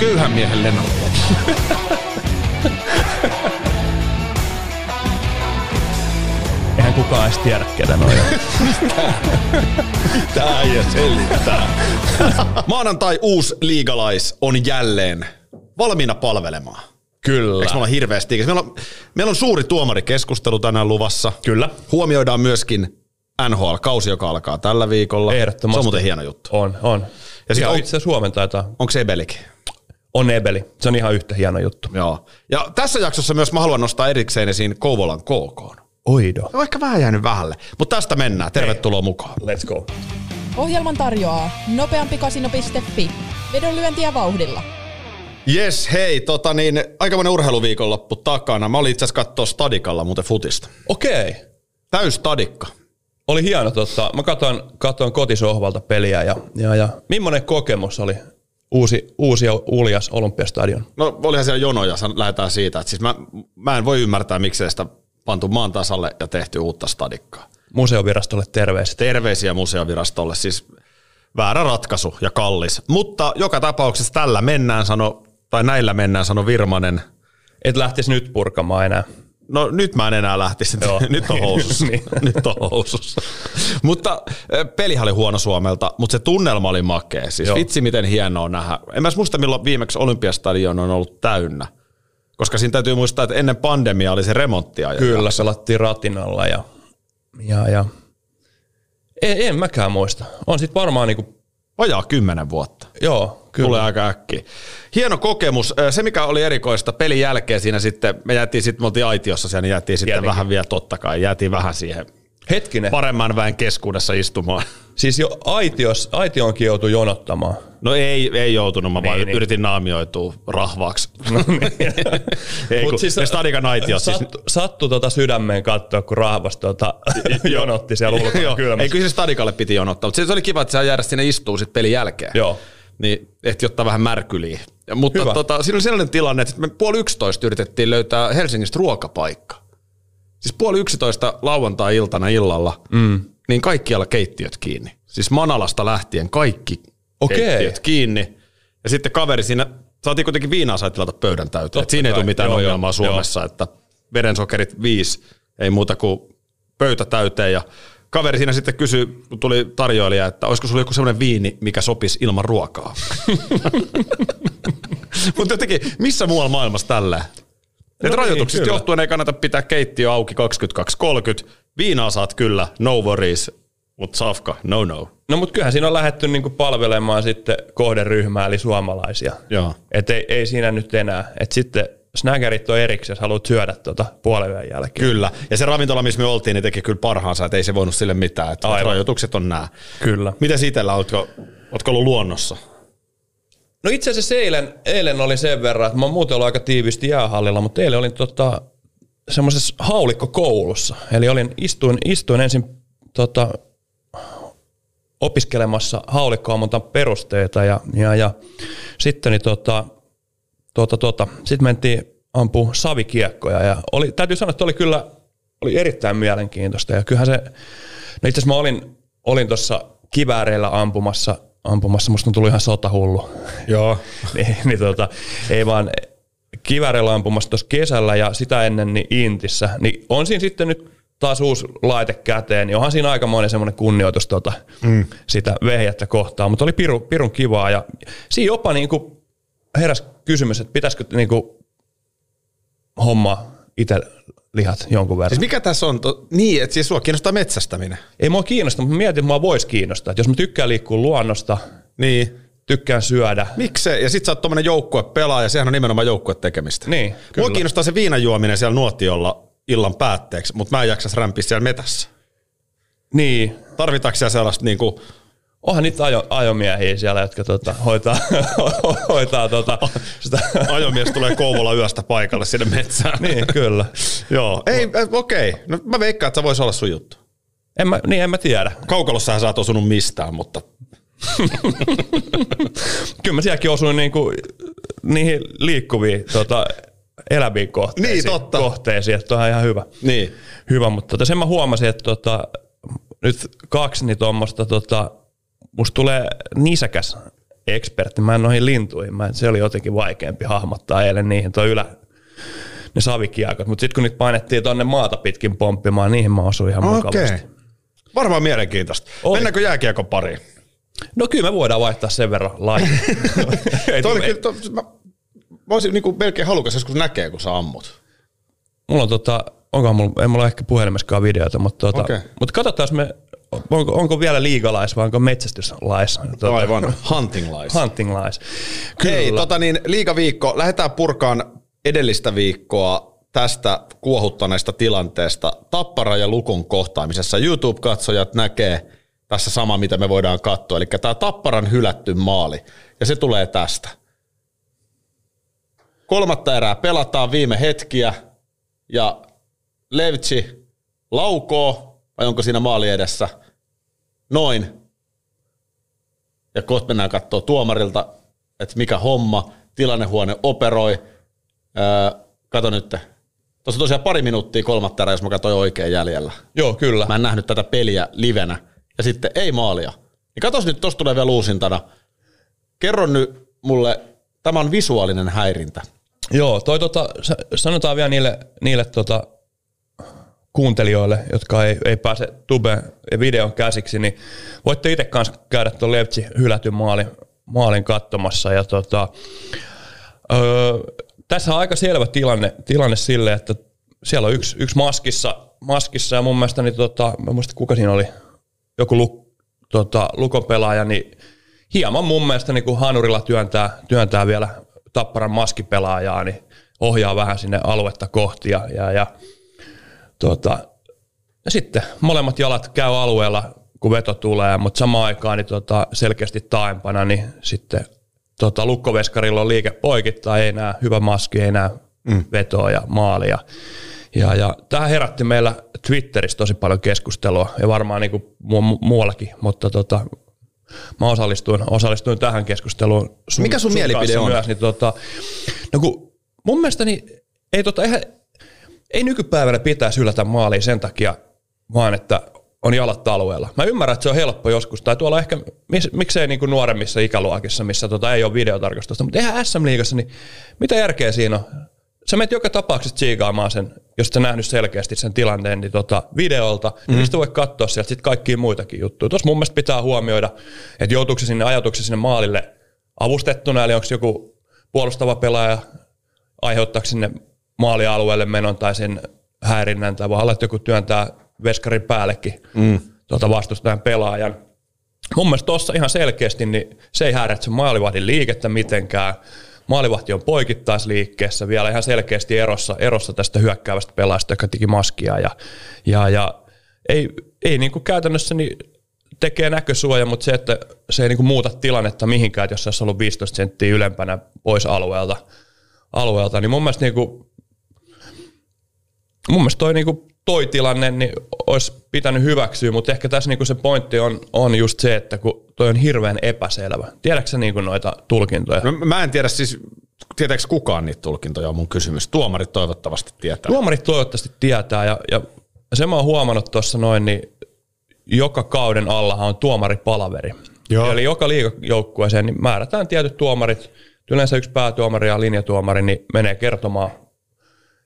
köyhän miehen lennolle. Eihän kukaan edes tiedä, ketä noin on. Tää ei selittää. Maanantai uusi liigalais on jälleen valmiina palvelemaan. Kyllä. Eikö me olla hirveästi? Meillä on, meillä on suuri tuomarikeskustelu tänään luvassa. Kyllä. Huomioidaan myöskin NHL-kausi, joka alkaa tällä viikolla. Ehdottomasti. Se on muuten hieno juttu. On, on. Ja Ja, sit ja on- itse Suomen taitaa. Onko se Ebelikin? On Ebeli. Se on ihan yhtä hieno juttu. Joo. Ja tässä jaksossa myös mä haluan nostaa erikseen esiin Kouvolan KK. Oido. On ehkä vähän jäänyt vähälle, mutta tästä mennään. Tervetuloa mukaan. Let's go. Ohjelman tarjoaa nopeampikasino.fi. Vedonlyöntiä vauhdilla. Yes, hei, tota niin, aikamoinen urheiluviikonloppu takana. Mä olin itse asiassa katsoa Stadikalla muuten futista. Okei. Täys Stadikka. Oli hieno. Tota, mä katsoin, katsoin kotisohvalta peliä ja, ja, ja millainen kokemus oli uusi, uusi ja uljas Olympiastadion? No olihan siellä jonoja, lähdetään siitä. Että siis mä, mä en voi ymmärtää, miksi sitä pantu maan tasalle ja tehty uutta Stadikkaa. Museovirastolle terveiset. Terveisiä museovirastolle, siis väärä ratkaisu ja kallis. Mutta joka tapauksessa tällä mennään, sano, tai näillä mennään, sano Virmanen. Et lähtisi nyt purkamaan enää. No nyt mä en enää lähtisi, Joo. nyt on housussa. Niin. nyt on housussa. mutta pelihän oli huono Suomelta, mutta se tunnelma oli makea. Siis Joo. vitsi miten hienoa nähdä. En mä muista milloin viimeksi Olympiastadion on ollut täynnä. Koska siinä täytyy muistaa, että ennen pandemiaa oli se remonttia. Kyllä, pelattiin ratinalla ja, ja, ja en, en mäkään muista. On sit varmaan niinku, Vajaa kymmenen vuotta. joo, kyllä. Tulee aika äkkiä. Hieno kokemus. Ö, Se, mikä oli erikoista, pelin jälkeen siinä sitten, me jäätiin sitten, me oltiin aitiossa siellä, niin jäätiin sitten Jäätiinkin. vähän vielä totta kai, jäätiin vähän siihen Hetkinen, paremman väen keskuudessa istumaan. siis jo aitios, aitionkin joutui jonottamaan. No ei, ei joutunut, mä vaan Niin, niin. yritin naamioitua rahvaaksi. ei, Mut kun siis- Stadikan aitiot. Siis, Sattu, sattu tota sydämeen katsoa, kun rahvas tota, jonotti siellä ulkona Joo, kylmässä. ei kyllä se Stadikalle piti jonottaa, mutta se oli kiva, että sä jäädä sinne istuu sit pelin jälkeen. Joo. Niin ehti ottaa vähän märkyliä. Ja, mutta Hyvä. tota, siinä oli sellainen tilanne, että me puoli yksitoista yritettiin löytää Helsingistä ruokapaikka. Siis puoli yksitoista lauantai-iltana illalla, mm. niin kaikkialla keittiöt kiinni. Siis Manalasta lähtien kaikki Okei. keittiöt kiinni. Ja sitten kaveri siinä, saatiin kuitenkin viinaa sai tilata pöydän täyteen. Totta Et siinä ei kai. tule mitään Joo, ongelmaa joo, Suomessa, että verensokerit viisi, ei muuta kuin pöytä täyteen. Ja kaveri siinä sitten kysyi, kun tuli tarjoilija, että olisiko sulla joku sellainen viini, mikä sopisi ilman ruokaa. Mutta jotenkin, missä muualla maailmassa tällä? Et niin, rajoituksista kyllä. johtuen ei kannata pitää keittiö auki 22.30. Viinaa saat kyllä, no worries, mutta safka, no no. No mutta kyllähän siinä on lähdetty niinku palvelemaan sitten kohderyhmää, eli suomalaisia. Joo. Et ei, ei siinä nyt enää. Et sitten snägerit on erikseen, jos haluat syödä tuota puolen jälkeen. Kyllä. Ja se ravintola, missä me oltiin, niin teki kyllä parhaansa, että ei se voinut sille mitään. Että Aivan. rajoitukset on nämä. Kyllä. Miten itsellä, ootko, ootko ollut luonnossa? No itse asiassa eilen, eilen oli sen verran, että mä oon muuten ollut aika tiivisti jäähallilla, mutta eilen olin tota, semmoisessa haulikkokoulussa. Eli olin, istuin, istuin ensin tota, opiskelemassa haulikkoammuntan perusteita ja, ja, ja sitten niin tota, tota, tota, sit mentiin ampua savikiekkoja ja oli, täytyy sanoa, että oli kyllä oli erittäin mielenkiintoista ja kyllähän se, no itse asiassa mä olin, olin tuossa kivääreillä ampumassa, ampumassa, musta tuli ihan sotahullu. Joo. niin, niin tota, ei vaan kivääreillä ampumassa tuossa kesällä ja sitä ennen niin Intissä, niin on siinä sitten nyt taas uusi laite käteen, niin onhan siinä aikamoinen semmoinen kunnioitus tota, mm. sitä vehjättä kohtaan, mutta oli piru, pirun kivaa ja siinä jopa niinku heräs kysymys, että pitäisikö niinku homma itse lihat jonkun verran. Siis mikä tässä on? To, niin, että siis sua kiinnostaa metsästäminen. Ei mua kiinnosta, mutta mietin, että mua voisi kiinnostaa. Että jos mä tykkään liikkua luonnosta, Niin. tykkään syödä. Miksei? Ja sit sä oot tommonen joukkue pelaaja, sehän on nimenomaan joukkue tekemistä. Niin, Mua kyllä. kiinnostaa se viinan juominen siellä nuotiolla illan päätteeksi, mutta mä en jaksas rämpiä siellä metässä. Niin, Tarvitaanko siellä sellaista niinku, onhan niitä ajo, ajomiehiä siellä, jotka tota, hoitaa, hoitaa tota, sitä. ajomies tulee Kouvola yöstä paikalle sinne metsään? niin, kyllä. Joo, ei, äh, okei. No mä veikkaan, että se voisi olla sun juttu. En mä, niin en mä tiedä. Kaukolossahan sä oot osunut mistään, mutta Kyllä mä sielläkin osuin niinku, niihin liikkuviin tota, eläviin kohteisiin, Niin, totta. kohteisiin, että on ihan hyvä. niin. Hyvä, mutta tota, sen mä huomasin, että tota, nyt kaksi niin tuommoista, tota, musta tulee nisäkäs ekspertti. Mä en noihin lintuihin. Mä, se oli jotenkin vaikeampi hahmottaa eilen niihin tuo ylä, ne savikiakot. Mutta sitten kun niitä painettiin tonne maata pitkin pomppimaan, niihin mä osuin ihan mukavasti. Okei. Varmaan mielenkiintoista. Oli. Mennäänkö jääkiekon pariin? No kyllä me voidaan vaihtaa sen verran laji. Toi oli kyllä, to, mä, mä olisin niin kuin melkein halukas joskus näkee, kun sä ammut. Mulla on tota, onko mulla, ei mulla ehkä puhelimessakaan videota, mutta, tota, Okei. mutta katsotaan me, onko, onko vielä liigalais vai onko metsästyslais? Tota, Aivan. Hunting lies. Hunting lais. Hei, tota niin, liigaviikko. Lähdetään purkaan edellistä viikkoa tästä kuohuttaneesta tilanteesta Tappara ja Lukon kohtaamisessa. YouTube-katsojat näkee tässä sama, mitä me voidaan katsoa. Eli tämä Tapparan hylätty maali. Ja se tulee tästä. Kolmatta erää pelataan viime hetkiä ja Levtsi laukoo, vai onko siinä maali edessä? Noin, ja kohta mennään katsoa tuomarilta, että mikä homma, tilannehuone operoi. Öö, kato nyt, tuossa tosiaan pari minuuttia kolmatta erää, jos mä katsoin oikein jäljellä. Joo, kyllä. Mä en nähnyt tätä peliä livenä, ja sitten ei maalia. Niin katos nyt, tosta tulee vielä uusintana. Kerro nyt mulle, tämä on visuaalinen häirintä. Joo, toi tota, sa- sanotaan vielä niille, niille tota, kuuntelijoille, jotka ei, ei pääse tube videon käsiksi, niin voitte itse kanssa käydä tuon Levtsi hylätyn maalin, maalin katsomassa. Ja tota, öö, tässä on aika selvä tilanne, tilanne sille, että siellä on yksi, yksi maskissa, maskissa ja mun mielestä, niin tota, mä muista kuka siinä oli, joku luk, tota, lukon pelaaja, niin hieman mun mielestä niin kun hanurilla työntää, työntää vielä Tapparan maskipelaajaa, niin ohjaa vähän sinne aluetta kohti ja, ja, ja tota, ja sitten molemmat jalat käy alueella, kun veto tulee, mutta samaan aikaan niin tota, selkeästi taaempana, niin sitten tota, lukkoveskarilla on liike poikittaa, ei enää hyvä maski, ei enää mm. vetoa ja maalia. Ja, ja tämä herätti meillä Twitterissä tosi paljon keskustelua ja varmaan niin kuin mu- muuallakin, mutta tota, mä osallistuin, osallistuin tähän keskusteluun. Sun, Mikä sun mielipide kanssa on? Myös, niin tota, no kun mun mielestä niin, ei, tota, eihän, ei nykypäivänä pitäisi hylätä maaliin sen takia, vaan että on jalat alueella. Mä ymmärrän, että se on helppo joskus, tai tuolla ehkä, mis, miksei niin kuin nuoremmissa ikäluokissa, missä tota ei ole videotarkastusta, mutta eihän SM-liigassa, niin mitä järkeä siinä on? Sä menet joka tapauksessa tsiigaamaan sen, jos sä nähnyt selkeästi sen tilanteen niin tota, videolta, mm. niin sitten voi katsoa sieltä sit kaikkia muitakin juttuja. Tuossa mun mielestä pitää huomioida, että joutuuko se sinne ajatuksen sinne maalille avustettuna, eli onko joku puolustava pelaaja aiheuttaako sinne maalialueelle menon tai sen häirinnän, tai voi olla, että joku työntää veskarin päällekin mm. tuota vastustajan pelaajan. Mun mielestä tuossa ihan selkeästi niin se ei häiritse maalivahdin liikettä mitenkään. Maalivahti on poikittaisliikkeessä vielä ihan selkeästi erossa, erossa tästä hyökkäävästä pelaajasta, joka teki maskia. Ja, ja, ja ei, ei niin kuin käytännössä niin tekee näkösuoja, mutta se, että se ei niin kuin muuta tilannetta mihinkään, että jos se olisi ollut 15 senttiä ylempänä pois alueelta, alueelta niin mun mielestä, niin kuin, mun mielestä toi, niin kuin, toi tilanne niin olisi pitänyt hyväksyä, mutta ehkä tässä niin kuin se pointti on, on just se, että kun toi on hirveän epäselvä. Tiedätkö sä niin kuin noita tulkintoja? No, mä en tiedä siis, tietääkö kukaan niitä tulkintoja on mun kysymys. Tuomarit toivottavasti tietää. Tuomarit toivottavasti tietää ja, ja se mä oon huomannut tuossa noin, niin joka kauden allahan on tuomaripalaveri. Joo. Eli joka liigajoukkueeseen niin määrätään tietyt tuomarit, yleensä yksi päätuomari ja linjatuomari, niin menee kertomaan,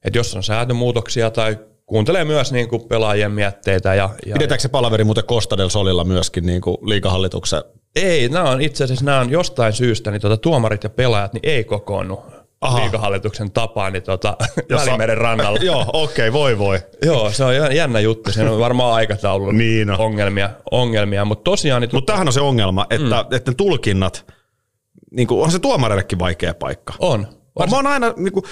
että jos on säätömuutoksia tai kuuntelee myös niin kuin pelaajien mietteitä. Ja, ja, Pidetäänkö se palaveri muuten Costa del Solilla myöskin niin kuin liikahallituksen? ei, nämä on itse asiassa nämä on jostain syystä, niin tuota, tuomarit ja pelaajat niin ei kokoonnu Aha. liikahallituksen tapaan niin tuota, Välimeren rannalla. Joo, okei, okay, voi voi. Joo, se on ihan jännä juttu. Siinä on varmaan aikataulun Niin on. ongelmia, ongelmia, mutta tosiaan... Niin Mutta tämähän on se ongelma, että, mm. että ne tulkinnat, niin kuin, on se tuomareillekin vaikea paikka. on. Mä oon aina, niin kuin,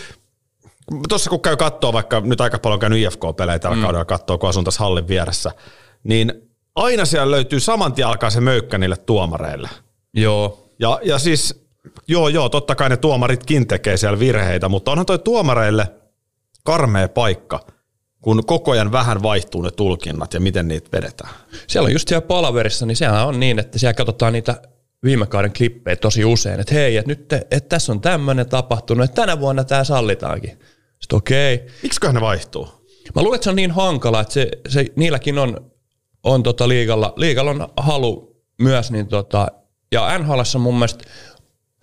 tuossa kun käy kattoo, vaikka nyt aika paljon käynyt IFK-pelejä tällä mm. kaudella kattoo, kun asun tässä hallin vieressä, niin aina siellä löytyy saman tien alkaa se möykkä niille tuomareille. Joo, Ja, ja siis, joo joo, totta kai ne tuomaritkin tekee siellä virheitä, mutta onhan toi tuomareille karmea paikka, kun koko ajan vähän vaihtuu ne tulkinnat ja miten niitä vedetään. siellä on just siellä palaverissa, niin sehän on niin, että siellä katsotaan niitä viime kauden klippejä tosi usein, että hei, että nyt te, että tässä on tämmöinen tapahtunut, että tänä vuonna tämä sallitaankin. Sitten okei. Okay. Miksiköhän ne vaihtuu? Mä luulen, että se on niin hankala, että se, se, niilläkin on, on tota liigalla, liigalla on halu myös niin tota, ja NHL on mun mielestä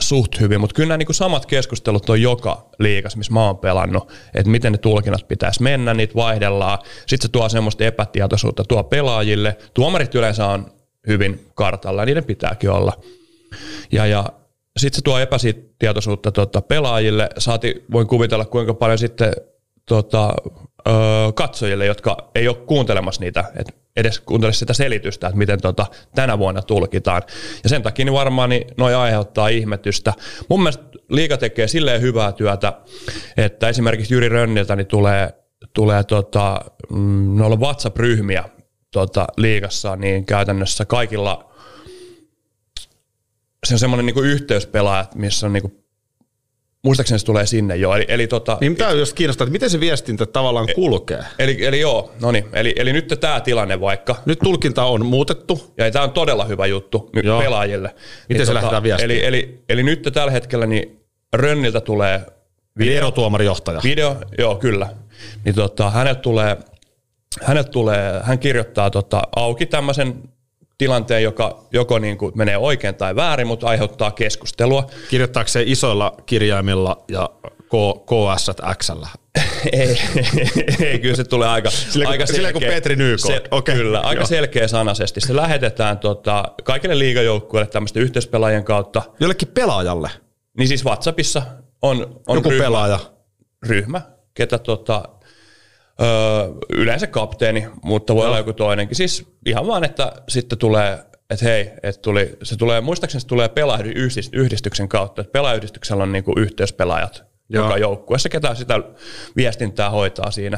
suht hyvin, mutta kyllä nämä niin samat keskustelut on joka liikas, missä mä oon pelannut, että miten ne tulkinnat pitäisi mennä, niitä vaihdellaan. Sitten se tuo semmoista epätietoisuutta tuo pelaajille. Tuomarit yleensä on hyvin kartalla ja niiden pitääkin olla. Ja, ja sitten se tuo epätietoisuutta tota, pelaajille. Saati, voin kuvitella kuinka paljon sitten tota, ö, katsojille, jotka ei ole kuuntelemassa niitä, että edes kuuntele sitä selitystä, että miten tota, tänä vuonna tulkitaan. Ja sen takia niin varmaan niin noi aiheuttaa ihmetystä. Mun mielestä liiga tekee silleen hyvää työtä, että esimerkiksi Jyri Rönniltä niin tulee, tulee tota, mm, WhatsApp-ryhmiä tota, liigassa, niin käytännössä kaikilla se on semmoinen niin yhteyspelaaja, missä on niin kuin Muistaakseni se tulee sinne jo. Eli, eli tota, niin tämä just kiinnostaa, että miten se viestintä tavallaan kulkee. Eli, eli joo, no niin. Eli, eli nyt tämä tilanne vaikka. Nyt tulkinta on muutettu. Ja tämä on todella hyvä juttu joo. pelaajille. Miten niin se tota, lähdetään viestimään? Eli, eli, eli nyt tällä hetkellä niin Rönniltä tulee video. Videotuomarijohtaja. Video, joo kyllä. Niin tota, hänelle tulee, hänelle tulee, hän kirjoittaa tota, auki tämmöisen tilanteen, joka joko niin kuin menee oikein tai väärin, mutta aiheuttaa keskustelua. Kirjoittaako se isoilla kirjaimilla ja KS X? ei, ei, kyllä se tulee aika, sillä, aika selkeä. Sillä kuin Petri Nykot. Se, okay. Kyllä, aika Joo. selkeä sanaisesti. Se lähetetään tota, kaikille liigajoukkueille tämmöisten yhteispelaajien kautta. Jollekin pelaajalle? Niin siis WhatsAppissa on, on Joku ryhmä, pelaaja. ryhmä, ketä tota, Öö, yleensä kapteeni, mutta voi no. olla joku toinenkin. Siis ihan vaan, että sitten tulee, että hei, että tuli, se tulee, muistaakseni se tulee pelaajayhdistyksen kautta, että pelaajayhdistyksellä on niinku yhteyspelaajat Joo. joka joukkueessa, ketä sitä viestintää hoitaa siinä,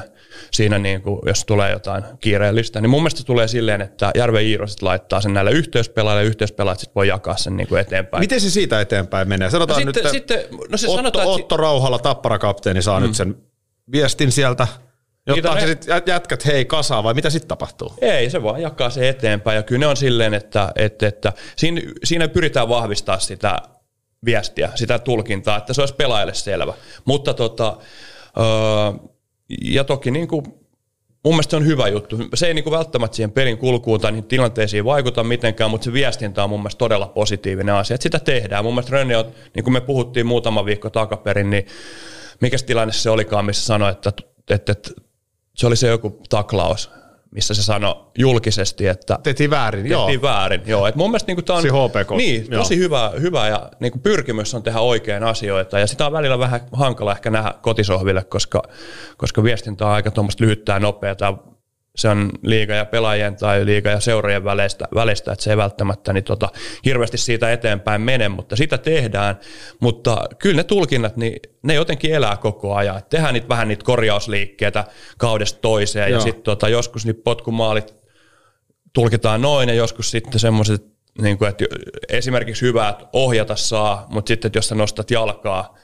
siinä niin kuin, jos tulee jotain kiireellistä. Niin mun mielestä se tulee silleen, että Järve Iiro laittaa sen näille yhteyspelaajille, ja yhteyspelaajat sit voi jakaa sen niin kuin eteenpäin. Miten se siitä eteenpäin menee? Sanotaan no nyt, sitten, no se Otto, sanotaan, Otto Rauhalla, tapparakapteeni, saa mm. nyt sen viestin sieltä Jotta ne... sitten jätkät hei kasaa vai mitä sitten tapahtuu? Ei, se vaan jakaa se eteenpäin ja kyllä ne on silleen, että, että, että siinä, siinä pyritään vahvistaa sitä viestiä, sitä tulkintaa, että se olisi pelaajille selvä. Mutta tota, öö, ja toki niin kuin, mun mielestä se on hyvä juttu. Se ei niin kuin välttämättä siihen pelin kulkuun tai niihin tilanteisiin vaikuta mitenkään, mutta se viestintä on mun mielestä todella positiivinen asia, että sitä tehdään. Mun mielestä Rönni on, niin kuin me puhuttiin muutama viikko takaperin, niin mikä tilanne se olikaan, missä sanoi, että, että, että se oli se joku taklaus, missä se sanoi julkisesti, että... Tehtiin väärin, tehtiin joo. väärin, joo. Et mun mielestä niin tämä on... HPK. Niin, tosi joo. hyvä, hyvä ja niin kuin pyrkimys on tehdä oikein asioita. Ja sitä on välillä vähän hankala ehkä nähdä kotisohville, koska, koska viestintä on aika tuommoista lyhyttä ja nopeata se on liiga ja pelaajien tai liiga ja seurojen välistä, välistä että se ei välttämättä niin tota, hirveästi siitä eteenpäin mene, mutta sitä tehdään. Mutta kyllä ne tulkinnat, niin ne jotenkin elää koko ajan. Et tehdään niitä, vähän niitä korjausliikkeitä kaudesta toiseen Joo. ja sitten tota, joskus niitä potkumaalit tulkitaan noin ja joskus sitten semmoiset, niin kuin, että esimerkiksi hyvät ohjata saa, mutta sitten jos sä nostat jalkaa,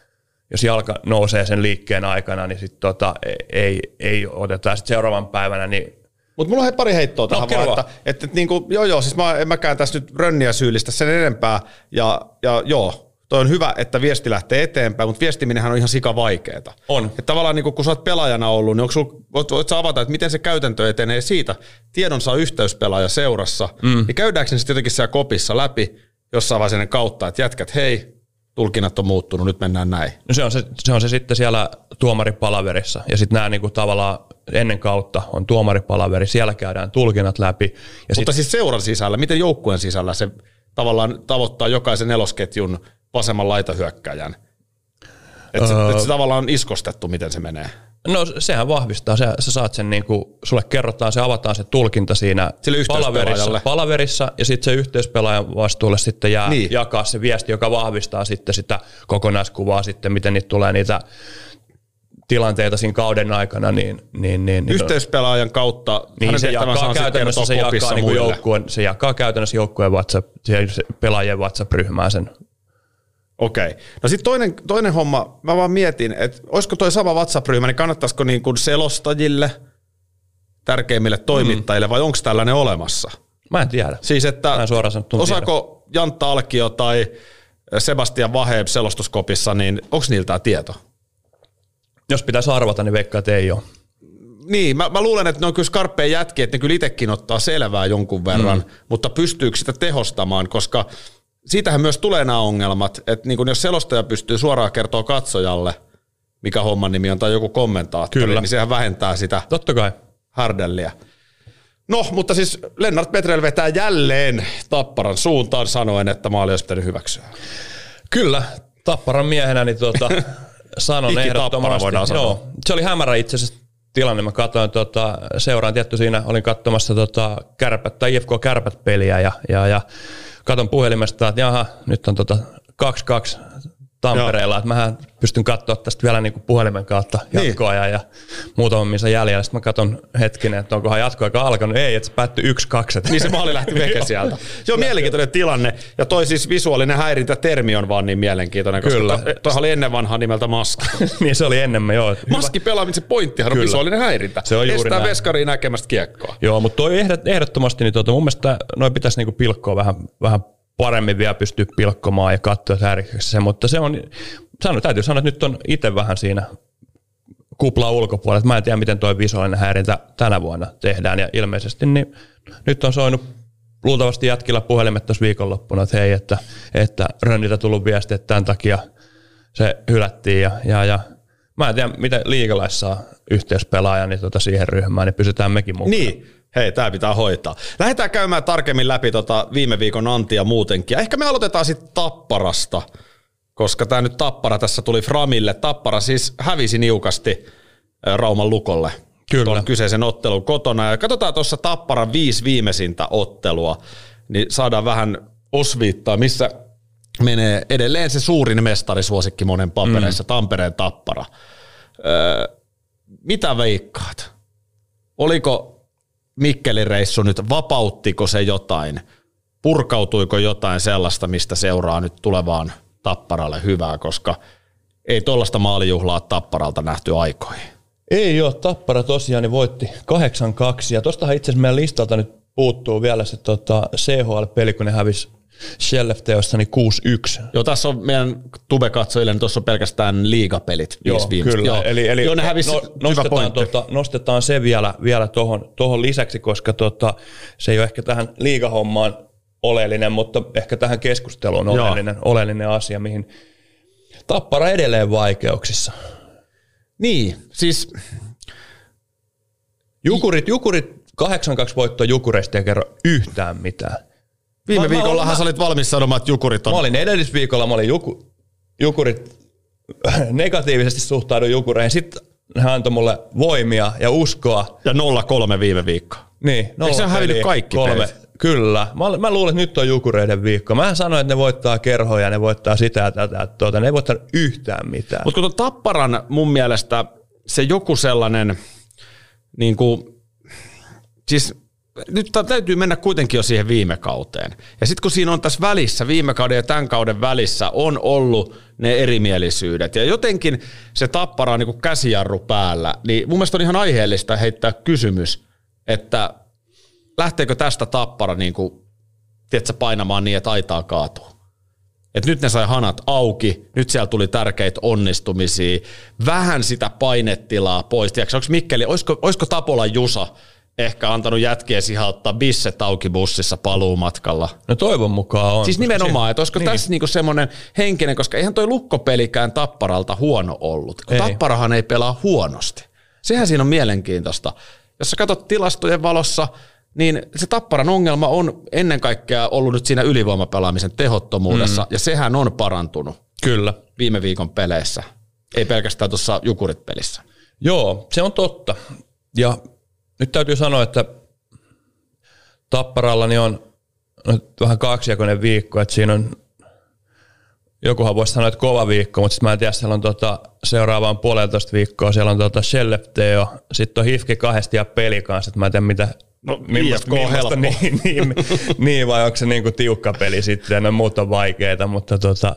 jos jalka nousee sen liikkeen aikana, niin sitten tota, ei, ei oteta. Sitten seuraavan päivänä niin mutta mulla on pari heittoa tähän no, vaan, että, että, että niin kuin, joo joo, siis mä en mäkään tässä nyt rönniä syyllistä sen enempää, ja, ja joo, toi on hyvä, että viesti lähtee eteenpäin, mutta viestiminenhän on ihan sika vaikeeta. On. Että tavallaan niin kun sä oot pelaajana ollut, niin onko sul, voit, voit sä avata, että miten se käytäntö etenee siitä, tiedon saa yhteyspelaaja seurassa, mm. niin käydäänkö se sitten jotenkin siellä kopissa läpi jossain vaiheessa kautta, että jätkät, hei, tulkinnat on muuttunut, nyt mennään näin. No se on se, se, on se sitten siellä tuomaripalaverissa, ja sitten nämä niinku tavallaan ennen kautta on tuomaripalaveri, siellä käydään tulkinnat läpi. Ja Mutta sit, siis seuran sisällä, miten joukkueen sisällä se tavallaan tavoittaa jokaisen nelosketjun vasemman laitahyökkäjän? Että se, öö, et se tavallaan on iskostettu, miten se menee. No sehän vahvistaa, sä, sä saat sen niin kuin, sulle kerrotaan, se avataan se tulkinta siinä palaverissa, palaverissa ja sitten se yhteyspelaajan vastuulle sitten jää niin. jakaa se viesti, joka vahvistaa sitten sitä kokonaiskuvaa sitten, miten niitä tulee niitä tilanteita siinä kauden aikana, niin... niin, niin, niin Yhteispelaajan kautta niin se jakaa käytännössä se jakaa, niin joukkueen, se jakaa käytännössä joukkueen WhatsApp, pelaajien WhatsApp-ryhmään sen Okei. Okay. No sitten toinen, toinen homma, mä vaan mietin, että olisiko toi sama WhatsApp-ryhmä, niin kannattaisiko niin kuin selostajille, tärkeimmille toimittajille, mm. vai onko tällainen olemassa? Mä en tiedä. Siis, että en suoraan osaako tiedä. Jantta Alkio tai Sebastian Vahe selostuskopissa, niin onko niiltä tämä tieto? Jos pitäisi arvata, niin veikkaa, että ei ole. Niin, mä, mä luulen, että ne on kyllä skarppeen jätkiä, että ne kyllä itsekin ottaa selvää jonkun verran, mm. mutta pystyykö sitä tehostamaan, koska siitähän myös tulee nämä ongelmat, että niin kun jos selostaja pystyy suoraan kertoa katsojalle, mikä homman nimi on, tai joku kommentaattori, Kyllä. niin sehän vähentää sitä Totta kai. härdelliä. No, mutta siis Lennart Petrel vetää jälleen Tapparan suuntaan sanoen, että maali olisi pitänyt hyväksyä. Kyllä, Tapparan miehenä niin tuota, sanon ehdottomasti. Voidaan sanoa. Joo, se oli hämärä itse asiassa tilanne. Mä katsoin tota, seuraan tietty siinä, olin katsomassa tota, kärpät, tai IFK Kärpät-peliä ja, ja, ja katon puhelimesta, että jaha, nyt on tota 2-2 Tampereella, että mähän pystyn katsoa tästä vielä niin kuin puhelimen kautta Niin. jatkoajan ja muutaman missä jäljellä. Sitten mä katson hetkinen, että onkohan jatkoaika alkanut. Ei, että se päättyi 1-2. että- Niin se maali lähti veke sieltä. Joo, mielenkiintoinen tilanne. Ja toi siis visuaalinen häirintätermi on vaan niin mielenkiintoinen, koska Kyllä. to, toihan oli ennen vanhaa nimeltä maski. niin se oli enemmän, joo. Maski pelaamisen pointtihan on Kyllä. visuaalinen häirintä. Se on juuri Estää näin. veskariin näkemästä kiekkoa. Joo, mutta toi ehdot, ehdottomasti, niin tuota, mun mielestä noin pitäisi niinku pilkkoa vähän, vähän paremmin vielä pystyä pilkkomaan ja katsoa häiriköksi se, mutta se on, sano, täytyy sanoa, että nyt on itse vähän siinä kupla ulkopuolella, mä en tiedä, miten tuo visuaalinen häirintä tänä vuonna tehdään, ja ilmeisesti niin nyt on soinut luultavasti jätkillä puhelimet tuossa viikonloppuna, että hei, että, että Rönniltä tullut viesti, että tämän takia se hylättiin, ja, ja, ja mä en tiedä, miten liigalais saa yhteyspelaajan niin tota siihen ryhmään, niin pysytään mekin mukana. Niin, hei, tämä pitää hoitaa. Lähdetään käymään tarkemmin läpi tota viime viikon antia muutenkin. Ja ehkä me aloitetaan sitten Tapparasta, koska tämä nyt Tappara tässä tuli Framille. Tappara siis hävisi niukasti Rauman lukolle. Kyllä. Tuon kyseisen ottelun kotona. Ja katsotaan tuossa Tapparan viisi viimeisintä ottelua, niin saadaan vähän osviittaa, missä menee edelleen se suurin mestarisuosikki monen papereissa, mm. Tampereen Tappara. Öö, mitä veikkaat? Oliko Mikkelin reissu nyt, vapauttiko se jotain? Purkautuiko jotain sellaista, mistä seuraa nyt tulevaan Tapparalle hyvää, koska ei tuollaista maalijuhlaa Tapparalta nähty aikoihin. Ei ole, Tappara tosiaan niin voitti 8-2 ja tostahan itse asiassa meidän listalta nyt puuttuu vielä se tota, CHL-peli, kun ne hävisi Shellef-teossa niin 6-1. Joo, tässä on meidän tube-katsojille, niin tuossa on pelkästään liigapelit. Joo, viimeistä. kyllä. Joo. Eli, eli Joo, ne hävisi, no, nostetaan, tota, nostetaan se vielä, vielä tohon, tohon lisäksi, koska tota, se ei ole ehkä tähän liigahommaan oleellinen, mutta ehkä tähän keskusteluun Joo. oleellinen, oleellinen asia, mihin Tappara edelleen vaikeuksissa. Niin, siis Jukurit, Jukurit 8-2 voitto Jukureista ei kerro yhtään mitään. Viime Mä- viikollahan mä- sä olit valmis sanomaan, että Jukurit on Mä olin edellisviikolla, mä olin juku, Jukurit, negatiivisesti suhtaudun Jukureihin. Sitten hän antoi mulle voimia ja uskoa. ja 0-3 viime viikko. Niin, Eikö se hävinnyt kaikki pelit? Kyllä. Mä, mä luulen, että nyt on Jukureiden viikko. Mä sanoin, että ne voittaa kerhoja, ne voittaa sitä ja tätä. Tuota, ne ei voittaa yhtään mitään. Mutta kun Tapparan mun mielestä se joku sellainen, niin kuin, siis nyt tä- täytyy mennä kuitenkin jo siihen viime kauteen. Ja sitten kun siinä on tässä välissä, viime kauden ja tämän kauden välissä, on ollut ne erimielisyydet. Ja jotenkin se tappara on niin käsijarru päällä. Niin mun mielestä on ihan aiheellista heittää kysymys, että lähteekö tästä tappara niin kuin, tiedätkö, painamaan niin, että aitaa kaatuu. Et nyt ne sai hanat auki, nyt siellä tuli tärkeitä onnistumisia, vähän sitä painetilaa pois. Tiedätkö, onko Mikkeli, olisiko, olisiko Tapola Jusa ehkä antanut jätkiä siihen ottaa bisset auki bussissa paluumatkalla? No toivon mukaan on. Siis nimenomaan, että olisiko niin. niin. tässä niinku semmoinen henkinen, koska eihän toi lukkopelikään Tapparalta huono ollut. Kun Ei. Tapparahan ei pelaa huonosti. Sehän siinä on mielenkiintoista. Jos sä katsot tilastojen valossa, niin se Tapparan ongelma on ennen kaikkea ollut nyt siinä ylivoimapelaamisen tehottomuudessa, mm. ja sehän on parantunut Kyllä. viime viikon peleissä. Ei pelkästään tuossa Jukurit-pelissä. Joo, se on totta. Ja nyt täytyy sanoa, että Tapparalla niin on vähän kaksijakoinen viikko, että siinä on jokuhan voisi sanoa, että kova viikko, mutta sitten mä en tiedä, siellä on tota, seuraavaan puolentoista viikkoa, siellä on tota Shellef Teo, sitten on Hifki kahdesti ja peli kanssa, että mä en tiedä mitä, No, IFK on helppo. niin, niin, niin, vai onko se niinku tiukka peli sitten, no muut on vaikeita, mutta tota,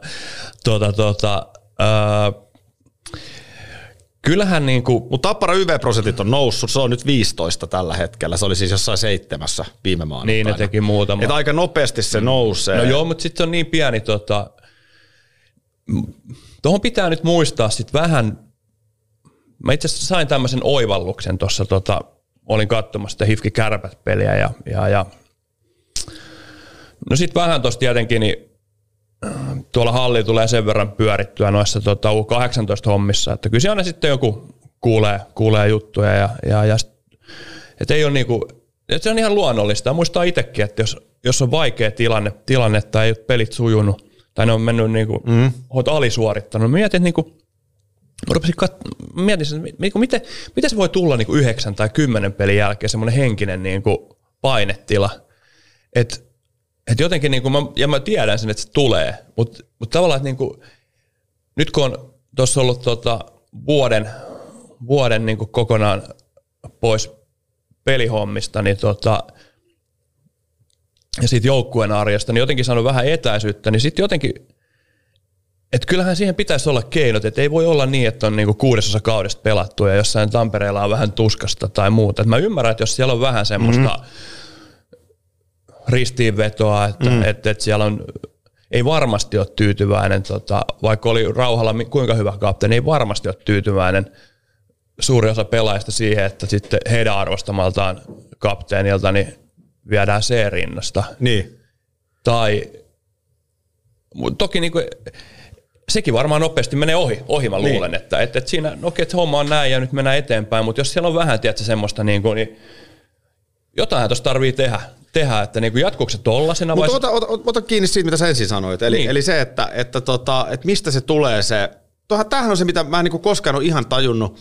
tota, tota, ää, kyllähän niinku, Mutta Tappara YV-prosentit on noussut, se on nyt 15 tällä hetkellä. Se oli siis jossain seitsemässä viime maanantaina. niin ne teki muutama. Et aika nopeasti se nousee. No joo, mutta sitten se on niin pieni, tota, tuohon pitää nyt muistaa sitten vähän, mä itse asiassa sain tämmöisen oivalluksen tuossa, tota, olin katsomassa sitä Hifki Kärpät-peliä ja, ja, ja no sitten vähän tuossa tietenkin, niin tuolla halli tulee sen verran pyörittyä noissa tota, U18-hommissa, että kyllä aina sitten joku kuulee, kuulee juttuja ja, ja, ja et ei ole niinku, et se on ihan luonnollista. Muistaa itsekin, että jos, jos on vaikea tilanne, tilanne tai ei ole pelit sujunut, tai ne on mennyt niinku, mm. olet alisuorittanut, mietin, että niinku, rupesin kat- mietin, että niinku, miten, miten se voi tulla niinku yhdeksän tai kymmenen pelin jälkeen semmoinen henkinen niinku painetila, että et jotenkin, niinku, mä, ja mä tiedän sen, että se tulee, mutta mut tavallaan, että niinku, nyt kun on tuossa ollut tota, vuoden, vuoden niinku kokonaan pois pelihommista, niin tota, ja siitä joukkueen arjesta, niin jotenkin saanut vähän etäisyyttä, niin sitten jotenkin, että kyllähän siihen pitäisi olla keinot, että ei voi olla niin, että on niinku kuudesosa kaudesta pelattu ja jossain Tampereella on vähän tuskasta tai muuta. Et mä ymmärrän, että jos siellä on vähän semmoista mm-hmm. Ristiinvetoa, että, mm. että, että siellä on ei varmasti ole tyytyväinen, tota, vaikka oli Rauhalla kuinka hyvä kapteeni, ei varmasti ole tyytyväinen suuri osa pelaajista siihen, että sitten heidän arvostamaltaan kapteenilta niin viedään C-rinnasta. Niin. Tai toki niin kuin, sekin varmaan nopeasti menee ohi, ohi mä luulen, niin. että, että, että siinä, no okei, että homma on näin ja nyt mennään eteenpäin, mutta jos siellä on vähän, tiedätkö, semmoista niin kuin, niin jotain tuossa tarvii tehdä, tehdä että niin jatkuuko se tollasena vai... Mutta ota, ota, ota, kiinni siitä, mitä sä ensin sanoit, eli, niin. eli se, että, että, tota, että mistä se tulee se, tämähän on se, mitä mä en niin koskaan ole ihan tajunnut,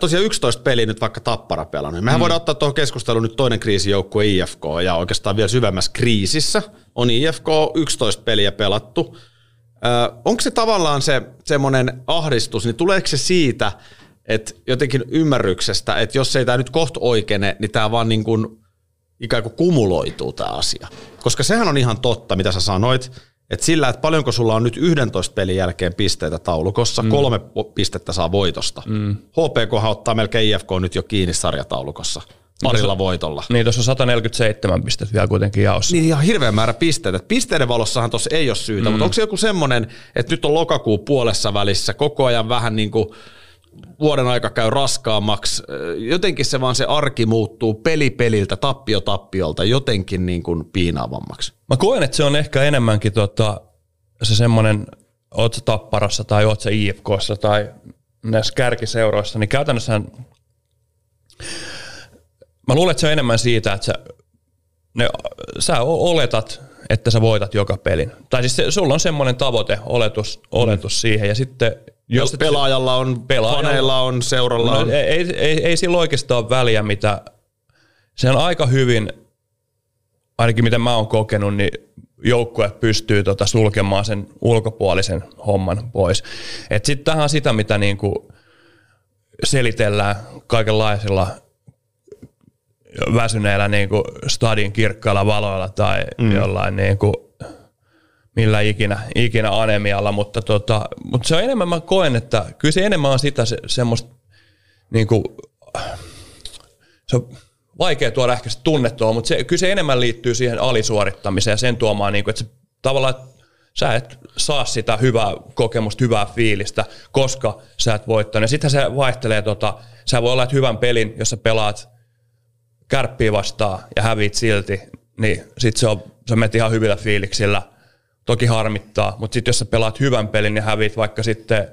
Tosiaan 11 peliä nyt vaikka Tappara pelannut. Mehän mm. voidaan ottaa tuohon keskusteluun nyt toinen kriisijoukkue IFK ja oikeastaan vielä syvemmässä kriisissä on IFK 11 peliä pelattu. Onko se tavallaan se semmoinen ahdistus, niin tuleeko se siitä, että jotenkin ymmärryksestä, että jos ei tämä nyt kohta oikeene, niin tämä vaan niin kuin ikään kuin kumuloituu tämä asia. Koska sehän on ihan totta, mitä sä sanoit, että sillä, että paljonko sulla on nyt 11 pelin jälkeen pisteitä taulukossa, mm. kolme pistettä saa voitosta. Mm. HPK ottaa melkein IFK nyt jo kiinni sarjataulukossa parilla tuossa, voitolla. Niin, tuossa on 147 pistettä vielä kuitenkin jaossa. Niin, ihan hirveä määrä pisteitä. Pisteiden valossahan tuossa ei ole syytä, mm. mutta onko se joku semmoinen, että nyt on lokakuu puolessa välissä, koko ajan vähän niin kuin vuoden aika käy raskaammaksi. Jotenkin se vaan se arki muuttuu peli peliltä, tappio tappiolta jotenkin niin kuin piinaavammaksi. Mä koen, että se on ehkä enemmänkin tota, se semmoinen, oot Tapparassa tai oot IFKssa tai näissä kärkiseuroissa, niin käytännössä mä luulen, että se on enemmän siitä, että sä, ne, sä oletat, että sä voitat joka pelin. Tai siis se, sulla on semmoinen tavoite, oletus, oletus mm. siihen, ja sitten jos pelaajalla on, pelaajalla, faneilla on, seuralla no, on. Ei, ei, ei, ei sillä oikeastaan ole väliä, mitä se on aika hyvin, ainakin mitä mä oon kokenut, niin joukkue pystyy tota sulkemaan sen ulkopuolisen homman pois. Sitten tähän on sitä, mitä niinku selitellään kaikenlaisilla väsyneillä niinku stadin kirkkailla valoilla tai mm. jollain niinku millä ikinä, ikinä anemialla, mutta, tota, mutta se on enemmän, mä koen, että kyllä se enemmän on sitä se, semmoista, niin kuin, se on vaikea tuoda ehkä se tunnettua, mutta se, kyllä se enemmän liittyy siihen alisuorittamiseen ja sen tuomaan, niin kuin, että se, tavallaan, että sä et saa sitä hyvää kokemusta, hyvää fiilistä, koska sä et voittanut. Ja sittenhän se vaihtelee, tota, sä voi olla, että hyvän pelin, jos sä pelaat kärppiä vastaan ja hävit silti, niin sit se on, sä menet ihan hyvillä fiiliksillä – toki harmittaa, mutta sitten jos sä pelaat hyvän pelin ja hävit vaikka sitten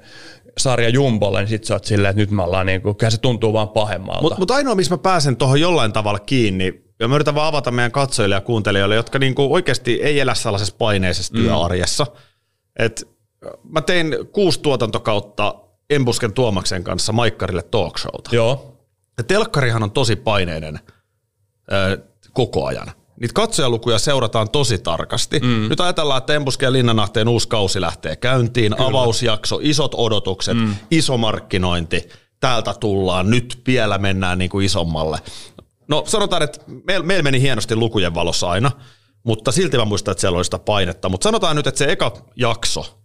sarja Jumbolle, niin sitten sä oot silleen, että nyt me ollaan niin kuin, se tuntuu vaan pahemmalta. Mutta mut ainoa, missä mä pääsen tuohon jollain tavalla kiinni, ja mä yritän vaan avata meidän katsojille ja kuuntelijoille, jotka niin kuin oikeasti ei elä sellaisessa paineisessa mm. työarjessa. Et mä tein kuusi tuotantokautta Embusken Tuomaksen kanssa Maikkarille talkshowta. Joo. Ja telkkarihan on tosi paineinen ö, koko ajan niitä katsojalukuja seurataan tosi tarkasti. Mm. Nyt ajatellaan, että Embusken ja Linnanahteen uusi kausi lähtee käyntiin, Kyllä. avausjakso, isot odotukset, mm. iso markkinointi, täältä tullaan, nyt vielä mennään niin kuin isommalle. No sanotaan, että meillä meil meni hienosti lukujen valossa aina, mutta silti mä muistan, että siellä oli sitä painetta. Mutta sanotaan nyt, että se eka jakso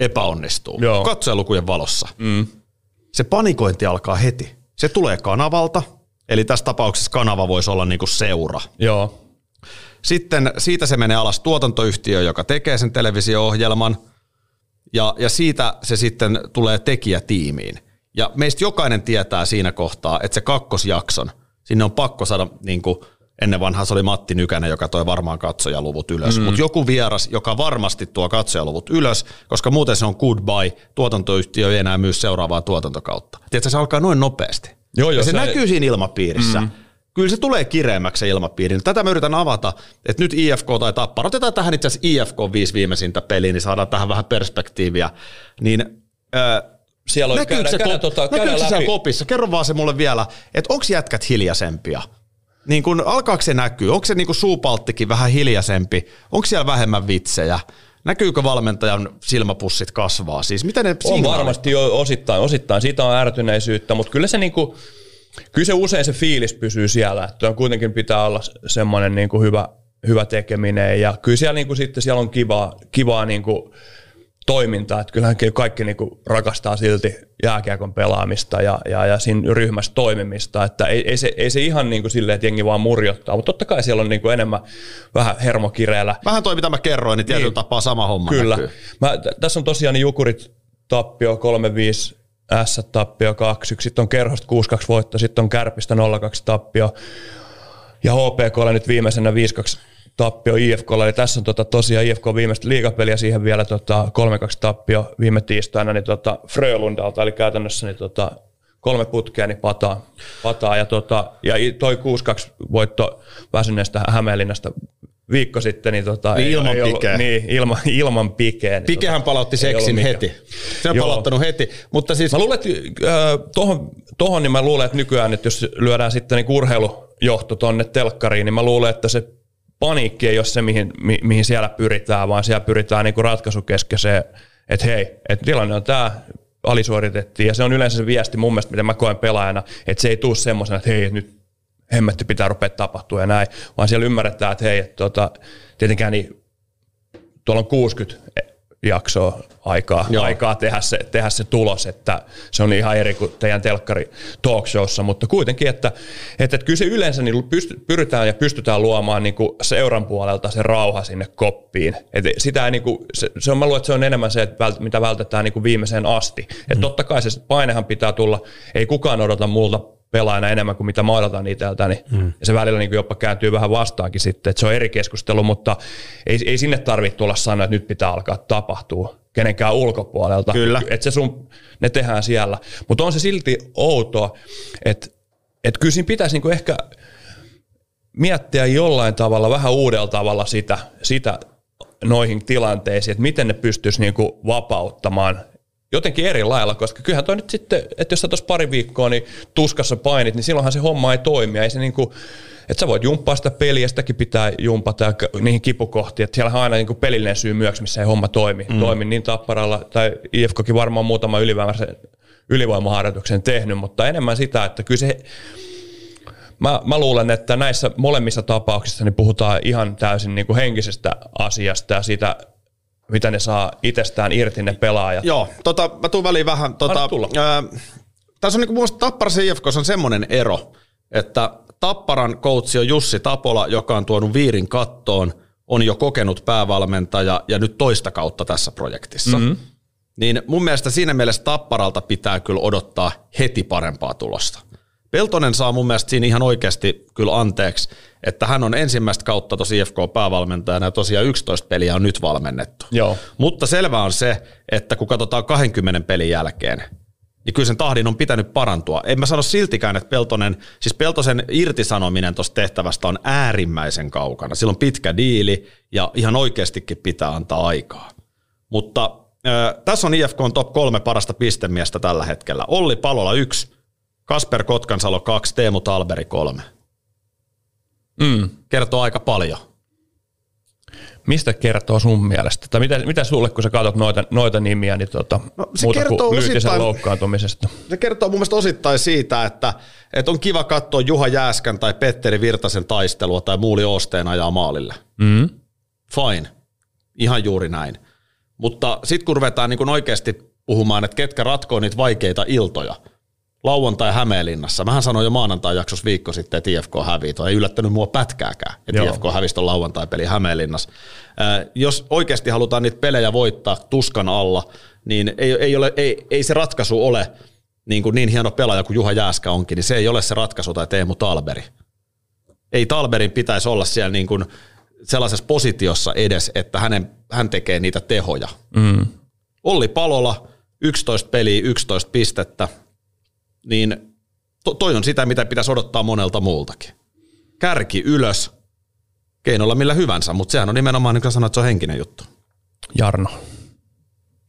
epäonnistuu Joo. katsojalukujen valossa. Mm. Se panikointi alkaa heti. Se tulee kanavalta, eli tässä tapauksessa kanava voisi olla niinku seura. Joo. Sitten siitä se menee alas tuotantoyhtiö, joka tekee sen televisio-ohjelman, ja, ja siitä se sitten tulee tekijätiimiin. Ja meistä jokainen tietää siinä kohtaa, että se kakkosjakson, sinne on pakko saada niin kuin Ennen vanhaa se oli Matti Nykänen, joka toi varmaan katsojaluvut ylös. Mm. Mutta joku vieras, joka varmasti tuo katsojaluvut ylös, koska muuten se on goodbye, tuotantoyhtiö ei enää myy seuraavaa tuotantokautta. Tiedätkö, se alkaa noin nopeasti. Joo, joo, ja se, se- näkyy siinä ilmapiirissä. Mm. Kyllä se tulee kireemmäksi se ilmapiiri. Tätä mä yritän avata, että nyt IFK tai Tappara, otetaan tähän itse asiassa IFK viisi viimeisintä peliä, niin saadaan tähän vähän perspektiiviä. Niin, äh, Siellä on, näkyykö käydään, se, käydään, ko- tota, näkyykö käydään se siellä kopissa? Kerro vaan se mulle vielä, että onko jätkät hiljaisempia? Niin kun, alkaako se näkyy? Onko se niinku suupalttikin vähän hiljaisempi? Onko siellä vähemmän vitsejä? Näkyykö valmentajan silmäpussit kasvaa? Siis miten ne On signaalit- varmasti jo osittain, osittain. Siitä on ärtyneisyyttä, mutta kyllä se niinku, kyllä se usein se fiilis pysyy siellä, että on kuitenkin pitää olla semmoinen niinku hyvä, hyvä tekeminen ja kyllä siellä niinku sitten siellä on kivaa, kivaa niinku toimintaa, että kyllähän kaikki niinku rakastaa silti jääkiekon pelaamista ja, ja, ja siinä ryhmässä toimimista, että ei, ei, se, ei se ihan niinku silleen, että jengi vaan murjottaa, mutta totta kai siellä on niinku enemmän vähän hermokireellä Vähän toi, mitä mä kerroin, niin tietyllä Niin. tapaa sama homma Kyllä. näkyy. Mä, t- tässä on tosiaan niin Jukurit tappio 3-5, S tappio 2-1, sitten on Kerhosta 6-2 voitto, sitten on Kärpistä 0-2 tappio ja HPKlle nyt viimeisenä 5-2 tappio IFKlle, eli tässä on tota, tosiaan IFK viimeistä liigapeliä, siihen vielä tota, 3-2 tappio viime tiistaina niin tota, Frölundalta, eli käytännössä niin tota, kolme putkea, niin pataa. pataa ja, tota, ja toi 6-2 voitto väsyneestä Hämeenlinnasta viikko sitten, niin, tota, Niin ei- ilman ei ollut- pikeä. Niin, ilman, ilman pikeä. Niin Pikehän palautti ei ollut seksin heti. Se on Joo. palauttanut heti. Mutta siis Mä luulen, että äh, tohon, tohon, niin mä luulen, että nykyään, että jos lyödään sitten niin urheilujohto tonne telkkariin, niin mä luulen, että se paniikki ei ole se, mihin, mi, mihin siellä pyritään, vaan siellä pyritään niin ratkaisukeskeiseen, että hei, että tilanne on tämä, alisuoritettiin, ja se on yleensä se viesti mun mielestä, miten mä koen pelaajana, että se ei tule semmoisena, että hei, nyt hemmetti pitää rupea tapahtua ja näin, vaan siellä ymmärretään, että hei, että tota, tietenkään niin tuolla on 60 jaksoa aikaa, Joo. aikaa tehdä, se, tehdä se tulos, että se on ihan eri kuin teidän telkkari talk showssa, mutta kuitenkin, että, että, että kyllä se yleensä niin pysty, pyritään ja pystytään luomaan niin kuin seuran puolelta se rauha sinne koppiin. Et sitä ei niin kuin, se, se on, mä luulen, että se on enemmän se, että vält, mitä vältetään niin kuin viimeiseen asti. Et totta kai se painehan pitää tulla, ei kukaan odota multa pelaajana enemmän kuin mitä mä odotan itseltäni. Mm. Ja se välillä niin kuin jopa kääntyy vähän vastaankin sitten, että se on eri keskustelu, mutta ei, ei sinne tarvitse tulla sanoa, että nyt pitää alkaa tapahtua kenenkään ulkopuolelta. Kyllä. Että se sun, ne tehdään siellä. Mutta on se silti outoa, että, että kyllä siinä pitäisi niinku ehkä miettiä jollain tavalla, vähän uudella tavalla sitä, sitä noihin tilanteisiin, että miten ne pystyisi niinku vapauttamaan jotenkin eri lailla, koska kyllähän toi nyt sitten, että jos sä tuossa pari viikkoa niin tuskassa painit, niin silloinhan se homma ei toimi. Ei se niinku, että sä voit jumppaa sitä peliä, sitäkin pitää jumpata niihin kipukohtiin, että siellä on aina niinku pelillinen syy myöksi, missä ei homma toimi. Mm. toimi niin tapparalla, tai IFKkin varmaan muutama ylivoimaisen ylivoimaharjoituksen tehnyt, mutta enemmän sitä, että kyllä se Mä, mä luulen, että näissä molemmissa tapauksissa niin puhutaan ihan täysin niin kuin henkisestä asiasta ja siitä, mitä ne saa itsestään irti ne pelaajat. Joo, tota, mä tuun väliin vähän. Tota, ää, tässä on niinku mun mielestä Tapparassa IFK on semmoinen ero, että Tapparan coachi on Jussi Tapola, joka on tuonut viirin kattoon, on jo kokenut päävalmentaja ja nyt toista kautta tässä projektissa. Mm-hmm. Niin mun mielestä siinä mielessä Tapparalta pitää kyllä odottaa heti parempaa tulosta. Peltonen saa mun mielestä siinä ihan oikeasti kyllä anteeksi, että hän on ensimmäistä kautta tosi IFK-päävalmentajana ja tosiaan 11 peliä on nyt valmennettu. Joo. Mutta selvää on se, että kun katsotaan 20 pelin jälkeen, niin kyllä sen tahdin on pitänyt parantua. En mä sano siltikään, että Peltonen, siis Peltosen irtisanominen tuosta tehtävästä on äärimmäisen kaukana. Sillä on pitkä diili ja ihan oikeastikin pitää antaa aikaa. Mutta äh, tässä on IFK on top kolme parasta pistemiestä tällä hetkellä. Olli Palola yksi, Kasper Kotkansalo kaksi, Teemu Talberi kolme. Mm. Kertoo aika paljon. Mistä kertoo sun mielestä? Tai mitä, mitä sulle, kun sä katsot noita, noita nimiä, niin tota, No, se muuta kertoo kuin osittain- loukkaantumisesta? se kertoo mun mielestä osittain siitä, että, että on kiva katsoa Juha Jääskän tai Petteri Virtasen taistelua tai Muuli Osteen ajaa maalille. Mm. Fine. Ihan juuri näin. Mutta sitten kun ruvetaan niin oikeasti puhumaan, että ketkä ratkoo niitä vaikeita iltoja, lauantai Hämeenlinnassa. Mähän sanoin jo maanantai jaksossa viikko sitten, että IFK hävii. Toi ei yllättänyt mua pätkääkään, että Joo. IFK hävisi ton lauantai-peli Hämeenlinnassa. Ää, jos oikeasti halutaan niitä pelejä voittaa tuskan alla, niin ei, ei, ole, ei, ei se ratkaisu ole niin, kuin niin hieno pelaaja kuin Juha Jääskä onkin, niin se ei ole se ratkaisu tai Teemu Talberi. Ei Talberin pitäisi olla siellä niin kuin sellaisessa positiossa edes, että hänen, hän tekee niitä tehoja. Mm. Olli Palola, 11 peliä, 11 pistettä, niin to, toi on sitä, mitä pitäisi odottaa monelta muultakin. Kärki ylös, keinolla millä hyvänsä, mutta sehän on nimenomaan, niin kuin sanoit, että se on henkinen juttu. Jarno.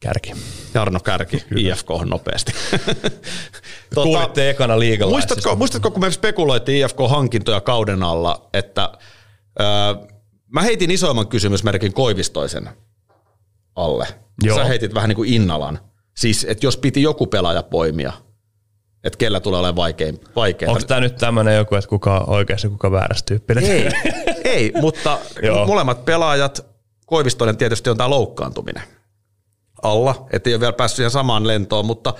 Kärki. Jarno Kärki, Kyllä. IFK on nopeasti. tuota, Kuulitte ekana liigalla. Muistatko, muistatko, kun me spekuloitiin IFK-hankintoja kauden alla, että öö, mä heitin isoimman kysymysmerkin Koivistoisen alle. Joo. Sä heitit vähän niin kuin Innalan. Siis, että jos piti joku pelaaja poimia, että kellä tulee olemaan vaikein, vaikein. Onko tämä nyt tämmöinen joku, että kuka oikeassa kuka väärässä tyyppinen? Ei, ei mutta molemmat pelaajat, Koivistoinen tietysti on tämä loukkaantuminen alla, että ei ole vielä päässyt siihen samaan lentoon, mutta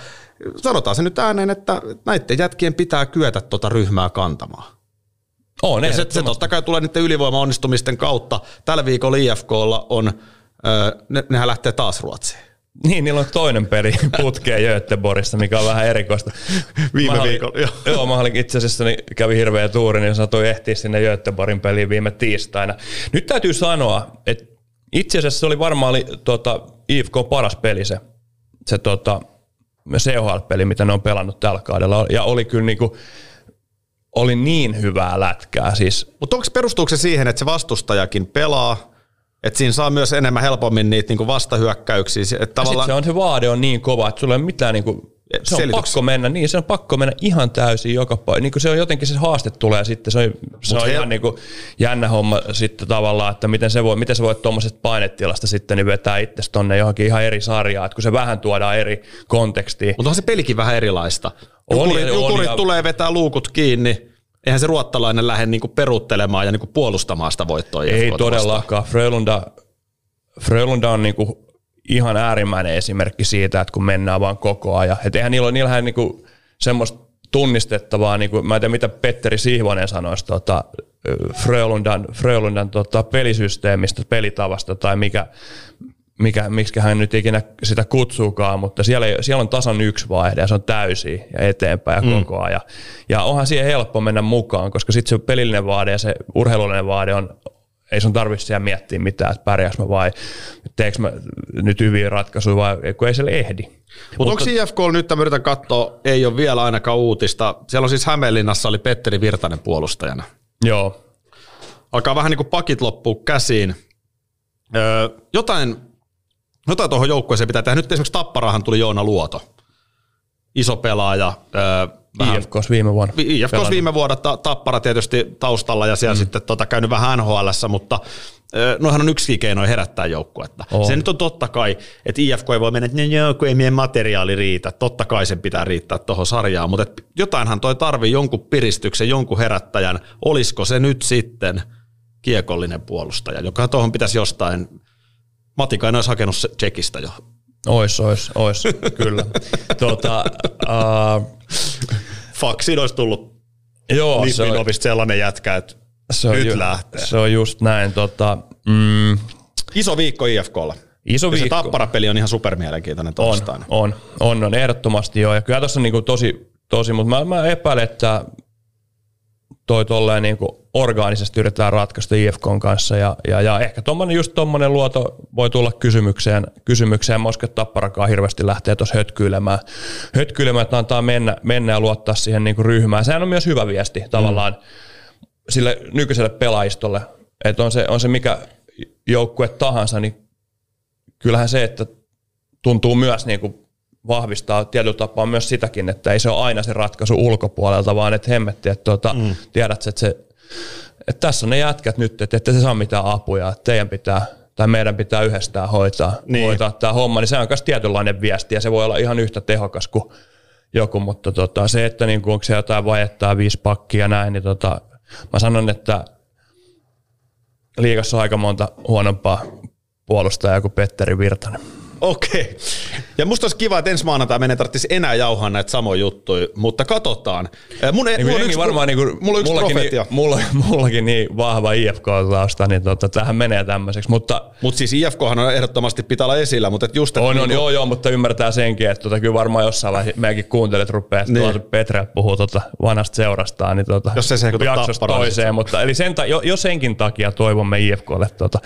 sanotaan se nyt ääneen, että näiden jätkien pitää kyetä tuota ryhmää kantamaan. On, ja se, se totta kai tulee niiden ylivoimaonnistumisten kautta. Tällä viikolla IFKlla on, ne, nehän lähtee taas Ruotsiin. Niin, niillä on toinen peri putkeen Göteborgissa, mikä on vähän erikoista. viime viikolla, joo. Joo, mä olin itse asiassa niin kävi hirveä tuuri, niin satui ehtiä sinne Göteborgin peliin viime tiistaina. Nyt täytyy sanoa, että itse asiassa se oli varmaan oli, tuota, IFK paras peli se, se tuota, CHL-peli, mitä ne on pelannut tällä kaudella. Ja oli kyllä niinku, oli niin hyvää lätkää. Siis. Mutta onko perustuuko se siihen, että se vastustajakin pelaa, että siinä saa myös enemmän helpommin niitä niinku vastahyökkäyksiä. Että tavallaan... se on se vaade on niin kova, että sulla ei ole mitään niinku se on pakko mennä, niin se on pakko mennä ihan täysin joka paikka. Niin se on jotenkin se haaste tulee sitten, se on, se on ihan niin kuin jännä homma sitten tavallaan, että miten se voi, miten se voi tuommoisesta painetilasta sitten niin vetää itse tonne johonkin ihan eri sarjaan, että kun se vähän tuodaan eri kontekstiin. Mutta on se pelikin vähän erilaista. Jukurit, jukurit tulee vetää luukut kiinni, eihän se ruottalainen lähde niinku peruuttelemaan ja niinku puolustamaan sitä voittoa. Ei todellakaan. Frölunda, Frölunda on niinku ihan äärimmäinen esimerkki siitä, että kun mennään vaan koko ajan. Että eihän niillä, niillähän niinku semmoista tunnistettavaa, niin kuin, mä en tiedä mitä Petteri Sihvonen sanoisi tota, Frölundan, Frölundan tota, pelisysteemistä, pelitavasta tai mikä, mikä, miksi hän nyt ikinä sitä kutsuukaan, mutta siellä, siellä on tasan yksi vaihde ja se on täysi ja eteenpäin ja mm. koko ajan. Ja onhan siihen helppo mennä mukaan, koska sitten se pelillinen vaade ja se urheilullinen vaade on, ei sun tarvitse siellä miettiä mitään, että pärjääks mä vai teekö mä nyt hyviä ratkaisuja vai kun ei siellä ehdi. Mut Mutta onko IFK nyt, mä yritän katsoa, ei ole vielä ainakaan uutista. Siellä on siis Hämeenlinnassa oli Petteri Virtanen puolustajana. Joo. Alkaa vähän niin kuin pakit loppuu käsiin. Öö, jotain, jotain tuohon joukkueeseen pitää tehdä. Nyt esimerkiksi Tapparahan tuli Joona Luoto. Iso pelaaja. Öö, IFKs viime vuonna. IFKs viime vuonna, Tappara tietysti taustalla ja siellä mm. sitten tota, käynyt vähän nhl mutta nohan on yksi keino herättää joukkuetta. On. Se nyt on totta kai, että IFK ei voi mennä, että joo, kun ei meidän materiaali riitä. Totta kai sen pitää riittää tuohon sarjaan, mutta jotainhan toi tarvii jonkun piristyksen, jonkun herättäjän. Olisiko se nyt sitten kiekollinen puolustaja, joka tuohon pitäisi jostain, Matikainen olisi hakenut Tsekistä jo. Ois, ois, ois, kyllä. tuota, uh, Faksiin olisi tullut Joo, se on, sellainen jätkä, että se on nyt ju, lähtee. Se on just näin. Tota, mm, Iso viikko IFKlla. Iso ja viikko. se Tappara-peli on ihan supermielenkiintoinen torstaina. On, on, on, on, ehdottomasti joo. Ja kyllä tuossa on niinku tosi, tosi mutta mä, mä epäilen, että toi tolleen niin kuin orgaanisesti yritetään ratkaista IFKn kanssa ja, ja, ja ehkä tommonen, just tuommoinen luoto voi tulla kysymykseen, kysymykseen Moske Tapparakaan hirveästi lähtee tuossa hötkyilemään, hötkyilemään, että antaa mennä, mennä ja luottaa siihen niin kuin ryhmään. Sehän on myös hyvä viesti tavallaan mm. sille nykyiselle pelaajistolle, että on se, on se mikä joukkue tahansa, niin kyllähän se, että tuntuu myös niin kuin vahvistaa tietyllä tapaa myös sitäkin, että ei se ole aina se ratkaisu ulkopuolelta, vaan että hemmetti, että tuota, mm. tiedät, että, se, että tässä on ne jätkät nyt, että ette se saa mitään apuja, että teidän pitää tai meidän pitää yhdestään hoitaa, niin. hoitaa tämä homma, niin se on myös tietynlainen viesti ja se voi olla ihan yhtä tehokas kuin joku, mutta tota, se, että niin kuin, onko se jotain vajettaa viisi pakkia ja näin, niin tota, mä sanon, että liigassa on aika monta huonompaa puolustajaa kuin Petteri Virtanen. Okei. Okay. Ja musta olisi kiva, että ensi maanantai meidän tarvitsisi enää jauhaa näitä samoja juttuja, mutta katsotaan. Äh, Mun, Niin mulla, on jengi yksi, varmaan niin kuin, mulla on yksi mullakin, profetia. niin, mulla, mullakin niin vahva IFK-tausta, niin tota, tähän menee tämmöiseksi. Mutta Mutta siis IFKhan on ehdottomasti pitää olla esillä, mutta et just, että on, on, niinku- joo, joo, mutta ymmärtää senkin, että tota, kyllä varmaan jossain vaiheessa meidänkin kuuntelet rupeaa, että Niin. niin. Petre puhuu tota vanhasta seurastaan, niin tota, Jos se heikuta jaksosta toiseen, mutta eli sen, ta- jo, jo, senkin takia toivomme IFKlle tota,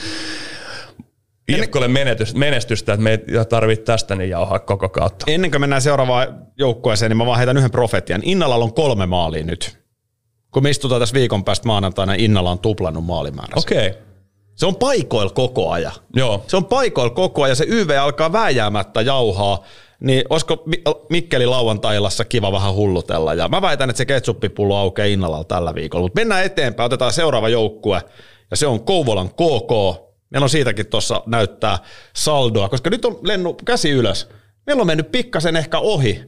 IFKlle menetystä, menestystä, että me ei tarvitse tästä niin jauhaa koko kautta. Ennen kuin mennään seuraavaan joukkueeseen, niin mä vaan heitän yhden profetian. Innalalla on kolme maalia nyt. Kun me istutaan tässä viikon päästä maanantaina, Innalla on tuplannut maalimäärä. Okei, okay. Se on paikoilla koko ajan. joo. Se on paikoilla koko ajan, se YV alkaa vääjäämättä jauhaa, niin olisiko Mi- Mikkeli lauantailassa kiva vähän hullutella. Ja mä väitän, että se ketsuppipullo aukeaa Innalalla tällä viikolla. Mutta mennään eteenpäin, otetaan seuraava joukkue, ja se on Kouvolan KK. Meillä on siitäkin tuossa näyttää saldoa, koska nyt on lennu käsi ylös. Meillä on mennyt pikkasen ehkä ohi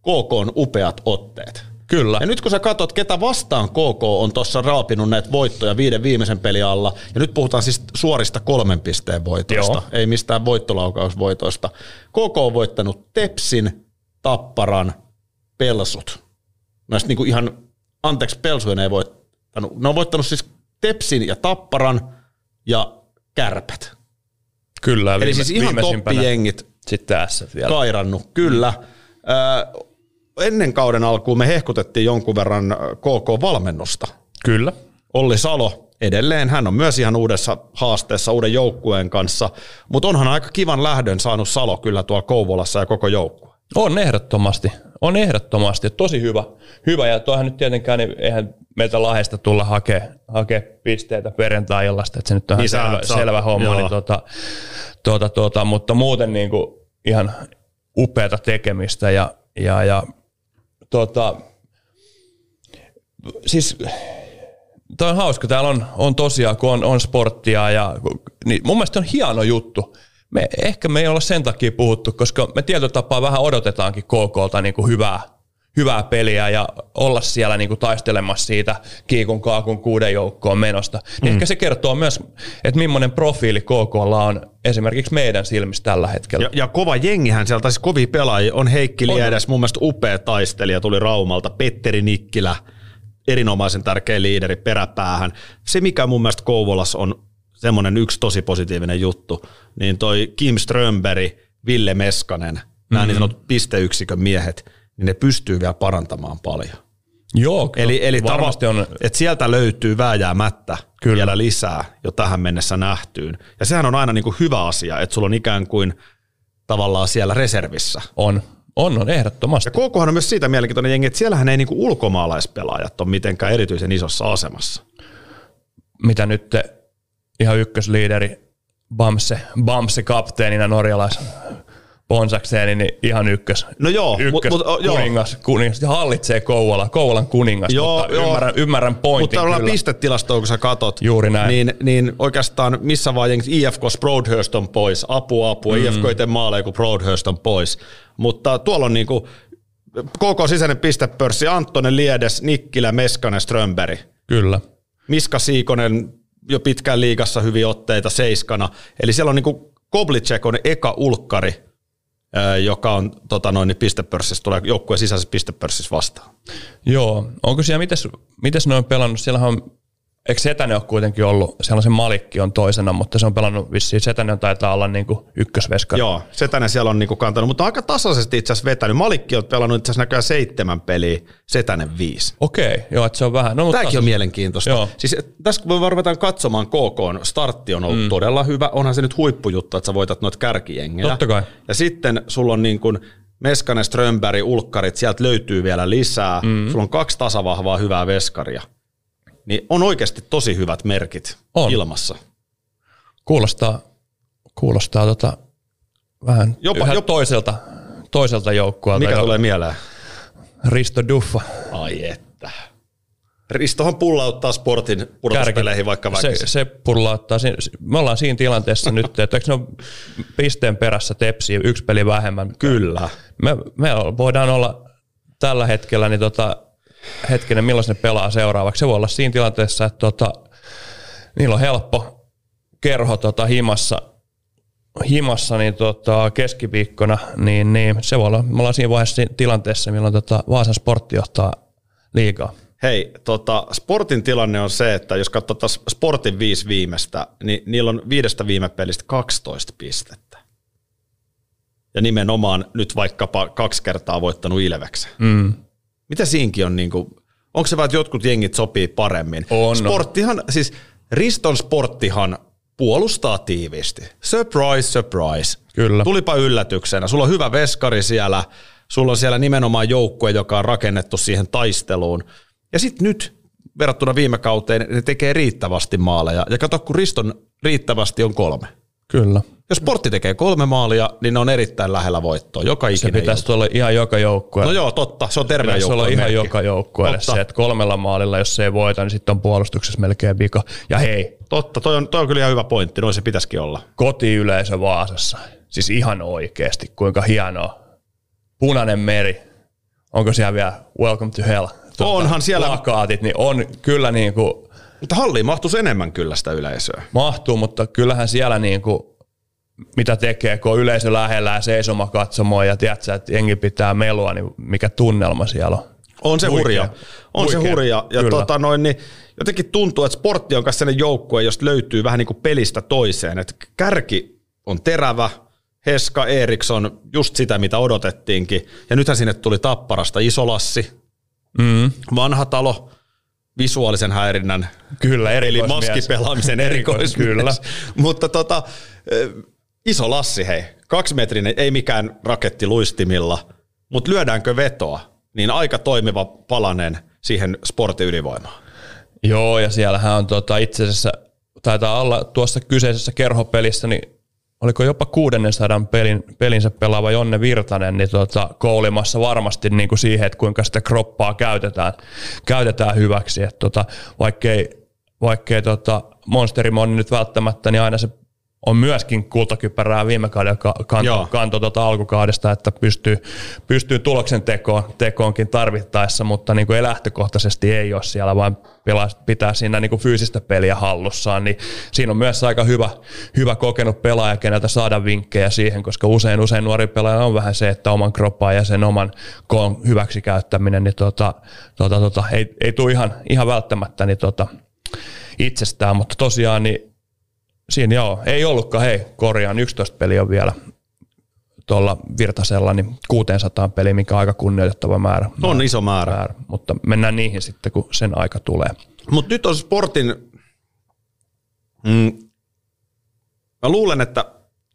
KKn upeat otteet. Kyllä. Ja nyt kun sä katsot, ketä vastaan KK on tuossa raapinut näitä voittoja viiden viimeisen pelin alla, ja nyt puhutaan siis suorista kolmen pisteen voitoista, Joo. ei mistään voittolaukausvoitoista. KK on voittanut Tepsin, Tapparan, Pelsut. Näistä niinku ihan, anteeksi, Pelsujen ei voittanut. Ne on voittanut siis Tepsin ja Tapparan ja Kärpät. Kyllä. Eli siis ihan toppijengit Sitten tässä vielä. kairannut, kyllä. Ö, ennen kauden alkuun me hehkutettiin jonkun verran KK-valmennusta. Kyllä. Olli Salo, edelleen hän on myös ihan uudessa haasteessa uuden joukkueen kanssa, mutta onhan aika kivan lähdön saanut Salo kyllä tuolla Kouvolassa ja koko joukkue. On ehdottomasti. On ehdottomasti. Tosi hyvä. Hyvä. Ja toihan nyt tietenkään, niin eihän meiltä Lahdesta tulla hakea, hakea pisteitä perjantai-illasta, että se nyt on Niin selvä, sä- selvä homma. joo. Niin tota, tota, tota, mutta muuten niin kuin ihan upeata tekemistä ja, ja, ja tota, siis Tämä on hauska. Täällä on, on tosiaan, kun on, on sporttia ja niin mun mielestä on hieno juttu. Me, ehkä me ei olla sen takia puhuttu, koska me tietyllä tapaa vähän odotetaankin KKlta niin kuin hyvää, hyvää peliä ja olla siellä niin kuin taistelemassa siitä kiikun kaakun kuuden joukkoon menosta. Niin Ehkä se kertoo myös, että millainen profiili KKlla on esimerkiksi meidän silmissä tällä hetkellä. Ja, ja kova jengihän sieltä, siis kovia pelaajia, on Heikki Liedes, mun mielestä upea taistelija, tuli Raumalta, Petteri Nikkilä, erinomaisen tärkeä liideri peräpäähän. Se, mikä mun mielestä Kouvolassa on semmoinen yksi tosi positiivinen juttu, niin toi Kim Strömberg, Ville Meskanen, nämä mm-hmm. niin sanotut pisteyksikön miehet, niin ne pystyy vielä parantamaan paljon. Joo, Eli, eli varmasti tava, on, että sieltä löytyy vääjäämättä Kyllä. Kyllä. vielä lisää jo tähän mennessä nähtyyn. Ja sehän on aina niin kuin hyvä asia, että sulla on ikään kuin tavallaan siellä reservissä. on, on, on ehdottomasti. Ja KKhan on myös siitä mielenkiintoinen jengi, että siellähän ei niin kuin ulkomaalaispelaajat ole mitenkään erityisen isossa asemassa. mitä nyt te, ihan ykkösliideri Bamse, Bamse kapteenina norjalais Bonsakseen, niin ihan ykkös. No joo, mut- ykkös mut- o- joo. kuningas, kuningas, ja hallitsee Kouvola, Kouvolan kuningas, Joo, mutta joo. ymmärrän, ymmärrän pointin Mutta ollaan kyllä. pistetilastoa, kun sä katot, Juuri näin. Niin, niin oikeastaan missä vaan jengit IFK Broadhurst on pois, apu apu, mm. IFK ei tee maaleja, kun Broadhurst on pois. Mutta tuolla on niinku koko sisäinen pistepörssi, Anttonen, Liedes, Nikkilä, Meskanen, Strömberg. Kyllä. Miska Siikonen jo pitkään liigassa hyviä otteita seiskana. Eli siellä on niinku Koblicek on eka ulkkari, joka on tota noin, niin pistepörssissä, tulee joukkueen sisäisessä pistepörssissä vastaan. Joo, onko siellä, mites, mites ne on pelannut, siellähän on, eikö Setänen ole kuitenkin ollut, siellä on se Malikki on toisena, mutta se on pelannut vissiin, Setänen taitaa olla niin kuin ykkösveskari. Joo, Setänen siellä on niinku kantanut, mutta aika tasaisesti itse asiassa vetänyt. Malikki on pelannut itse asiassa näköjään seitsemän peliä, Setänen viisi. Okei, joo, että se on vähän. No, mutta Tämäkin on mielenkiintoista. Joo. Siis tässä kun me ruvetaan katsomaan KK, startti on ollut mm. todella hyvä. Onhan se nyt huippujuttu, että sä voitat noita kärkijengejä. Totta kai. Ja sitten sulla on niin kuin Meskanen, Strömberg, Ulkkarit, sieltä löytyy vielä lisää. Mm. Sulla on kaksi tasavahvaa hyvää veskaria. Niin on oikeasti tosi hyvät merkit On. ilmassa. Kuulostaa, kuulostaa tota, vähän Jopa- jopa, toiselta, toiselta joukkueelta. Mikä tulee mieleen? Risto Duffa. Ai että. Ristohan pullauttaa sportin pudotuspeleihin vaikka se, väkisin. se pullauttaa. Me ollaan siinä tilanteessa nyt, että eikö ne ole pisteen perässä tepsi yksi peli vähemmän. Kyllä. Me, me voidaan olla tällä hetkellä, niin tota, hetkinen, milloin ne pelaa seuraavaksi. Se voi olla siinä tilanteessa, että tota, niillä on helppo kerho tota, himassa himassa niin tota, keskiviikkona, niin, niin se voi olla, me ollaan siinä vaiheessa tilanteessa, milloin tota, Vaasan sportti johtaa liigaa. Hei, tota, sportin tilanne on se, että jos katsotaan sportin viisi viimeistä, niin niillä on viidestä viime pelistä 12 pistettä. Ja nimenomaan nyt vaikkapa kaksi kertaa voittanut Ilveksen. Mm. Mitä siinkin on, niin kuin, onko se vaan, että jotkut jengit sopii paremmin? On. Sporttihan, siis Riston sporttihan puolustaa tiiviisti. Surprise, surprise. Kyllä. Tulipa yllätyksenä. Sulla on hyvä veskari siellä, sulla on siellä nimenomaan joukkue, joka on rakennettu siihen taisteluun. Ja sitten nyt verrattuna viime kauteen ne tekee riittävästi maaleja. Ja kato, kun Riston riittävästi on kolme. Kyllä. Jos sportti tekee kolme maalia, niin ne on erittäin lähellä voittoa. Joka Se ikinen pitäisi olla ihan joka joukkue. No joo, totta. Se on terveen Pitäisi olla joukkueen ihan merkki. joka Totta. se, että kolmella maalilla, jos se ei voita, niin sitten on puolustuksessa melkein vika. Ja hei, Totta, toi on, toi on kyllä ihan hyvä pointti, noin se pitäisikin olla. kotiyleisö Vaasassa. Siis ihan oikeasti, kuinka hienoa. Punainen meri. Onko siellä vielä Welcome to Hell? Onhan siellä- Plakaatit, niin on kyllä niin kuin Mutta halliin mahtuisi enemmän kyllä sitä yleisöä. mahtuu, mutta kyllähän siellä niin kuin, mitä tekee, kun on yleisö lähellä ja seisoma katsomoon ja tiedätkö, että jengi pitää melua, niin mikä tunnelma siellä on. On se Huikea. hurja. On se Huikea. hurja. Ja Kyllä. tota noin, niin jotenkin tuntuu, että sportti on myös sellainen joukkue, josta löytyy vähän niin kuin pelistä toiseen. Et kärki on terävä, Heska, Eriksson, just sitä, mitä odotettiinkin. Ja nythän sinne tuli Tapparasta Isolassi, Mm. vanha talo, visuaalisen häirinnän Kyllä, eli maskipelaamisen erikoismies. Kyllä. Mutta tota, iso Lassi, hei, kaksimetrinen, ei mikään raketti luistimilla, mutta lyödäänkö vetoa, niin aika toimiva palanen siihen sportin ylivoimaan. Joo, ja siellähän on tota, itse asiassa, taitaa olla tuossa kyseisessä kerhopelissä, niin oliko jopa 600 pelin, pelinsä pelaava Jonne Virtanen, niin tota, koulimassa varmasti niin kuin siihen, että kuinka sitä kroppaa käytetään, käytetään hyväksi. Tota, vaikkei, vaikkei tota Monsterimon nyt välttämättä, niin aina se on myöskin kultakypärää viime kaudella kanto, kanto tuota alkukaudesta, että pystyy, pystyy tuloksen tekoon, tekoonkin tarvittaessa, mutta niin kuin ei lähtökohtaisesti ei ole siellä, vaan pitää siinä niin kuin fyysistä peliä hallussaan, niin siinä on myös aika hyvä, hyvä kokenut pelaaja, keneltä saada vinkkejä siihen, koska usein, usein nuori pelaaja on vähän se, että oman kroppaa ja sen oman koon hyväksi käyttäminen, niin tota, tota, tota, ei, ei tule ihan, ihan välttämättä niin tota, itsestään, mutta tosiaan niin Siinä joo, ei ollutkaan, hei, korjaan, 11 peliä on vielä tuolla Virtasella, niin 600 peliä, mikä on aika kunnioitettava määrä. On iso määrä. määrä. Mutta mennään niihin sitten, kun sen aika tulee. Mutta nyt on sportin, mm, mä luulen, että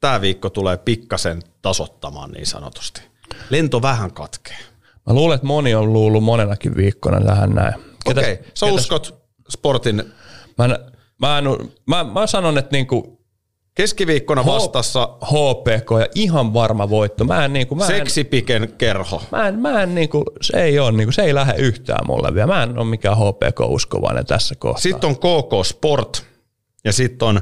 tämä viikko tulee pikkasen tasottamaan niin sanotusti. Lento vähän katkee. Mä luulen, että moni on luullut monenakin viikkona tähän näin. Okei, okay. sä uskot sportin Mä, en, mä, en, mä, mä sanon, että niinku keskiviikkona vastassa HPK ja ihan varma voitto. Mä en, niinku, mä en, seksipiken kerho. Mä en, mä en niinku, se ei ole, niinku, se ei lähde yhtään mulle vielä. Mä en ole mikään HPK-uskovainen tässä kohtaa. Sitten on KK Sport ja sitten on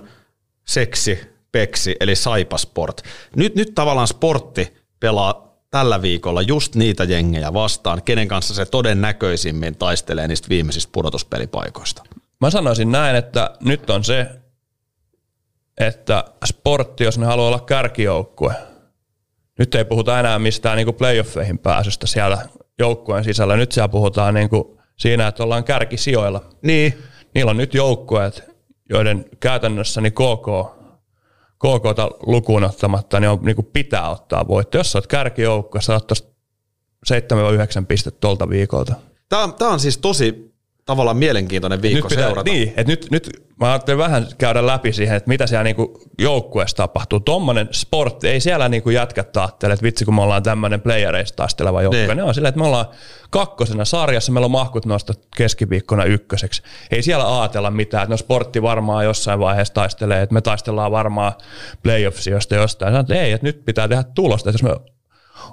seksi, peksi eli Saipa Sport. Nyt, nyt tavallaan sportti pelaa tällä viikolla just niitä jengejä vastaan, kenen kanssa se todennäköisimmin taistelee niistä viimeisistä pudotuspelipaikoista. Mä sanoisin näin, että nyt on se, että sportti, jos ne haluaa olla kärkijoukkue, nyt ei puhuta enää mistään niin playoffeihin pääsystä siellä joukkueen sisällä. Nyt siellä puhutaan niin kuin siinä, että ollaan kärkisijoilla. Niin. Niillä on nyt joukkueet, joiden käytännössä niin KK, KKta lukuun ottamatta niin, on, niin kuin pitää ottaa voitto. Jos sä oot kärkijoukkue, sä ottaisi 7-9 pistettä tuolta viikolta. Tämä on, tämä on siis tosi tavallaan mielenkiintoinen viikko nyt pitää, seurata. Niin, että nyt, nyt mä ajattelin vähän käydä läpi siihen, että mitä siellä niinku joukkueessa tapahtuu. Tuommoinen sportti, ei siellä niinku jätkät ajattele, että vitsi kun me ollaan tämmöinen playereista taisteleva joukkue. Niin. Ne on silleen, että me ollaan kakkosena sarjassa, meillä on mahkut nosta keskiviikkona ykköseksi. Ei siellä ajatella mitään, että no sportti varmaan jossain vaiheessa taistelee, että me taistellaan varmaan playoffsiosta jostain. Sanoin, että ei, että nyt pitää tehdä tulosta, että jos me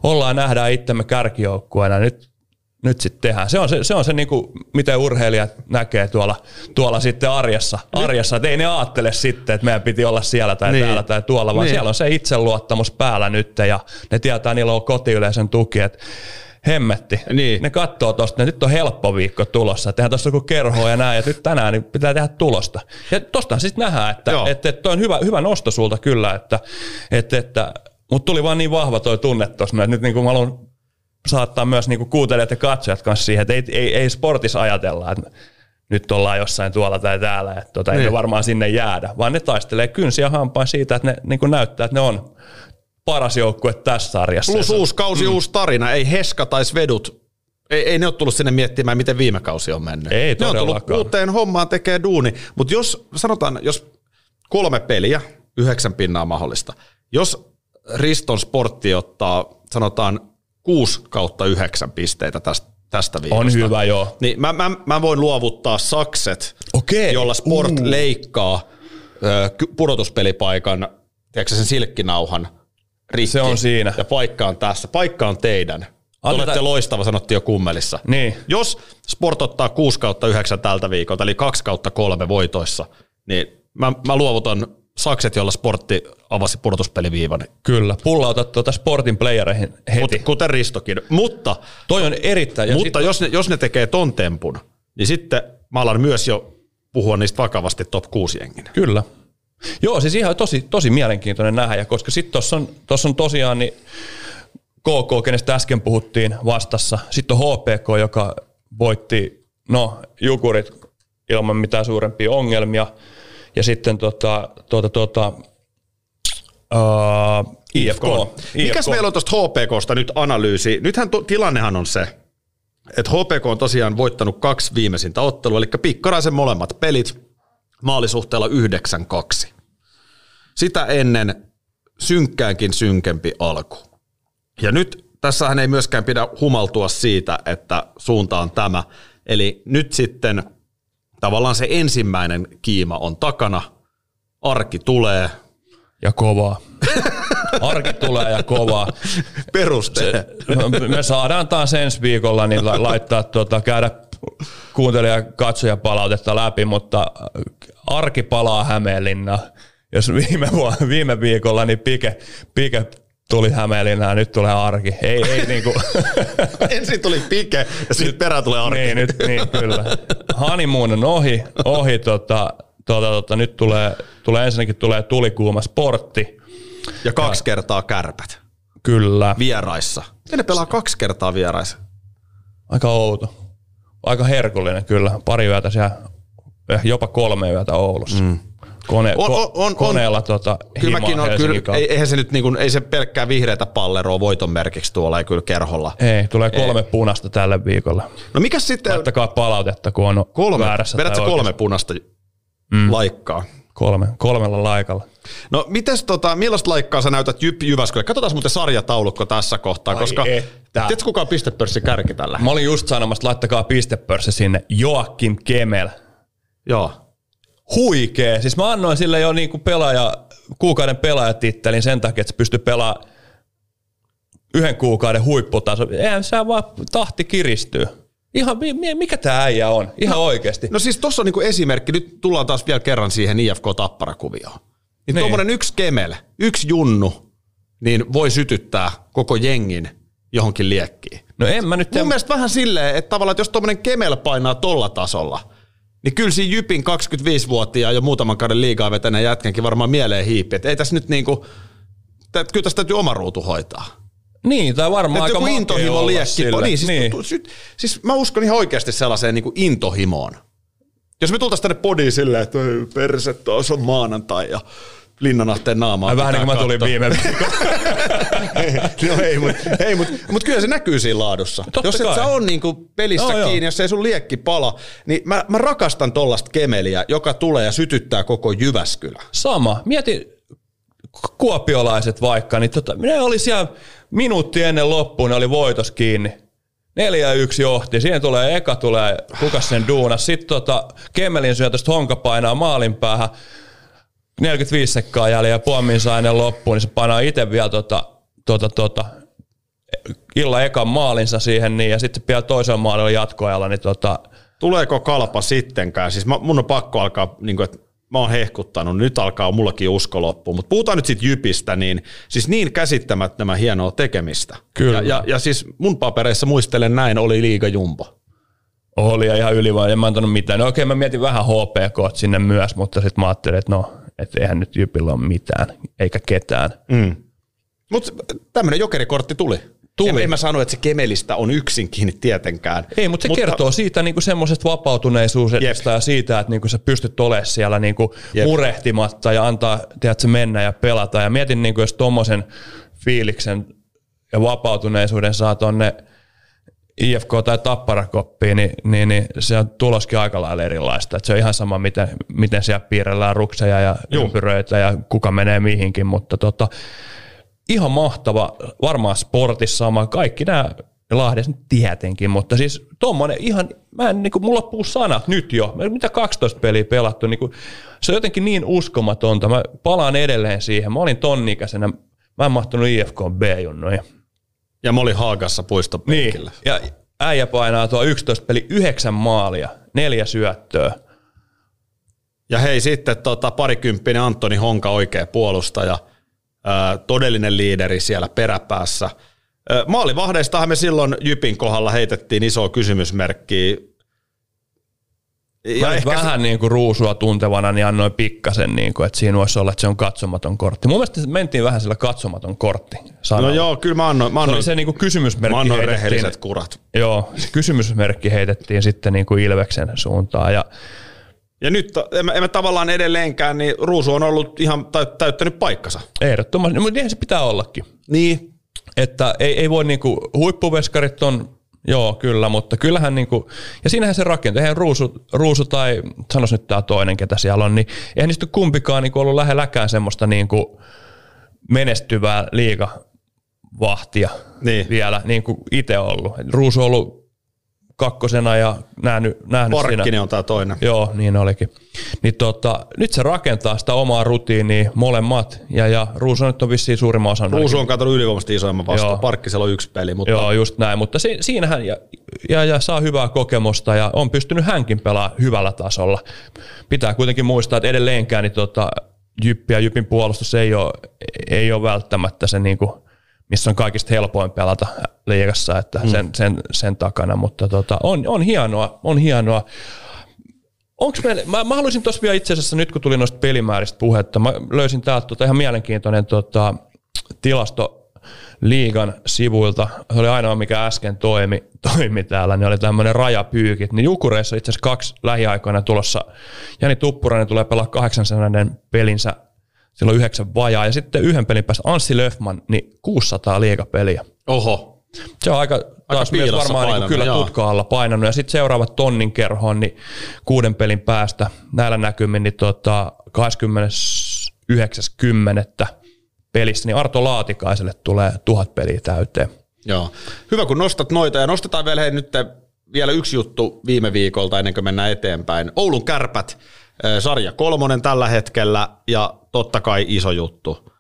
ollaan nähdään itsemme kärkijoukkueena, nyt nyt sitten tehdään. Se on se, se, on se niin kuin, miten urheilijat näkee tuolla, tuolla sitten arjessa, arjessa. että ei ne ajattele sitten, että meidän piti olla siellä tai Niin. täällä tai tuolla, vaan Niin. siellä on se itseluottamus päällä nyt ja ne tietää, niillä on kotiyleisön tuki, että hemmetti. Niin. Ne katsoo tosta, että nyt on helppo viikko tulossa, tehdään tuossa joku kerho ja näin, ja nyt tänään niin pitää tehdä tulosta. Ja tostahan sitten nähdään, että, Joo. että, että toi on hyvä, hyvä nosto sulta kyllä, että, että, että mutta tuli vaan niin vahva toi tunne tuossa, että nyt niin kuin mä haluan saattaa myös niin kuin kuuntelijat ja katsojat kanssa siihen, että ei, ei, ei sportissa ajatella, että nyt ollaan jossain tuolla tai täällä, että tota, ei Niin. me varmaan sinne jäädä, vaan ne taistelee kynsiä hampain siitä, että ne niin näyttää, että ne on paras joukkue tässä sarjassa. Plus uusi kausi, mm. uusi tarina. Ei Heska tai Svedut, ei, ei ne ole tullut sinne miettimään, miten viime kausi on mennyt. Ei ne on tullut uuteen hommaan tekee duuni. Mutta jos, sanotaan, jos kolme peliä, yhdeksän pinnaa mahdollista. Jos Riston sportti ottaa, sanotaan, 6 kautta yhdeksän pisteitä tästä, tästä viikosta. On hyvä, joo. Niin mä, mä, mä voin luovuttaa sakset, Okei. jolla sport leikkaa ö, pudotuspelipaikan, tiedätkö sen silkkinauhan rikki. Se on siinä. Ja paikka on tässä. Paikka on teidän. Te Annetaan- olette loistava, sanottiin jo kummelissa. Niin. Jos Sport ottaa 6 kautta 9 tältä viikolta, eli 2 kautta 3 voitoissa, niin mä, mä luovutan sakset, jolla sportti avasi pudotuspeliviivan. Kyllä, pullautat tuota sportin playereihin heti. Mut, kuten Ristokin. Mutta, Toi on erittäin... Mutta sit, jos, ne, jos ne tekee ton tempun, niin sitten mä alan myös jo puhua niistä vakavasti top 6 jenginä. Kyllä. Joo, siis ihan tosi, tosi mielenkiintoinen nähdä, ja koska sitten tuossa on, tossa on tosiaan niin KK, kenestä äsken puhuttiin vastassa. Sitten on HPK, joka voitti, no, Jukurit ilman mitään suurempia ongelmia. Ja sitten tota, tota, tota, uh, IFK. Mikäs meillä on tuosta HPKsta nyt analyysi? Nythän to, tilannehan on se, että HPK on tosiaan voittanut kaksi viimeisintä ottelua, eli Pikkaraisen molemmat pelit maalisuhteella 9-2. Sitä ennen synkkäänkin synkempi alku. Ja nyt tässähän ei myöskään pidä humaltua siitä, että suunta on tämä. Eli nyt sitten tavallaan se ensimmäinen kiima on takana, arki tulee, Ja kovaa. Arki tulee ja kovaa. peruste. Me saadaan taas ensi viikolla niin la- laittaa tuota, käydä kuuntelija ja katsoja palautetta läpi, mutta arki palaa Hämeenlinna. Jos viime, vuonna, viime viikolla niin pike, pike tuli Hämeenlinnaan, nyt tulee arki. Ei, ei niinku, Ensin tuli pike ja sitten perään tulee arki. niin, nyt, niin kyllä. Honeymoon on ohi, ohi tota, tota, tota, nyt tulee, tulee ensinnäkin tulee tulikuuma sportti. Ja kaksi kertaa kärpät Kyllä. vieraissa. Ja ne pelaa kaksi kertaa vieraissa. Aika outo. Aika herkullinen kyllä. Pari yötä siellä, eh, jopa kolme yötä Oulussa. Mm. Kone, On- on- on- koneella tota, Kyllä mäkin on, kyllä, ei, eihän se nyt niinku, ei se pelkkää vihreätä palleroa voiton merkiksi tuolla, ei kyllä kerholla. Ei, tulee kolme punasta tälle viikolla. No mikä sitten, Laittakaa palautetta, kun on kolme, väärässä. vedätkö kolme oikeassa. punasta mm. laikkaa? Kolme, kolmella laikalla. No mites tota, millaista laikkaa sä näytät Jyp Jyväskylä? Katsotaan muuten sarjataulukko tässä kohtaa, Ai koska että. tiedätkö kuka on pistepörssi kärki tällä? Mä olin just sanomassa, että laittakaa pistepörssi sinne. Joakim Kemel. Joo. Huikee. Siis mä annoin sille jo niinku pelaaja, kuukauden pelaajatittelin sen takia, että se pystyi pelaamaan yhden kuukauden huipputaso. Eihän se vaan tahti kiristyy. Ihan, mi- mi- mikä tämä äijä on? Ihan no, oikeasti. No siis tossa on niinku esimerkki, nyt tullaan taas vielä kerran siihen IFK-tapparakuvioon. Niin, niin. Niin. tuommoinen yksi kemel, yksi junnu, niin voi sytyttää koko jengin johonkin liekkiin. No en mä nyt Mun tiedä. mielestä vähän silleen, että tavallaan, että jos tuommoinen kemel painaa tolla tasolla, niin kyllä siinä Jypin 25-vuotiaan ja muutaman kauden liigaa vetäneen jätkänkin varmaan mieleen hiipi. Että ei tässä nyt niinku, tä- kyllä tästä täytyy oma ruutu hoitaa. Niin, tai varmaan Että aika intohimo liekki. Niin, siis, niin. Sy, siis mä uskon ihan oikeasti sellaiseen niin kuin intohimoon. Jos me tultaisiin tänne podiin silleen, että "Oi, perse taas on maanantai ja Linnanahteen naamaa. Vähän niin kuin mä tulin katsoa." viime no ei, mutta ei, mut, mut kyllä se näkyy siinä laadussa. Totta jos et kai. sä on niinku pelissä joo. kiinni, jos ei sun liekki pala, niin mä, mä rakastan tollasta kemeliä, joka tulee ja sytyttää koko Jyväskylä. Sama. Mieti kuopiolaiset vaikka, niin tota, ne oli siellä minuutti ennen loppuun, ne oli voitos kiinni. Neljä yksi johti, siihen tulee eka tulee, kuka sen duunas. Sitten tota, Kemmelin syötöstä Honka painaa maalin päähän, 45 sekkaa jäljellä ja Puomin saa ennen loppuun, niin se painaa itse vielä tota, tota, tota, illan ekan maalinsa siihen, niin, ja sitten vielä toisen maalilla jatkoajalla, niin tota, Tuleeko kalpa sittenkään? Siis mä, mun on pakko alkaa, niin kuin, että mä oon hehkuttanut, nyt alkaa mullakin usko loppu. Mutta puhutaan nyt sitten Jypistä, niin siis niin käsittämättömän hienoa tekemistä. Kyllä. Ja, ja, ja siis mun papereissa muistelen näin, oli liiga jumbo. Oli ja ihan yli vaan, en mä antanut mitään. No okei, mä mietin vähän HPK sinne myös, mutta sitten mä ajattelin, että no, että eihän nyt Jypillä ole mitään, eikä ketään. Mm. Mutta tämmöinen jokerikortti tuli. Tuli. En, en mä sano, että se Kemelistä on yksin kiinni tietenkään. Ei, mutta se mutta, kertoo siitä niinku semmoisesta vapautuneisuudesta ja siitä, että niinku sä pystyt olemaan siellä niinku murehtimatta ja antaa tiedätkö, mennä ja pelata. Ja mietin, niinku, jos tuommoisen fiiliksen ja vapautuneisuuden saa tonne IFK tai Tapparakoppiin, niin, niin, niin se on tuloskin aika lailla erilaista. Et se on ihan sama, miten, miten siellä piirrellään rukseja ja Juh. ympyröitä ja kuka menee mihinkin, mutta tota, ihan mahtava, varmaan sportissa sama, kaikki nämä Lahdessa tietenkin, mutta siis tuommoinen ihan, mä en, niin kuin, mulla loppuu sanat nyt jo, mitä 12 peliä pelattu, niin kuin, se on jotenkin niin uskomatonta, mä palaan edelleen siihen, mä olin tonnikäisenä, mä en mahtunut IFK B-junnoihin. Ja mä olin Haagassa puistopenkillä. Niin, ja äijä painaa tuo 11 peli, yhdeksän maalia, neljä syöttöä. Ja hei sitten tota, parikymppinen Antoni Honka oikea puolustaja – todellinen liideri siellä peräpäässä. Maalivahdeistahan me silloin Jypin kohdalla heitettiin iso kysymysmerkki. Ja ehkä vähän se... niin kuin ruusua tuntevana, niin annoin pikkasen, niin kuin, että siinä voisi olla, että se on katsomaton kortti. Mun mielestä mentiin vähän sillä katsomaton kortti. Sanalla. No joo, kyllä mä annoin. Mä annoin se, se niin kuin kysymysmerkki mä annoin rehelliset kurat. Joo, se kysymysmerkki heitettiin sitten niin kuin Ilveksen suuntaan. Ja ja nyt emme, emme tavallaan edelleenkään, niin Ruusu on ollut ihan täyttänyt paikkansa. Ehdottomasti, no, mutta niinhän se pitää ollakin. Niin. Että ei, ei voi niinku, huippuveskarit on, joo kyllä, mutta kyllähän niinku, ja siinähän se rakentuu. Eihän Ruusu, Ruusu tai sanois nyt tämä toinen, ketä siellä on, niin eihän niistä kumpikaan niinku ollut lähelläkään semmoista niinku menestyvää liiga vahtia niin. vielä, niin kuin itse ollut. Ruusu on ollut kakkosena ja nähnyt, nähnyt Parkkinen siinä. on tämä toinen. Joo, niin olikin. Niin tota, nyt se rakentaa sitä omaa rutiiniä molemmat, ja, ja Ruusu nyt on vissiin suurimman osan. Ruusu on katsonut ylivoimasti isoimman vastaan, Parkkisella on yksi peli. Mutta... Joo, just näin, mutta si, siinähän ja, ja, ja, saa hyvää kokemusta, ja on pystynyt hänkin pelaa hyvällä tasolla. Pitää kuitenkin muistaa, että edelleenkään niin tota, Jyppi ja Jypin puolustus ei ole, ei ole välttämättä se niin kuin missä on kaikista helpoin pelata liigassa, että mm. sen, sen, sen, takana, mutta tota, on, on hienoa, on hienoa. Onks meille, mä, mä haluaisin tuossa vielä itse asiassa, nyt kun tuli noista pelimääristä puhetta, mä löysin täältä tota ihan mielenkiintoinen tota, tilasto liigan sivuilta. Se oli ainoa, mikä äsken toimi, toimi täällä, niin oli tämmöinen rajapyykit. Niin Jukureissa itse asiassa kaksi lähiaikoina tulossa. Jani Tuppurainen tulee pelaa 800 pelinsä silloin yhdeksän vajaa. Ja sitten yhden pelin päästä Anssi Löfman, niin 600 liigapeliä. Oho. Se on aika, taas aika myös varmaan niin kyllä tutka-alla painanut. Ja sitten seuraavat tonnin kerhoon, niin kuuden pelin päästä näillä näkymin, niin tota 29.10. pelissä, niin Arto Laatikaiselle tulee tuhat peliä täyteen. Joo. Hyvä, kun nostat noita. Ja nostetaan vielä hei, nyt vielä yksi juttu viime viikolta ennen kuin mennään eteenpäin. Oulun kärpät, sarja kolmonen tällä hetkellä ja totta kai iso juttu.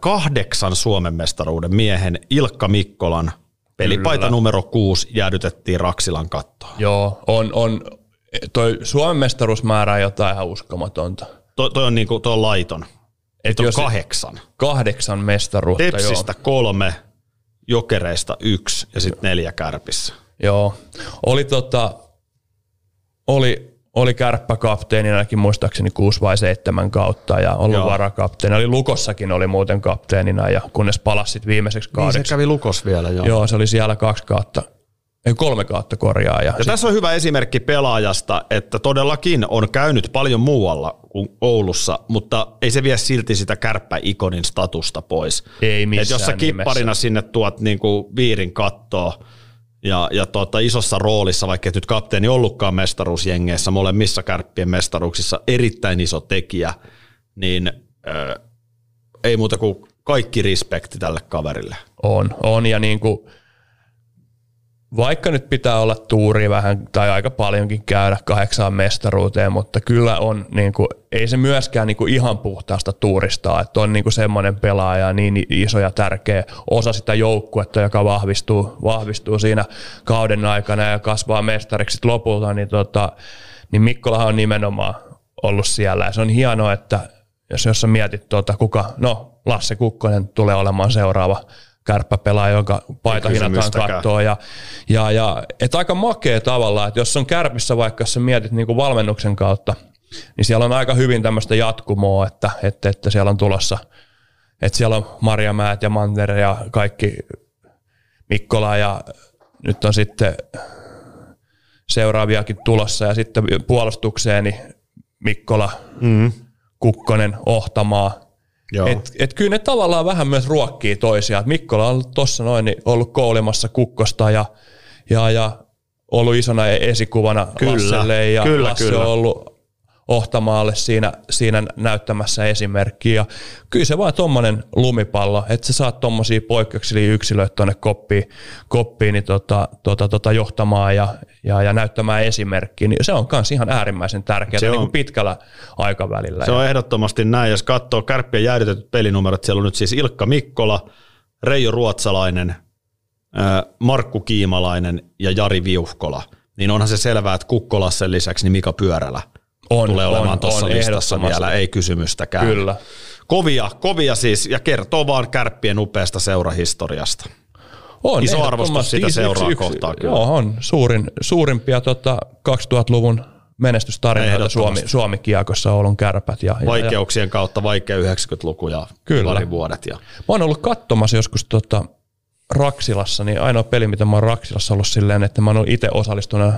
Kahdeksan Suomen mestaruuden miehen Ilkka Mikkolan pelipaita Kyllä. numero kuusi jäädytettiin Raksilan kattoon. Joo, on, on toi Suomen mestaruusmäärä on jotain ihan uskomatonta. To, toi on niinku, toi on laiton. Et on kahdeksan. Kahdeksan mestaruutta, Tepsistä joo. kolme, jokereista yksi ja sitten neljä kärpissä. Joo, oli tota, oli oli kärppäkapteeninakin muistaakseni kuusi vai seitsemän kautta ja ollut Joo. varakapteeni. Oli Lukossakin oli muuten kapteenina ja kunnes palasi sitten viimeiseksi kaudeksi. Niin se kävi Lukos vielä, joo. Joo, se oli siellä kaksi kautta ei kolme kautta korjaa. Ja, ja sit... tässä on hyvä esimerkki pelaajasta, että todellakin on käynyt paljon muualla kuin Oulussa, mutta ei se vie silti sitä kärppäikonin statusta pois. Ei missään Et jos sä kipparina nimessä. sinne tuot niin kuin viirin kattoa, ja, ja tuota, isossa roolissa, vaikka et nyt kapteeni ollutkaan mestaruusjengeissä, molemmissa kärppien mestaruuksissa erittäin iso tekijä, niin äh, ei muuta kuin kaikki respekti tälle kaverille. On, on ja niin kuin, vaikka nyt pitää olla tuuri vähän tai aika paljonkin käydä kahdeksaan mestaruuteen, mutta kyllä on, niin kuin, ei se myöskään niin kuin ihan puhtaasta tuurista, että on niin kuin semmoinen pelaaja niin iso ja tärkeä osa sitä joukkuetta, joka vahvistuu, vahvistuu siinä kauden aikana ja kasvaa mestariksi lopulta, niin, tota, niin Mikkolahan on nimenomaan ollut siellä. Ja se on hienoa, että jos, jos sä mietit, tuota, kuka, no Lasse Kukkonen tulee olemaan seuraava kärppäpelaaja, jonka paita hinataan kysymystäkään. kattoa. Ja, ja, ja et aika makea tavalla, että jos on kärpissä vaikka jos sä mietit niin kuin valmennuksen kautta, niin siellä on aika hyvin tämmöistä jatkumoa, että, että, että siellä on tulossa, että siellä on Marjamäät ja Manter ja kaikki Mikkola ja nyt on sitten seuraaviakin tulossa ja sitten puolustukseen niin Mikkola, mm. Kukkonen, Ohtamaa. Joo. Et, et kyllä ne tavallaan vähän myös ruokkii toisiaan. Mikkola on tuossa noin niin ollut koulimassa Kukkosta ja, ja, ja ollut isona esikuvana Kyllä, Lasselle ja kyllä, Lasse kyllä. on ollut Ohtamaalle siinä, siinä näyttämässä esimerkkiä. Ja kyllä se vaan tommonen lumipallo, että sä saat tommosia poikkeuksellisia yksilöitä tuonne koppiin, koppiin niin tota, tota, tota johtamaan ja, ja, ja näyttämään esimerkkiä, niin se on myös ihan äärimmäisen tärkeää niin kuin pitkällä aikavälillä. Se on ehdottomasti näin. Jos katsoo kärppien jäädytetyt pelinumerot, siellä on nyt siis Ilkka Mikkola, Reijo Ruotsalainen, Markku Kiimalainen ja Jari Viuhkola. Niin onhan se selvää, että Kukkolassen lisäksi niin Mika Pyörälä On, tulee on, olemaan tuossa listassa vielä, ei kysymystäkään. Kyllä. Kovia, kovia siis, ja kertoo vaan kärppien upeasta seurahistoriasta. On, Iso arvostus sitä Yksi- seuraa yksi- kohtaan kyllä. Joo, on suurin, suurimpia tota, 2000-luvun menestystarinoita Ehdottomasti. Suomi, Suomi-kiekossa Oulun kärpät. Ja, ja, ja, Vaikeuksien kautta vaikea 90-luku ja Kyllä. pari vuodet. Ja. mä oon ollut katsomassa joskus tota, Raksilassa, niin ainoa peli, mitä mä oon Raksilassa ollut silleen, että mä oon ollut itse osallistunut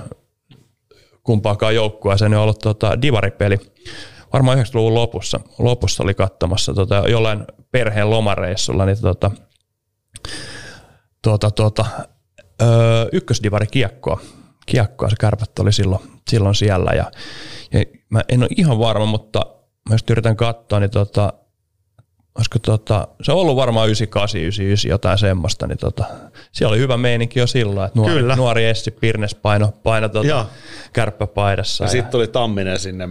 kumpaakaan joukkueeseen, niin on ollut tota, divaripeli. Varmaan 90-luvun lopussa, lopussa oli katsomassa tota, jollain perheen lomareissulla, niin tota, tuota, tuota, öö, ykkösdivari kiekkoa. Kiekkoa se kärpät oli silloin, silloin siellä. Ja, ja mä en ole ihan varma, mutta mä just yritän katsoa, niin tota, olisiko tota, se on ollut varmaan 98, 99, jotain semmoista, niin tota, siellä oli hyvä meininki jo silloin, että nuori, Kyllä. nuori Essi Pirnes paino, paino tota, kärppäpaidassa. Ja Ja, sitten tuli Tamminen sinne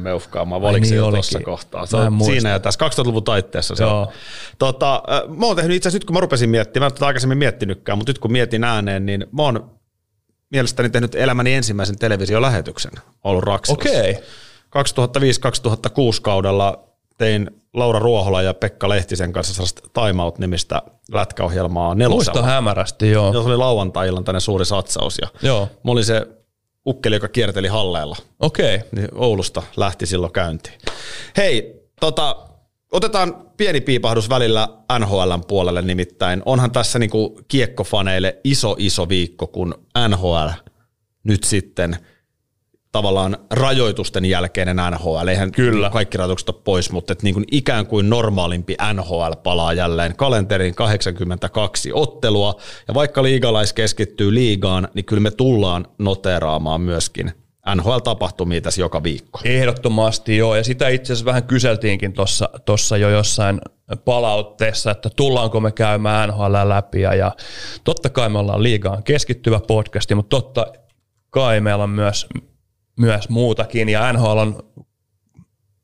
valiko se niin jo tuossa kohtaa. Se on siinä ja tässä 2000-luvun taitteessa se on. Tota, mä oon tehnyt itse asiassa nyt kun mä rupesin miettimään, mä en tätä aikaisemmin miettinytkään, mutta nyt kun mietin ääneen, niin mä oon mielestäni tehnyt elämäni ensimmäisen televisiolähetyksen ollut Raksilassa. Okei, 2005-2006 kaudella tein Laura Ruohola ja Pekka Lehtisen kanssa sellaista Time Out-nimistä lätkäohjelmaa nelosella. muista hämärästi, joo. Joo, se oli lauantai-illan tänne suuri satsaus. Ja Joo, mä olin se ukkeli, joka kierteli halleilla. okei. Niin Oulusta lähti silloin käyntiin. Hei, tota, otetaan pieni piipahdus välillä NHLn puolelle nimittäin. Onhan tässä niinku kiekkofaneille iso iso viikko, kun NHL nyt sitten tavallaan rajoitusten jälkeinen NHL. Eihän Kyllä. kaikki rajoitukset ole pois, mutta et niin kuin ikään kuin normaalimpi NHL palaa jälleen kalenteriin 82 ottelua. Ja vaikka liigalais keskittyy liigaan, niin kyllä me tullaan noteraamaan myöskin NHL-tapahtumia tässä joka viikko. Ehdottomasti joo, ja sitä itse asiassa vähän kyseltiinkin tuossa jo jossain palautteessa, että tullaanko me käymään NHL läpi, ja, ja totta kai me ollaan liigaan keskittyvä podcasti, mutta totta kai meillä on myös, myös muutakin, ja NHL on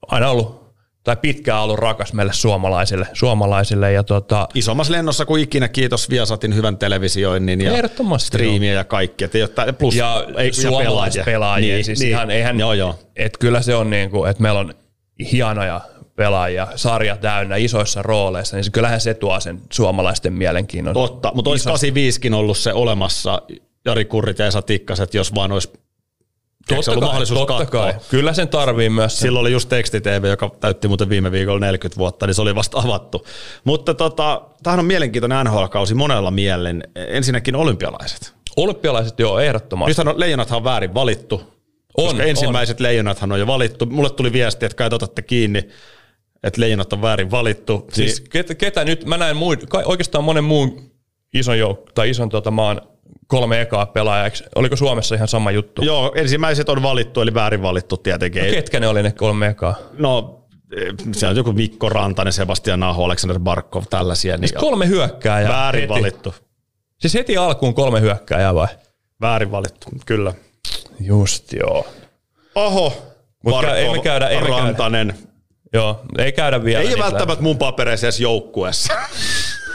aina ollut, tai pitkään ollut rakas meille suomalaisille, suomalaisille ja tota, Isommassa lennossa kuin ikinä, kiitos Viasatin hyvän televisioinnin ja striimiä ja kaikki. Et ei ole tää- plus, ja, ei- suomalaispelaajia. Niin, siis niin. Ihan, eihän, Joo, joo. Et kyllä se on niin kuin, että meillä on hienoja pelaajia, sarja täynnä, isoissa rooleissa, niin se, kyllähän se tuo sen suomalaisten mielenkiinnon. Totta, mutta olisi 85kin ollut se olemassa, Jari Kurrit ja Esa Tikkaset, jos vaan olisi tiedätkö, ollut mahdollisuus totta katsoa. kai. Kyllä sen tarvii myös. Sen. Silloin oli just teksti-TV, joka täytti muuten viime viikolla 40 vuotta, niin se oli vasta avattu. Mutta tota, tämähän on mielenkiintoinen NHL-kausi monella mielen. Ensinnäkin olympialaiset. Olympialaiset joo, ehdottomasti. Nythän on, leijonathan on väärin valittu. On, koska ensimmäiset leijonathan on jo valittu. Mulle tuli viesti, että kai te otatte kiinni, että leijonat on väärin valittu. Siis ketä, ketä nyt, mä muun, kai oikeastaan monen muun ison jouk- tai ison tota, maan kolme ekaa pelaajaa. Oliko Suomessa ihan sama juttu? Joo, ensimmäiset on valittu, eli väärin valittu tietenkin. No, ketkä ne oli ne kolme ekaa? No, eh, se on joku Mikko Rantanen, Sebastian Aho, Aleksander Barkov, tällaisia. Niin Kolme hyökkääjää. väärin heti. valittu. Siis heti alkuun kolme hyökkääjää vai? Väärin valittu, kyllä. Just joo. Aho, Mut Barkov, ei me käydä- ei me käydä. Rantanen. Joo, ei käydä vielä. Ei välttämättä mun papereissa edes joukkueessa.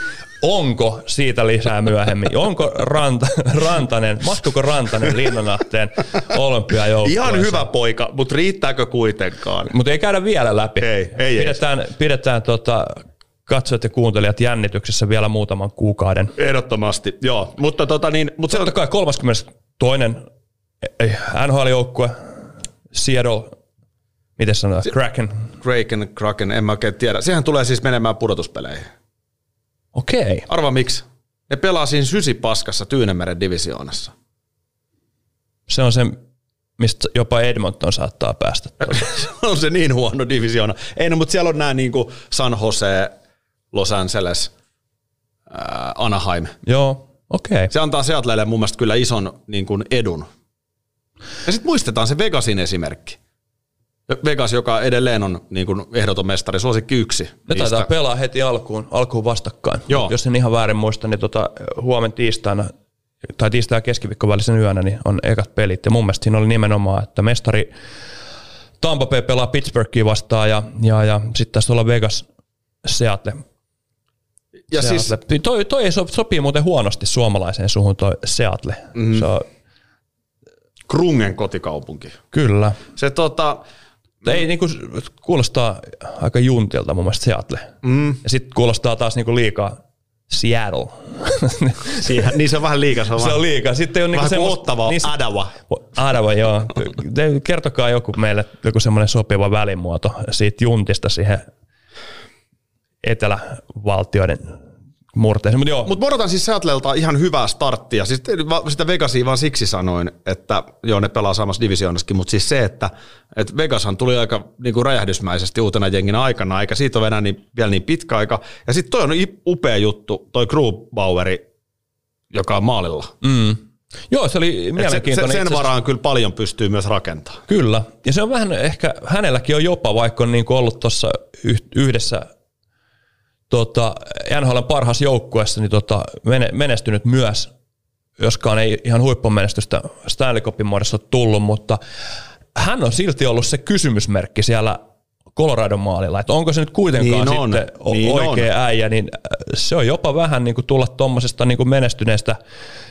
onko siitä lisää myöhemmin. Onko Ranta, Rantanen, mahtuuko Rantanen Linnanahteen olympiajoukkueeseen? Ihan hyvä poika, mutta riittääkö kuitenkaan? Mutta ei käydä vielä läpi. Ei, ei pidetään, pidetään tota, katsojat ja kuuntelijat jännityksessä vielä muutaman kuukauden. Ehdottomasti, joo. Mutta tota niin, mutta se on, kai 32. NHL-joukkue, Seattle, miten sanotaan, Kraken. Kraken, Kraken, en mä oikein tiedä. Sehän tulee siis menemään pudotuspeleihin. Okei. Arva miksi? Ne pelaa siinä sysipaskassa Tyynemeren divisioonassa. Se on se, mistä jopa Edmonton saattaa päästä. On se niin huono divisioona. Ei no, mutta siellä on nämä niinku San Jose, Los Angeles, ää, Anaheim. Joo, okei. Se antaa Seatlelle mun mielestä kyllä ison niin kuin edun. Ja sitten muistetaan se Vegasin esimerkki. Vegas, joka edelleen on niin kuin ehdoton mestari, suosikki yksi. Ne taitaa pelaa heti alkuun, alkuun vastakkain. Joo. Jos en ihan väärin muista, niin tota, huomen tiistaina tai tiistai ja keskiviikko välisen yönä niin on ekat pelit. Ja mun mielestä siinä oli nimenomaan, että mestari Tampa Bay pelaa Pittsburghia vastaan ja, ja, ja sitten tässä olla Vegas Seattle. ja siis, Seattle. Toi, toi ei so, sopii muuten huonosti suomalaiseen suhun toi Seattle. Mm. Se on, Krungen kotikaupunki. kyllä. Se tota, Ei niinku, kuulostaa aika juntilta mun mielestä Seattle. Mm. Ja sitten kuulostaa taas niinku liikaa Seattle. siihen, niin se on vähän liikaa. Se on, se vähän, on liikaa. Sitten on niinku vähän kuin semmoista- ottava niin se- Adawa. Adava, joo. Te- Kertokaa joku meille joku semmoinen sopiva välimuoto siitä juntista siihen etelävaltioiden murteeseen. Mutta joo, Mutta mä odotan siis Seattlelta ihan hyvää starttia. Siis sitä Vegasia vaan siksi sanoin, että joo, ne pelaa samassa divisioonassakin, mutta siis se, että, että Vegashan tuli aika niin kuin räjähdysmäisesti uutena jenginä aikana, eikä siitä ole enää niin, vielä niin pitkä aika. Ja sitten toi on upea juttu, toi Grubaueri, joka on maalilla. mm. joo, se oli Et se, se, mielenkiintoinen. sen varaan kyllä paljon pystyy myös rakentamaan. Kyllä. Ja se on vähän ehkä, hänelläkin on jopa, vaikka on niin ollut tuossa yhdessä tota, NHLn parhaassa joukkueessa, niin tota, mene- menestynyt myös, joskaan ei ihan huippumenestystä Stanley Cupin muodossa tullut, mutta hän on silti ollut se kysymysmerkki siellä Coloradon maalilla, että onko se nyt kuitenkaan Niin on, sitten niin oikea äijä, niin äh, se on jopa vähän niin kuin tulla tuommoisesta niin menestyneestä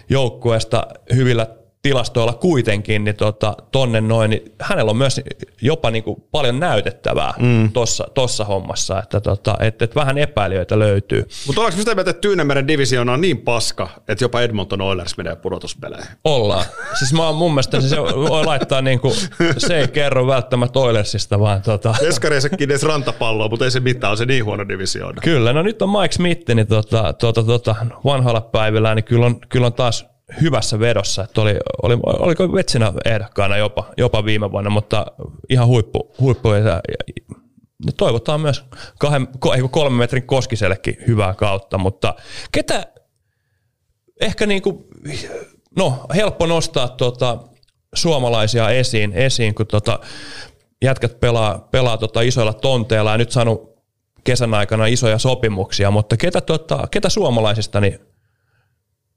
joukkueesta hyvillä tilastoilla kuitenkin, niin tota, tonne noin, niin hänellä on myös jopa niin kuin paljon näytettävää mm. tossa, tossa hommassa, että tota, et, et vähän epäilijöitä löytyy. Mutta ollaanko sitä mieltä, että Tyynemeren divisioona on niin paska, että jopa Edmonton Oilers menee pudotuspeleihin? Ollaan. Siis mä mun mielestä se voi laittaa niin kuin, se ei kerro välttämättä Oilersista, vaan tota, Eskareissakin edes rantapalloa, mutta ei se mitään, on se niin huono divisioona. Kyllä, no nyt on Mike Smith, niin tota, tota, tota, vanhalla päivillä, niin kyllä on, kyllä on taas hyvässä vedossa. Että oli, oli, oliko Vetsinä ehdokkaana jopa, jopa viime vuonna, mutta ihan huippu, huippu ja, ja, toivotaan myös kahden, kolmen metrin koskisellekin hyvää kautta, mutta ketä ehkä niin kuin, no helppo nostaa tota, suomalaisia esiin, esiin kun tota, jätkät pelaa, pelaa tota isoilla tonteilla ja nyt saanut kesän aikana isoja sopimuksia, mutta ketä, tota, ketä suomalaisista, niin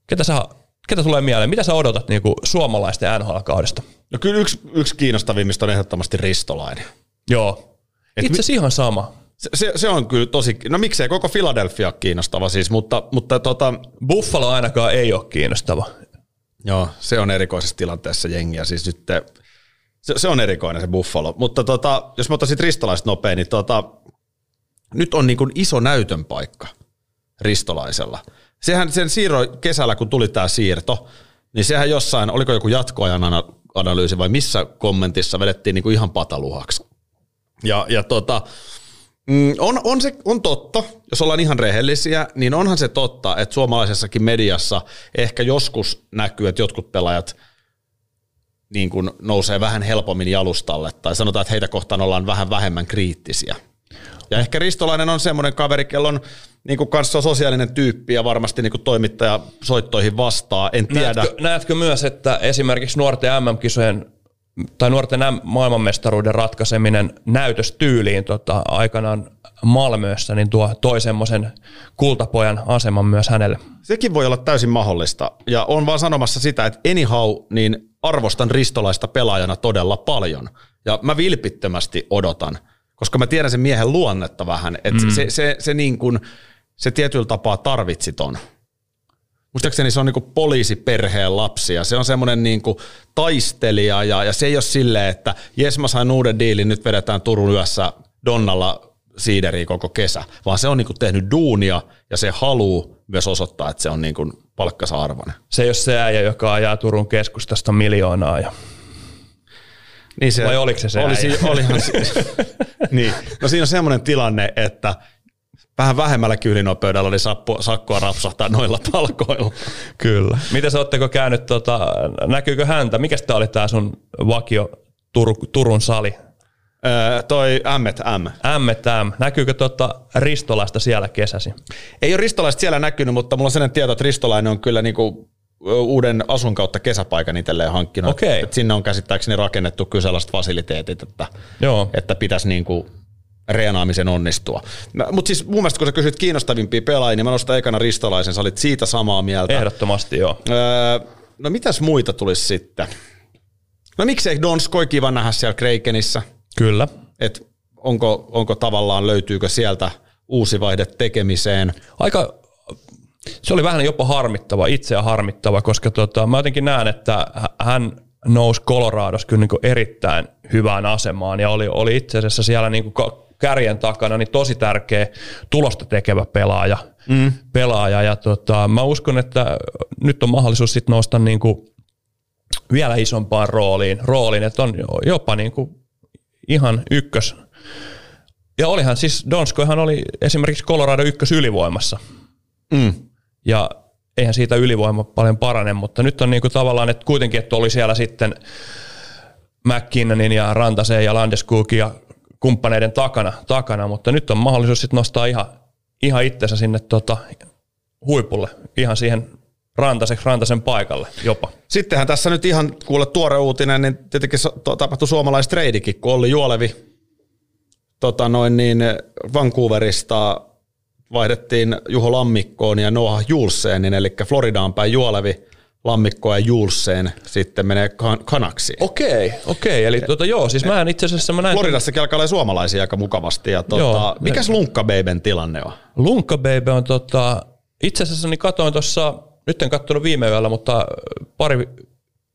ketä, sä, ketä tulee mieleen? Mitä sä odotat niin kuin suomalaisten NHL-kaudesta? No kyllä yksi, yksi kiinnostavimmista on ehdottomasti Ristolainen. Joo. Et Itse asiassa ihan sama. Se, se, se, on kyllä tosi, no miksei koko Philadelphia kiinnostava siis, mutta, mutta tota, Buffalo ainakaan ei ole kiinnostava. joo, se on erikoisessa tilanteessa jengiä, siis nyt te, se, se, on erikoinen se Buffalo, mutta tota, jos mä ottaisin ristolaiset nopein, niin tota, nyt on niin kuin iso näytön paikka ristolaisella. Sehän sen siirro kesällä, kun tuli tämä siirto, niin sehän jossain, oliko joku jatkoajan ana- analyysi vai missä kommentissa vedettiin niin kuin ihan pataluhaksi. Ja, ja tota, mm, on, on, se, on totta, jos ollaan ihan rehellisiä, niin onhan se totta, että suomalaisessakin mediassa ehkä joskus näkyy, että jotkut pelaajat niin kuin nousee vähän helpommin jalustalle, tai sanotaan, että heitä kohtaan ollaan vähän vähemmän kriittisiä. Ja ehkä Ristolainen on semmoinen kaveri, kello on niin kuin kanssa sosiaalinen tyyppi ja varmasti niin kuin toimittaja soittoihin vastaa, en tiedä. Näetkö, näetkö myös, että esimerkiksi nuorten MM-kisojen tai nuorten maailmanmestaruuden ratkaiseminen näytöstyyliin tota, aikanaan Malmössä, niin tuo toi semmoisen kultapojan aseman myös hänelle. Sekin voi olla täysin mahdollista. Ja on vaan sanomassa sitä, että anyhow, niin arvostan ristolaista pelaajana todella paljon. Ja mä vilpittömästi odotan, koska mä tiedän sen miehen luonnetta vähän, että mm. se, se, se niin kuin, se tietyllä tapaa tarvitsi ton. Muistaakseni se on niinku poliisiperheen lapsi ja se on semmoinen niinku taistelija ja, ja se ei ole silleen, että jes mä sain uuden diilin, nyt vedetään Turun yössä Donnalla siideriä koko kesä, vaan se on niinku tehnyt duunia ja se haluu myös osoittaa, että se on niinku palkkansa arvoinen. Se ei ole se äijä, joka ajaa Turun keskustasta miljoonaa. Ja... Niin se, Vai oliko se se olisi, äijä? olihan se, niin. No siinä on semmoinen tilanne, että vähän vähemmällä kyylinopeudella niin sappo, sakkoa rapsahtaa noilla palkoilla. Kyllä. Miten sä ootteko käynyt, tota, näkyykö häntä? Mikä tämä oli tämä sun vakio Tur, Turun sali? Öö, toi M&M. M&M. Näkyykö tota Ristolaista siellä kesäsi? Ei ole Ristolaista siellä näkynyt, mutta mulla on sellainen tieto, että Ristolainen on kyllä niinku uuden asun kautta kesäpaikan itselleen hankkinut. Okei. Et sinne on käsittääkseni rakennettu kyllä sellaiset fasiliteetit, että, Joo. että pitäisi niinku reenaamisen onnistua. Mutta siis mun mielestä kun sä kysyt kiinnostavimpia pelaajia, niin mä nostan ekana Ristolaisen, sä olit siitä samaa mieltä. Ehdottomasti joo. Öö, no mitäs muita tulisi sitten? No miksei Donskoi kiva nähdä siellä Kreikenissä? Kyllä. Et onko, onko tavallaan, löytyykö sieltä uusi vaihde tekemiseen? Aika, se oli vähän jopa harmittava, itseä harmittava, koska tota, mä jotenkin näen, että hän nousi Coloradossa kyllä niin erittäin hyvään asemaan ja oli, oli itse asiassa siellä niin kuin kärjen takana niin tosi tärkeä tulosta tekevä pelaaja. Mm. pelaaja ja tota, mä uskon, että nyt on mahdollisuus sit nousta niin kuin vielä isompaan rooliin, rooliin että on jopa niin kuin ihan ykkös. Ja olihan siis, Donskoihan oli esimerkiksi Colorado ykkös ylivoimassa. Mm. Ja eihän siitä ylivoima paljon parane, mutta nyt on niinku tavallaan, että kuitenkin, että oli siellä sitten McKinnonin ja Rantaseen ja Landeskogin ja kumppaneiden takana, takana, mutta nyt on mahdollisuus sitten nostaa ihan, ihan itsensä sinne tota, huipulle, ihan siihen Rantaseksi Rantasen paikalle jopa. Sittenhän tässä nyt ihan kuule tuore uutinen, niin tietenkin tapahtui suomalaistreidikin, kun Olli Juolevi tota noin niin, Vancouverista vaihdettiin Juho Lammikkoon ja Noah Julseenin, eli Floridaan päin Juolevi, Lammikko ja Julseen sitten menee kan- kanaksiin. Okei, okei. Eli tuota, joo, siis mä en itse asiassa... Mä näin Floridassakin alkaa olla suomalaisia aika mukavasti. Ja tuota, Joo. mikäs Lunkka Baben tilanne on? Lunkka on tota, itse asiassa niin katoin tuossa, nyt en katsonut viime yöllä, mutta pari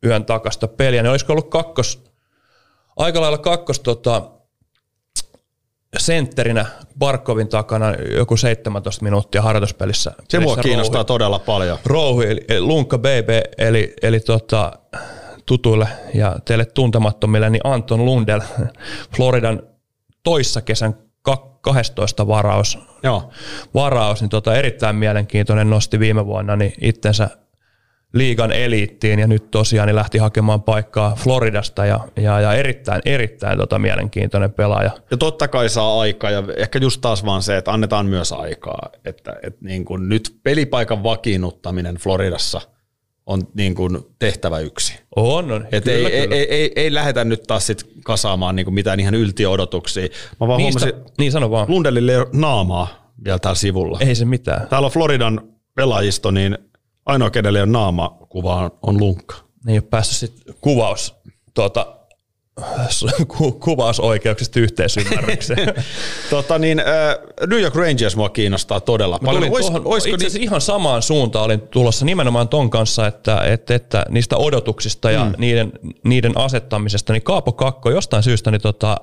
yön takasta peliä, niin olisiko ollut kakkos, aika lailla kakkos tota, sentterinä Barkovin takana joku 17 minuuttia harjoituspelissä. Se mua kiinnostaa rouhi- todella paljon. Rouhi, eli, eli Lunkka Baby, eli, eli tota, tutuille ja teille tuntemattomille, niin Anton Lundell, Floridan toissa kesän ka- 12 varaus, Joo. varaus, niin tota erittäin mielenkiintoinen nosti viime vuonna niin itsensä liigan eliittiin ja nyt tosiaan niin lähti hakemaan paikkaa Floridasta ja, ja, ja erittäin, erittäin tota mielenkiintoinen pelaaja. Ja totta kai saa aikaa ja ehkä just taas vaan se, että annetaan myös aikaa. Että, että niin kuin nyt pelipaikan vakiinnuttaminen Floridassa on niin kuin tehtävä yksi. On, on. Et kyllä, ei, kyllä. ei, ei, ei lähdetä nyt taas sit kasaamaan niin kuin mitään ihan yltiöodotuksia. Mä vaan Niistä, huomasin, niin sano vaan. Lundellille naamaa vielä täällä sivulla. Ei se mitään. Täällä on Floridan pelaajisto, niin ainoa kenelle ei ole naamakuva on, on lunkka. Ne ei ole päässyt sit kuvaus, tuota, ku, kuvausoikeuksista yhteisymmärrykseen. tota niin, äh, New York Rangers mua kiinnostaa todella Mä paljon. Ois, tuohon, itse niin, asiassa ihan samaan suuntaan olin tulossa nimenomaan ton kanssa, että, että, että niistä odotuksista ja mm. niiden, niiden asettamisesta, niin Kaapo Kakko jostain syystä, niin tota,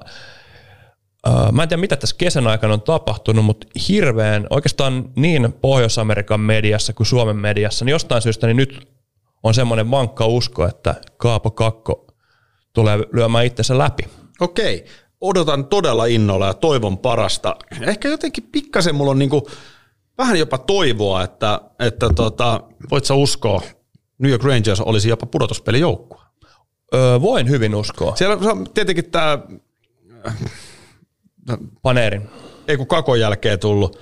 mä en tiedä mitä tässä kesän aikana on tapahtunut, mutta hirveän, oikeastaan niin Pohjois-Amerikan mediassa kuin Suomen mediassa, niin jostain syystä niin nyt on semmoinen vankka usko, että Kaapo Kakko tulee lyömään itsensä läpi. Okei, odotan todella innolla ja toivon parasta. Ehkä jotenkin pikkasen mulla on niinku vähän jopa toivoa, että, että tota, voit sä uskoa, New York Rangers olisi jopa pudotuspelijoukkue. Öö, voin hyvin uskoa. Siellä on tietenkin tämä, Paneerin. ei kun kakon jälkeen tullut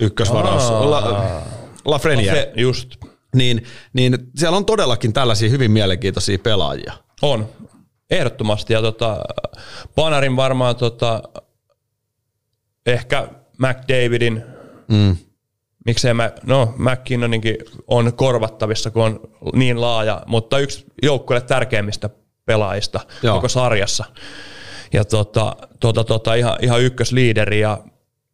ykkösvaraus. La, Lafreniere. Se, just. Niin, niin siellä on todellakin tällaisia hyvin mielenkiintoisia pelaajia. On, ehdottomasti. Ja tota, Panarin varmaan tota, ehkä McDavidin, Mm. miksei mä, no McKinnoninkin on korvattavissa, kun on niin laaja, mutta yksi joukkueelle tärkeimmistä pelaajista. Joo. koko sarjassa. Ja tota, tota, tota, ihan, ihan ykkösliideri ja,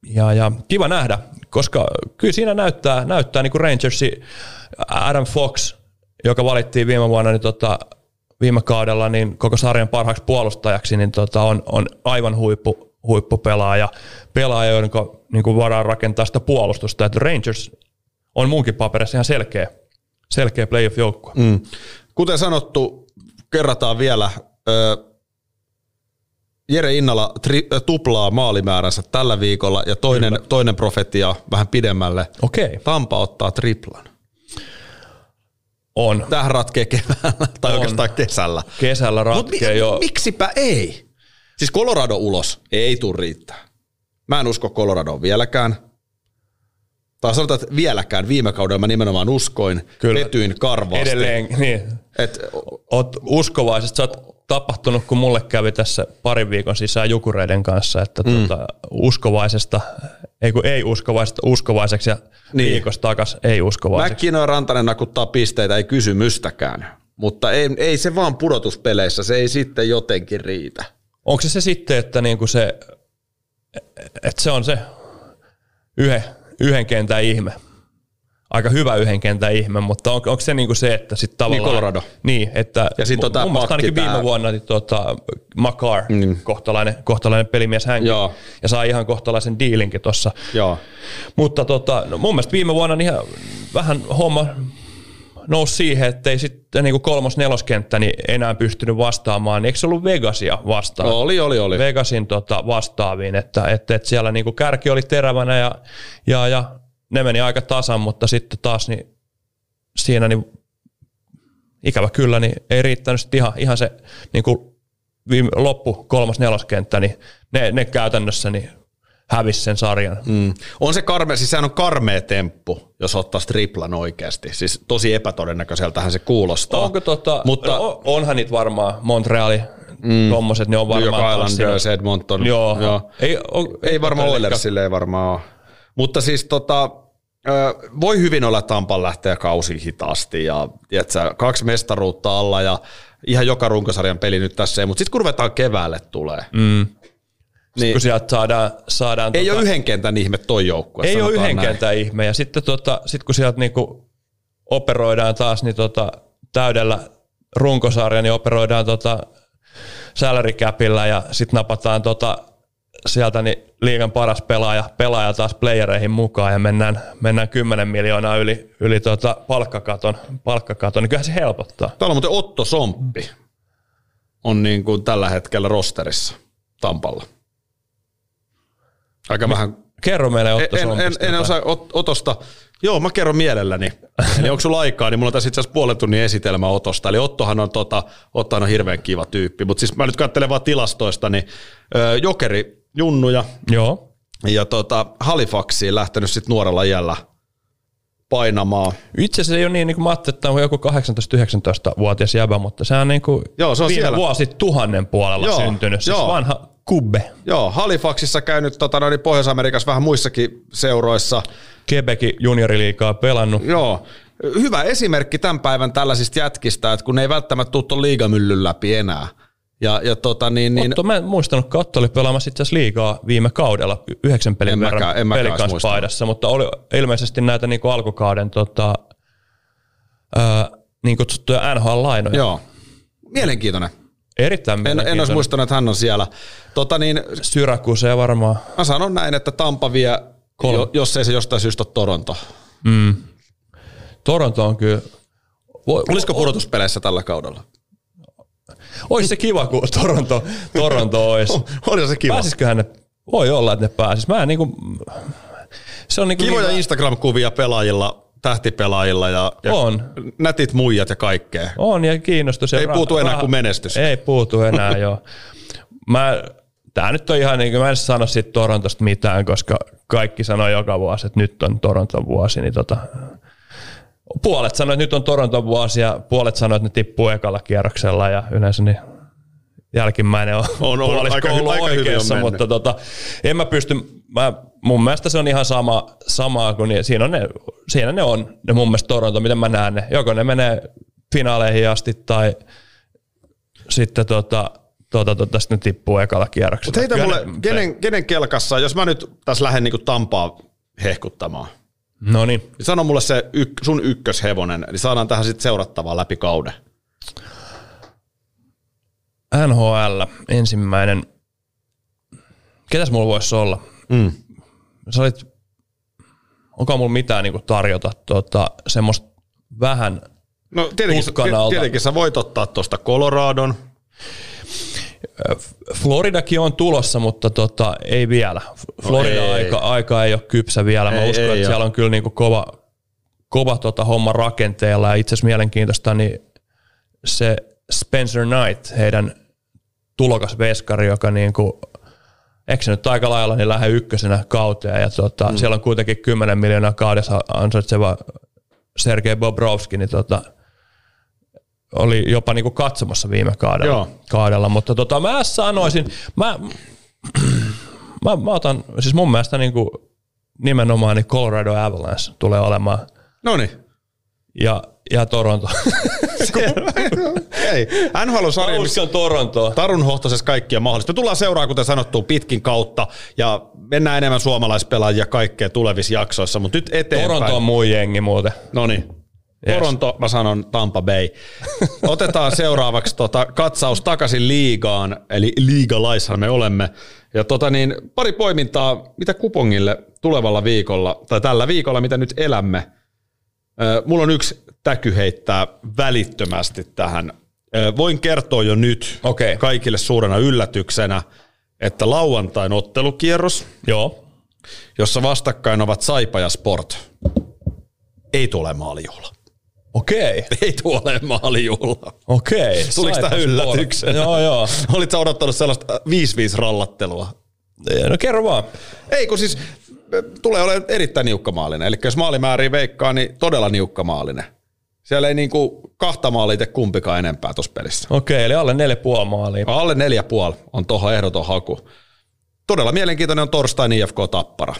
ja, ja kiva nähdä. koska kyllä siinä näyttää, näyttää niin kuin Rangersi Adam Fox, joka valittiin viime vuonna niin tota, viime kaudella niin koko sarjan parhaaksi puolustajaksi, niin tota, on, on aivan huippu, huippupelaaja, pelaaja, joiden niin kuin voidaan rakentaa sitä puolustusta. Että Rangers on munkin paperissa ihan selkeä, selkeä playoff-joukkue. Mm. Kuten sanottu, kerrataan vielä. Jere Innala tri- tuplaa maalimääränsä tällä viikolla ja toinen, toinen profetia vähän pidemmälle. Okei. Tampa ottaa triplan. On. Tähän ratkee keväällä, tai on. oikeastaan kesällä. Kesällä ratkee mi- jo. Miksipä ei? Siis Colorado ulos ei tule riittää. Mä en usko Coloradoon vieläkään. Tai sanotaan, että vieläkään viime kaudella mä nimenomaan uskoin, Kyllä. petyin karvaasti. Edelleen, niin. Et, Oot uskovaisesti, sä oot tapahtunut, kun mulle kävi tässä parin viikon sisään Jukureiden kanssa, että mm. tuota, uskovaisesta, ei kun ei uskovaisesta uskovaiseksi ja niin. viikosta takas ei uskovaiseksi. Mäkkino ja Rantanen nakuttaa pisteitä, ei kysymystäkään. Mutta ei, ei se vaan pudotuspeleissä, se ei sitten jotenkin riitä. Onko se se sitten, että niinku se, että se on se yhden, yhden kentän ihme? Aika hyvä yhden kentän ihme, mutta on, onko se niinku se, että sitten tavallaan... Niin Colorado. Niin, että ja sit on mun mielestä ainakin tää. viime vuonna niin tuota, Makar, mm. kohtalainen, kohtalainen pelimies hänkin, Joo. ja sai ihan kohtalaisen diilinkin tuossa. Mutta tota, no mun mielestä viime vuonna niin ihan vähän homma nousi siihen, että ei sitten niin kolmos-neloskenttä niin enää pystynyt vastaamaan. Eikö se ollut Vegasia vastaan? Oli, oli, oli. Vegasin tota, vastaaviin, että, että, että siellä niin kärki oli terävänä ja, ja, ja ne meni aika tasan, mutta sitten taas niin siinä niin ikävä kyllä niin ei riittänyt sitten ihan, ihan se niin kuin viime, loppu kolmas neloskenttä, niin ne, ne käytännössä niin hävisi sen sarjan. Mm. On se karme, siis sehän on karmea temppu, jos ottaa triplan oikeasti. Siis tosi epätodennäköiseltähän se kuulostaa. Onko tota, mutta, no, onhan niitä varmaan Montreali, mm, tommoset, ne on varmaan. New Islanders, Edmonton. Joo. joo. Ei, on, ei varmaan Oilersille ei varmaan ole. Mutta siis tota, voi hyvin olla, että Tampan lähtee kausi hitaasti ja tiedätkö, kaksi mestaruutta alla ja ihan joka runkosarjan peli nyt tässä mutta sitten kun ruvetaan keväälle tulee, mm. Niin, kun sieltä saadaan... saadaan ei tota, ole yhden kentän ihme toi joukkue. Ei ole yhden näin. kentän ihme. Ja sitten tota, sit kun sieltä niinku operoidaan taas niin tota, täydellä runkosarja, niin operoidaan tota salary capilla ja sitten napataan tota, sieltä niin liigan paras pelaaja, pelaaja taas playereihin mukaan ja mennään, mennään 10 miljoonaa yli, yli tota palkkakaton, palkkakaton, niin kyllähän se helpottaa. Täällä on muuten Otto Somppi on niin kuin tällä hetkellä rosterissa Tampalla. Aika vähän. Kerro meille Otto En, en, en osaa Otosta. Joo, mä kerron mielelläni. Eli onko sulla aikaa, niin mulla on tässä itse asiassa puolen tunnin esitelmä Otosta. Eli Ottohan on, tota, Ottohan on hirveän kiva tyyppi. Mutta siis mä nyt katselen vaan tilastoista, niin ö, Jokeri, Junnuja. Joo. Ja tota, Halifaxiin lähtenyt sitten nuorella iällä painamaan. Itse asiassa ei ole niin, niin kuin mä ajattelin, että on joku 18-19-vuotias jäbä, mutta se on niin kuin Joo, se on siellä. vuosi tuhannen puolella Joo, syntynyt. Siis Joo. vanha kubbe. Joo, Halifaxissa käynyt tota, noin Pohjois-Amerikassa vähän muissakin seuroissa. Quebecin junioriliikaa pelannut. Joo, hyvä esimerkki tämän päivän tällaisista jätkistä, että kun ne ei välttämättä tule tuon liigamyllyn läpi enää. Ja, ja tota, niin, niin, Otto, mä en muistanut, että Otto oli pelaamassa itse asiassa liigaa viime kaudella yhdeksän pelin en verran en pelikansspaidassa, mutta oli ilmeisesti näitä niin kuin alkukauden tota, ää, niin kutsuttuja NHL-lainoja. Joo, mielenkiintoinen. Erittäin en, en olisi muistanut, että hän on siellä. Tota niin, Syrakuseen varmaan. Mä sanon näin, että Tampa vie, jo, jos ei se jostain syystä ole Toronto. Mm. Toronto on kyllä... Voi, Olisiko pudotuspeleissä tällä kaudella? Olisi se kiva, kun Toronto, Toronto olisi. Olisi se kiva. Pääsisiköhän ne? Voi olla, että ne pääsis. Mä en niin kuin, se on niin kuin Kivoja niin, Instagram-kuvia pelaajilla tähtipelaajilla ja, ja on. nätit muijat ja kaikkea. On ja kiinnostus. Ja ei ra- puutu enää kuin menestys. Ei puutu enää, joo. Mä, tää nyt on ihan niin kuin, mä en sano siitä Torontosta mitään, koska kaikki sanoo joka vuosi, että nyt on Toronton vuosi, niin tota, puolet sanoo, että nyt on Toronton vuosi ja puolet sanoo, että ne tippuu ekalla kierroksella ja yleensä niin jälkimmäinen on, on, on aika, ollut aika oikeassa, mutta tota, en mä pysty, mä, mun mielestä se on ihan sama, samaa kuin niin, siinä, on ne, siinä ne on, ne mun mielestä Toronto, miten mä näen ne. Joko ne menee finaaleihin asti tai sitten tota, tota, tota, sitten ne tippuu ekalla kierroksella. Mutta heitä mulle, ne, kenen, kenen kelkassa, jos mä nyt tässä lähden niinku Tampaa hehkuttamaan. No niin. Sano mulle se yk, sun ykköshevonen, niin saadaan tähän sitten seurattavaa läpi kauden. NHL ensimmäinen. Ketäs mulla voisi olla? Mm. Sä olit, onko mulla mitään niinku tarjota tota, semmoista vähän No tietenkin, tietenkin sä voit ottaa tuosta Coloradon. Floridakin on tulossa, mutta tota, ei vielä. Florida ei. aika, aika ei ole kypsä vielä. Mä Ei, uskon, ei että oo. siellä on kyllä niinku kova, kova tota homma rakenteella. Ja itse asiassa mielenkiintoista, niin se Spencer Knight, heidän tulokas veskari, joka niinku, eikö se nyt aika lailla niin lähde ykkösenä kauteen. Ja tota, mm. siellä on kuitenkin 10 miljoonaa kaudessa ansaitseva Sergei Bobrovski, niin tota, oli jopa niinku katsomassa viime kaudella, Joo. kaudella. mutta tota, mä sanoisin, mä, mä, mä otan, siis mun mielestä niinku nimenomaan niin Colorado Avalanche tulee olemaan No niin. ja, ja Toronto. Ei. NHL-sarja, missä Torontoa. Tarun hohtosessa kaikkia mahdollista. Me tullaan seuraa, kuten sanottu, pitkin kautta ja mennään enemmän suomalaispelaajia kaikkea tulevissa jaksoissa, mutta nyt eteenpäin. Toronto on muu jengi muuten. No niin. Yes. Toronto, mä sanon Tampa Bay. Otetaan seuraavaksi tota, katsaus takaisin liigaan, eli liigalaishan me olemme. Ja tota niin, pari poimintaa, mitä kupongille tulevalla viikolla, tai tällä viikolla, mitä nyt elämme. Mulla on yksi täky heittää välittömästi tähän. Voin kertoa jo nyt Okei. kaikille suurena yllätyksenä, että lauantain ottelukierros, Joo. jossa vastakkain ovat Saipa ja Sport, ei tule maalijuhla. Okei. Ei tule maalijuhla. Okei. Tuliko tämä yllätyksenä? Joo, joo. Olit sä odottanut sellaista 5-5 rallattelua? No kerro vaan. Ei, kun siis äh, tulee olemaan erittäin niukkamaalinen. Eli jos maalimääriä veikkaa, niin todella niukkamaalinen. Siellä ei niinku kahta maalia kumpikaan enempää tuossa pelissä. Okei, eli alle neljä puoli maalia. Alle neljä puoli on tuohon ehdoton haku. Todella mielenkiintoinen on torstain IFK Tappara.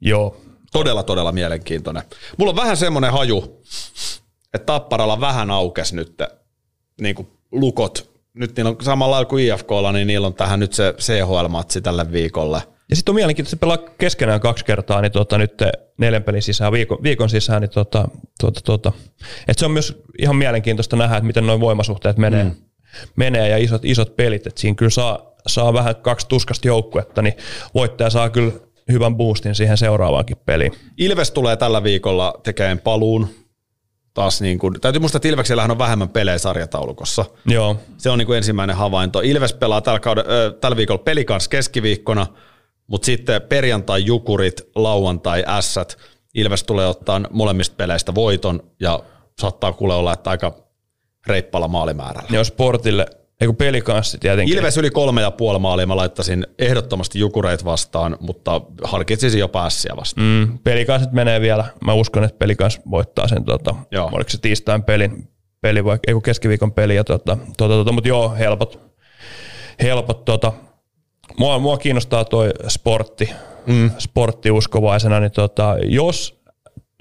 Joo. Todella, todella mielenkiintoinen. Mulla on vähän semmoinen haju, että Tapparalla vähän aukes nyt niin kuin lukot. Nyt niillä on samalla kuin IFKlla, niin niillä on tähän nyt se CHL-matsi tälle viikolle. Ja sitten on mielenkiintoista pelaa keskenään kaksi kertaa, niin tota, nyt neljän pelin sisään, viikon, viikon sisään, niin tota, tota, tota. Et se on myös ihan mielenkiintoista nähdä, että miten nuo voimasuhteet menee, mm. menee ja isot, isot pelit, että siinä kyllä saa, saa vähän kaksi tuskasta joukkuetta, niin voittaja saa kyllä hyvän boostin siihen seuraavaankin peliin. Ilves tulee tällä viikolla tekemään paluun. Taas niin kuin, täytyy muistaa, että Ilveksellähän on vähemmän pelejä sarjataulukossa. Joo, Se on niin kuin ensimmäinen havainto. Ilves pelaa tällä, kauden, ö, tällä viikolla peli kanssa keskiviikkona, mutta sitten perjantai Jukurit, lauantai Ässät. Ilves tulee ottaa molemmista peleistä voiton ja saattaa kuule olla, että aika reippalla maalimäärällä. ja sportille, ei kun pelikanssi tietenkin. Ilves yli kolme ja puoli maalia mä laittaisin ehdottomasti Jukureit vastaan, mutta harkitsisin jopa Ässiä vastaan. Mm, pelikanssit menee vielä. Mä uskon, että pelikans voittaa sen, tota, Joo. oliko se tiistain pelin, peli vai ei kun keskiviikon peli, ja tota, tota, tota, mutta joo, helpot, helpot tota, mua, mua kiinnostaa toi sportti, mm. sporttiuskovaisena, niin tota, jos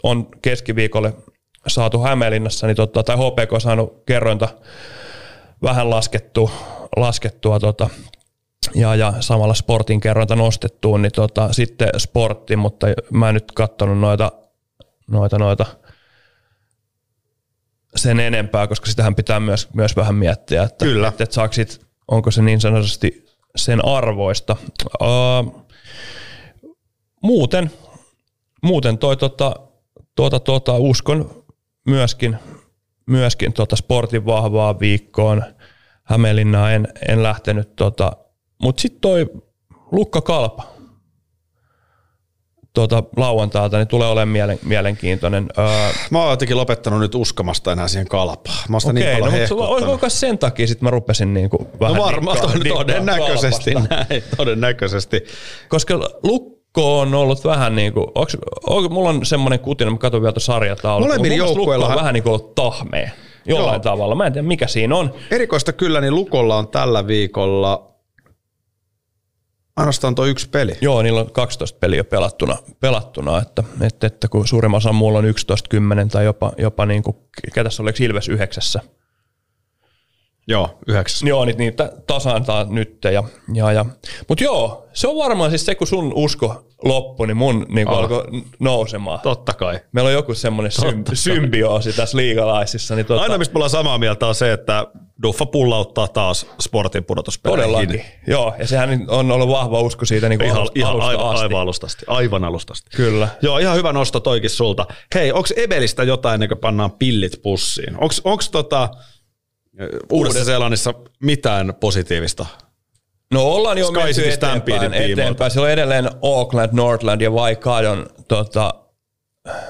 on keskiviikolle saatu Hämeenlinnassa, niin tota, tai HPK on saanut kerrointa vähän laskettua, laskettua tota, ja, ja samalla sportin kerrointa nostettuun, niin tota, sitten sportti, mutta mä en nyt katsonut noita, noita, noita sen enempää, koska sitähän pitää myös, myös vähän miettiä, että, Kyllä. että, että saako sit, onko se niin sanotusti sen arvoista. Uh, muuten, muuten toi tota, tuota, tuota, uskon myöskin, myöskin tuota sportin vahvaa viikkoon. Hämeenlinnaan en, en lähtenyt, tota, mutta sitten toi Lukka Kalpa tuota, lauantailta niin tulee olemaan mielen, mielenkiintoinen. Öö, Mä oon jotenkin lopettanut nyt uskomasta enää siihen kalpaan. Mä oon sitä niin Okei, paljon no, oliko sen takia sitten mä rupesin niinku vähän No varmaan dikkaa todennäköisesti Kalpasta. näin, todennäköisesti. Koska Lukko on ollut vähän niin kuin, onks, onko, mulla on semmoinen kutina, mä katson vielä tuon sarjataulun. Molemmilla Lukko on vähän niin kuin ollut tahmea jollain Joo. tavalla. Mä en tiedä mikä siinä on. Erikoista kyllä, niin Lukolla on tällä viikolla ainoastaan tuo yksi peli. Joo, niillä on 12 peliä pelattuna, pelattuna että, että, että kun suurimman osa muulla on 11, 10 tai jopa, jopa niin kuin, ketäs oliko Ilves yhdeksässä. Joo, yhdeksäs. Joo, niin niitä tasantaa nyt. Ja, ja, ja. Mutta joo, se on varmaan siis se, kun sun usko loppui, niin mun niin Oh. alkoi nousemaan. Totta kai. Meillä on joku semmoinen symb- symbioosi tässä liigalaisissa. Niin tota, Aina mistä me ollaan samaa mieltä on se, että Duffa pullauttaa taas sportin pudotuspeleihin. Todellakin. Joo, ja sehän on ollut vahva usko siitä niin kuin Ihan, alusta, ihan alusta aivan, asti. aivan alustasti. Aivan alustasti. Kyllä. Joo, ihan hyvä nosto toikin sulta. Hei, onko Ebelistä jotain ennen kuin pannaan pillit pussiin? Onko tota, Uudessa Seelannissa mitään positiivista? No ollaan jo Sky menty eteenpäin, eteenpäin. Siellä on edelleen Auckland, Northland ja Waikadon, tota,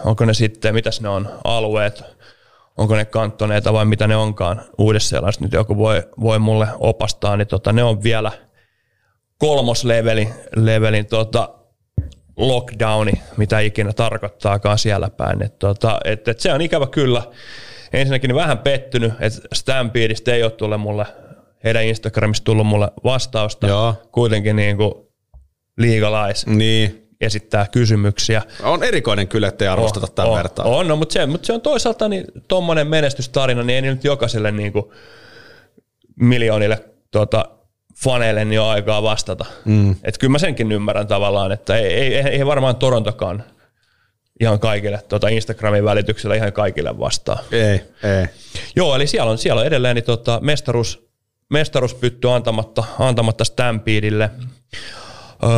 onko ne sitten, mitäs ne on, alueet, onko ne kantoneita vai mitä ne onkaan uudessa nyt joku voi, voi mulle opastaa, niin tota, ne on vielä kolmoslevelin levelin, tota, lockdowni, mitä ikinä tarkoittaakaan siellä päin. Et, tota, et, et se on ikävä kyllä. Ensinnäkin niin vähän pettynyt, että Stampedista ei ole tullut mulle, heidän Instagramista tullut mulle vastausta. Joo. Kuitenkin niin kuin liigalais Niin. esittää kysymyksiä. On erikoinen kyllä, ettei arvosteta on, tällä on, vertaa. On, no, mutta, se, mutta se on toisaalta niin, tuommoinen menestystarina, niin ei nyt jokaiselle niin kuin, miljoonille tota, faneille niin ole aikaa vastata. Mm. Et kyllä mä senkin ymmärrän tavallaan, että ei, ei, ei, ei varmaan Torontokaan ihan kaikille tota Instagramin välityksellä ihan kaikille vastaa. Ei, ei. Joo, eli siellä on, siellä on edelleen niin tota, mestaruus, mestaruuspytty antamatta, antamatta Stampedille. Öö,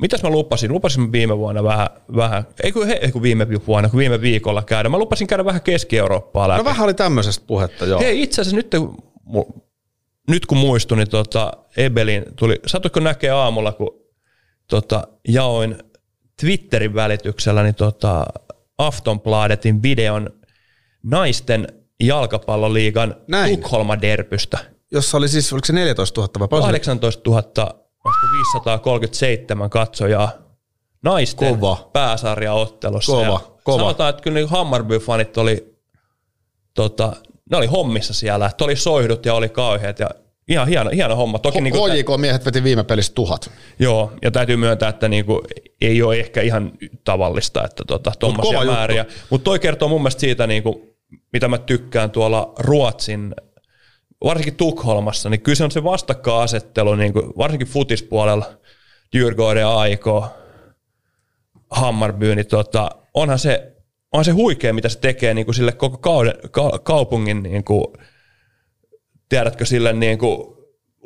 mitäs mä lupasin? Lupasin viime vuonna vähän, vähän ei kun, he, ei kun viime vuonna, kun viime viikolla käydä. Mä lupasin käydä vähän Keski-Eurooppaa läpi. No vähän oli tämmöisestä puhetta, joo. Hei, itse asiassa nyt, nyt kun muistun, niin tota, Ebelin tuli, satuiko näkee aamulla, kun tota, jaoin Twitterin välityksellä niin tota, Aftonbladetin videon naisten jalkapalloliigan Näin. Tukholma-derpystä. Jossa oli siis, oliko se 14 000 vai paljon? 18 537 katsojaa naisten Kova. pääsarjaottelussa. Kova, Ja kova. Sanotaan, että kyllä niin Hammarby-fanit oli, tota, ne oli hommissa siellä, että oli soihdut ja oli kauheat ja ihan hieno, hieno homma. Toki niin kuin, HJK-miehet veti viime pelissä tuhat. Joo, ja täytyy myöntää, että niinku, ei ole ehkä ihan tavallista, että tota, tuommoisia juttu. määriä. Mutta toi kertoo mun mielestä siitä, niinku, mitä mä tykkään tuolla Ruotsin, varsinkin Tukholmassa, niin kyllä se on se vastakkainasettelu, niinku, varsinkin futispuolella, Djurgården ja AIK, Hammarby, niin tota, onhan se, onhan se huikea, mitä se tekee niin kuin sille koko kauden, ka, kaupungin, niin kuin, tiedätkö, sille niin kuin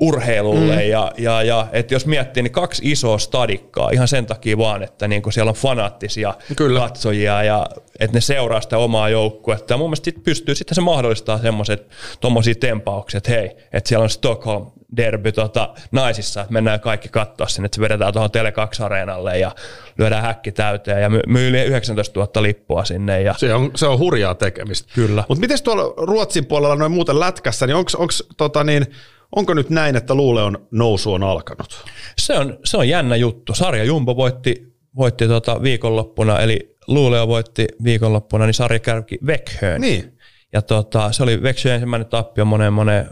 urheilulle. Mm. Ja, ja, ja että jos miettii, niin kaksi isoa stadikkaa ihan sen takia vaan, että niin kuin siellä on fanaattisia Kyllä. katsojia ja että ne seuraa sitä omaa joukkuetta. Ja mun mielestä sit pystyy, sitten se mahdollistaa semmoiset tuommoisia tempauksia, että hei, että siellä on Stockholm derby tota, naisissa, että mennään kaikki katsoa sinne, että se vedetään tuohon Tele2-areenalle ja lyödään häkki täyteen ja myy yli 19 000 lippua sinne. Ja, Se on, se on hurjaa tekemistä. Kyllä. Mutta miten tuolla Ruotsin puolella noin muuten lätkässä, niin, onks, onks, tota niin onko nyt näin, että luule on nousu on alkanut? Se on, se on jännä juttu. Sarja Jumbo voitti, voitti tota viikonloppuna, eli Luuleo voitti viikonloppuna, niin sarja kärki Växjön. Niin. Ja tota, se oli Växjön ensimmäinen tappio moneen moneen,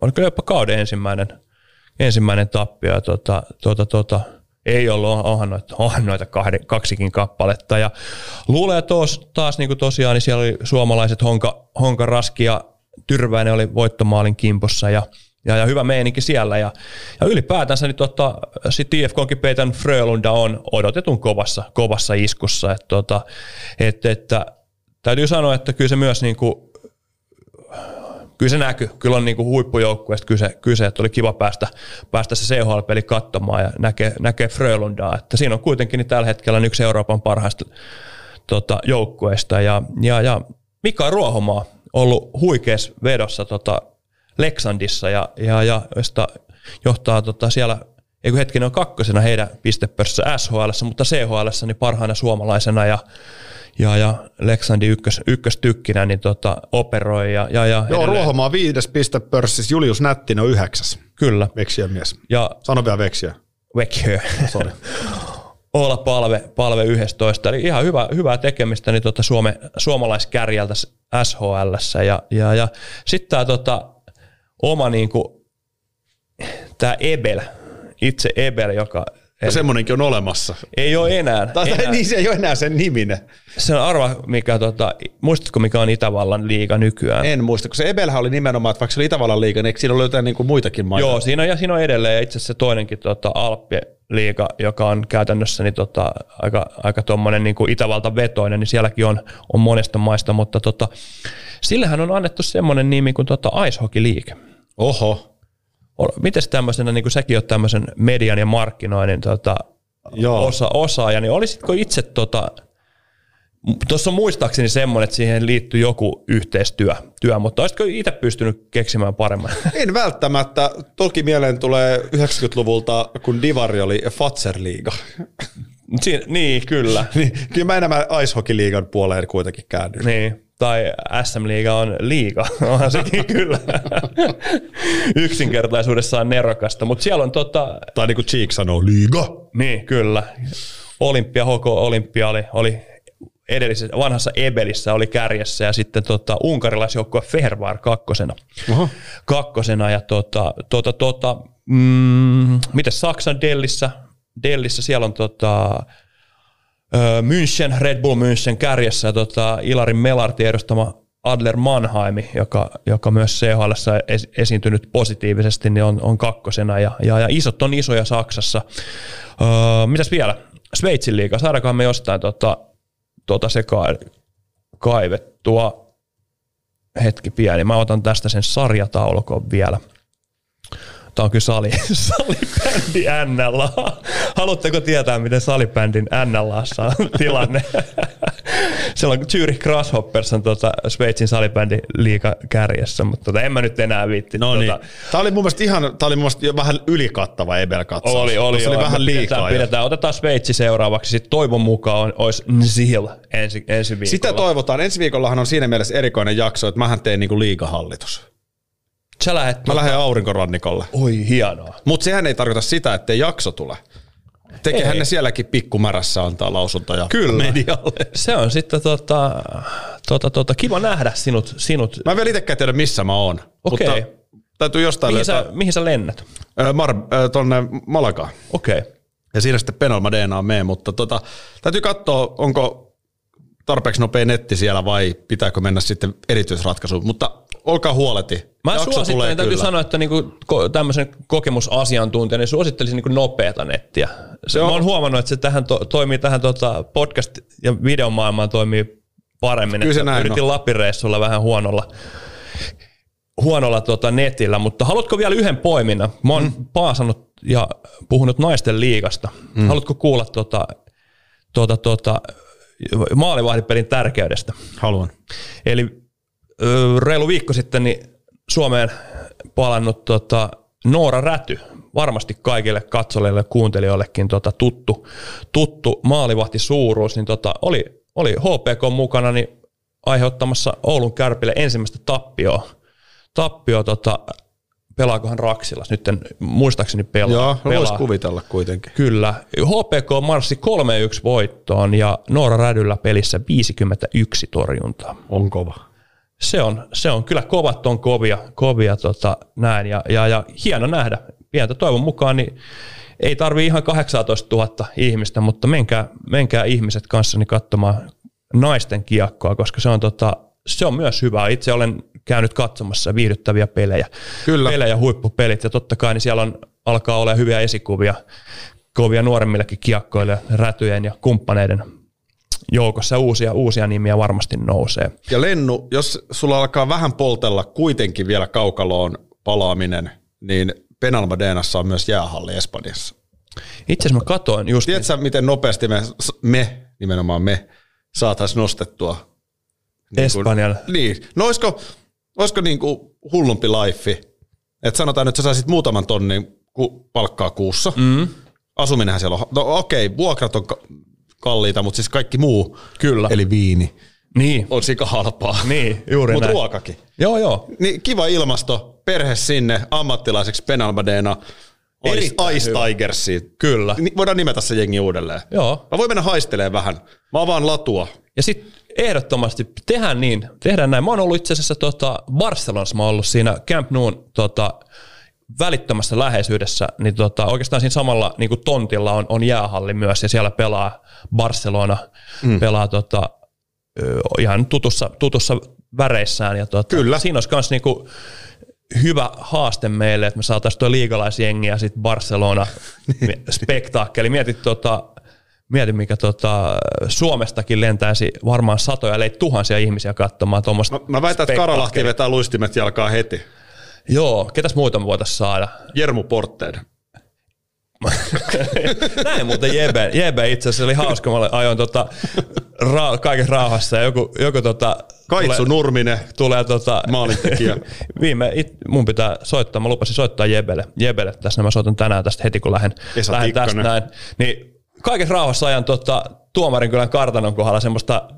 oliko jopa kauden ensimmäinen, ensimmäinen tappio. Ja tota, tota, tota, ei ollut, onhan noita, onhan noita kahden, kaksikin kappaletta. Ja luulee tos, taas niin kuin tosiaan, niin siellä oli suomalaiset Honka, Honka Raski ja Tyrväinen oli voittomaalin kimpussa ja ja, ja hyvä meininki siellä. Ja, ja ylipäätänsä niin tota, sit IFKkin Peitan Frölunda on odotetun kovassa, kovassa iskussa. Et, tota, et, että, täytyy sanoa, että kyllä se myös niinku, kyllä se näkyy. Kyllä on niinku huippujoukkueesta kyse, kyse, että oli kiva päästä, päästä se CHL-peli katsomaan ja näkee, näkee Frölundaa. Että siinä on kuitenkin niin tällä hetkellä yksi Euroopan parhaista tota, joukkueista. Ja, ja, ja Mika Ruohomaa ollut huikeassa vedossa tota, Leksandissa ja, ja, ja josta johtaa tota, siellä, eikö hetkinen on kakkosena heidän pistepörssissä SHL, mutta CHL niin parhaana suomalaisena ja ja, ja Leksandin ykkös, ykköstykkinä niin tota, operoi. Ja, ja, ja Joo, edelleen- Ruohomaa viides piste pörssissä, Julius Nättinen on yhdeksäs. Kyllä. Veksiä mies. Ja Sano vielä veksiä. Växjö. Sorry. olla palve, palve 11. Eli ihan hyvä, hyvää tekemistä niin tota Suome, suomalaiskärjältä SHL. Ja, ja, ja sitten tämä tota, oma niinku, tämä Ebel, itse Ebel, joka Ja semmonenkin on olemassa. Ei ole enää. Tai enää. niin se ei ole enää sen niminen. Se on arva, mikä, tota, muistatko mikä on Itävallan liiga nykyään? En muista, kun se Ebelhän oli nimenomaan, että vaikka se oli Itävallan liiga, niin eikö siinä ollut jotain niin kuin muitakin maita? Joo, siinä on, ja siinä on edelleen ja itse asiassa se toinenkin tota, Alppi-liiga, joka on käytännössä niin, tota, aika, aika tuommoinen niin kuin Itävalta-vetoinen, niin sielläkin on, on monesta maista, mutta tota, sillehän on annettu semmoinen nimi kuin tota, Ice Hockey League. Oho. Miten tämmöisenä, niin kuin säkin oot tämmöisen median ja markkinoinnin tota, Joo. osa, osaaja, niin olisitko itse tota, Tuossa on muistaakseni semmoinen, että siihen liittyy joku yhteistyö, työ, mutta olisitko itse pystynyt keksimään paremman? En välttämättä. Toki mieleen tulee 90-luvulta, kun Divari oli Fatser-liiga. Siin, niin, kyllä. niin, kyllä mä enemmän Ice Hockey-liigan puoleen kuitenkin käännyn. Niin, tai SM-liiga on liiga, onhan sekin kyllä yksinkertaisuudessaan nerokasta, mutta siellä on tota, Tai niin kuin Cheek sanoo, liiga. niin kyllä, Olympia, HK Olympia oli, oli edellisessä, vanhassa Ebelissä oli kärjessä ja sitten tota, unkarilaisjoukkue Fehervar kakkosena. Oho. kakkosena ja tota, tota, tota, mm, miten Saksan Dellissä, Dellissä siellä on tota, München, Red Bull München kärjessä tota, Ilarin Melarti edustama Adler Mannheim, joka, joka myös CHL es, esiintynyt positiivisesti, niin on, on kakkosena ja, ja, ja, isot on isoja Saksassa. Öö, mitäs vielä? Sveitsin liiga, saadaankohan me jostain tota, tota se ka- kaivettua? Hetki pieni, mä otan tästä sen sarjataulukon vielä. Tämä on kyllä sali, salibändi NLA. Haluatteko tietää, miten salibändin NLAssa on tilanne? Siellä on Zürich Grasshoppers on tuota Sveitsin salibändin liiga kärjessä, mutta tota, en mä nyt enää viitti. No niin. tuota, Tämä oli mun mielestä ihan, tämä oli mun mielestä jo vähän ylikattava Ebel-katsaus. Oli, oli, oli joo. vähän Me liikaa. Pidetään, jo. pidetään. Otetaan Sveitsi seuraavaksi. Sitten toivon mukaan on, olisi Nzil ensi, ensi viikolla. Sitä toivotaan. Ensi viikollahan on siinä mielessä erikoinen jakso, että mähän teen niinku liigahallitus. Sä lähet, Mä lähden aurinkorannikolle. Oi, hienoa. Mutta sehän ei tarkoita sitä, että jakso tule. Tekehän Ei. ne sielläkin pikkumärässä antaa lausuntoja Kyllä. medialle. Se on sitten tota, tota, tota, kiva nähdä sinut. sinut. Mä en vielä itsekään tiedä, missä mä oon. Okei. Mutta täytyy jostain Mihin, löytää sä, mihin sä lennät? Mar- tonne Malagaan. Okei. Okay. Ja siinä sitten Penalma DNA mee, mutta tota, täytyy katsoa, onko tarpeeksi nopea netti siellä vai pitääkö mennä sitten erityisratkaisuun. Mutta olkaa huoleti. Mä suosittelen, täytyy kyllä. sanoa, että niinku, ko- tämmöisen kokemusasiantuntijan, niin suosittelisin niinku nopeata nettiä. Se on- Mä oon huomannut, että se tähän to, toimii tähän tota podcast- ja videomaailmaan toimii paremmin. Kyllä se että näin Yritin on. Lappireissulla vähän huonolla, huonolla tota netillä, mutta haluatko vielä yhden poiminnan? Mä oon mm. paasannut ja puhunut naisten liigasta. Mm. Haluatko kuulla tota, tota, tota, maalivahdipelin tärkeydestä? Haluan. Eli reilu viikko sitten niin Suomeen palannut tota, Noora Räty, varmasti kaikille katsojille ja kuuntelijoillekin tota, tuttu, tuttu maalivahtisuuruus, niin tota, oli, oli HPK mukana niin aiheuttamassa Oulun kärpille ensimmäistä tappioa. Tappio tota, pelaakohan Raksilas, nyt en muistaakseni pelaa. Joo, pelaa. voisi kuvitella kuitenkin. Kyllä. HPK marssi 3-1 voittoon ja Noora Rädyllä pelissä 51 torjuntaa On kova. Se on, se on kyllä kovat on kovia, kovia tota, näin ja, ja, ja, hieno nähdä. Pientä toivon mukaan, niin ei tarvi ihan 18 000 ihmistä, mutta menkää, menkää ihmiset kanssani katsomaan naisten kiekkoa, koska se on, tota, se on myös hyvä. Itse olen käynyt katsomassa viihdyttäviä pelejä. Kyllä. Pelejä, huippupelit ja totta kai niin siellä on, alkaa olla hyviä esikuvia kovia nuoremmillekin kiekkoille, rätyjen ja kumppaneiden joukossa uusia, uusia nimiä varmasti nousee. Ja Lennu, jos sulla alkaa vähän poltella kuitenkin vielä kaukaloon palaaminen, niin Penalma DNassa on myös jäähalli Espanjassa. Itse asiassa mä katoin just, Tiedätkö, miten nopeasti me, me nimenomaan me, saataisiin nostettua? niin Espanjan. Niin. No olisiko, olisiko niin kuin hullumpi laifi, että sanotaan, että sä saisit muutaman tonnin palkkaa kuussa. Mm. Asuminenhän siellä on, no okei, vuokrat on kalliita, mutta siis kaikki muu, Kyllä. eli viini, Niin, on sika halpaa. niin juuri Mutta näin. ruokakin. Joo, joo. Niin kiva ilmasto, perhe sinne, ammattilaiseksi Penalmadeena, Ice. Tigersiin. Kyllä. Ni- Voidaan nimetä se jengi uudelleen. Joo. Mä voin mennä haistelemaan vähän. Mä avaan latua. Ja sitten ehdottomasti tehdään niin, tehdään näin. Mä oon ollut itse asiassa tota, Barcelonassa, mä oon ollut siinä Camp Noun tota, välittömässä läheisyydessä, niin tota, oikeastaan siinä samalla niin kuin tontilla on, on jäähalli myös, ja siellä pelaa Barcelona, mm. pelaa tota, ihan tutussa, tutussa väreissään. Ja tota, Kyllä. Siinä olisi myös niinku hyvä haaste meille, että me saataisiin tuo liigalaisjengi ja sitten Barcelona Niin. spektaakkeli. Mietit tota, Mieti, mikä tota, Suomestakin lentäisi varmaan satoja, ellei tuhansia ihmisiä katsomaan tuommoista Mä, mä väitän, että Karalahti vetää luistimet jalkaa heti. Joo, ketäs muuta me voitaisiin saada? Jermu Portteiden. Näin muuten Jebe. Jebe itse asiassa oli hauska. Mä ajoin tota, ra- kaiken rauhassa ja joku, joku tota, Kaitsu tulee, Nurminen, tulee tota, maalintekijä. viime, it, mun pitää soittaa, mä lupasin soittaa Jebelle, Jebelle tässä, mä soitan tänään tästä heti kun lähden, lähden tästä näin. Niin kaiken rauhassa ajan tota, tuomarin kylän kartanon kohdalla semmoista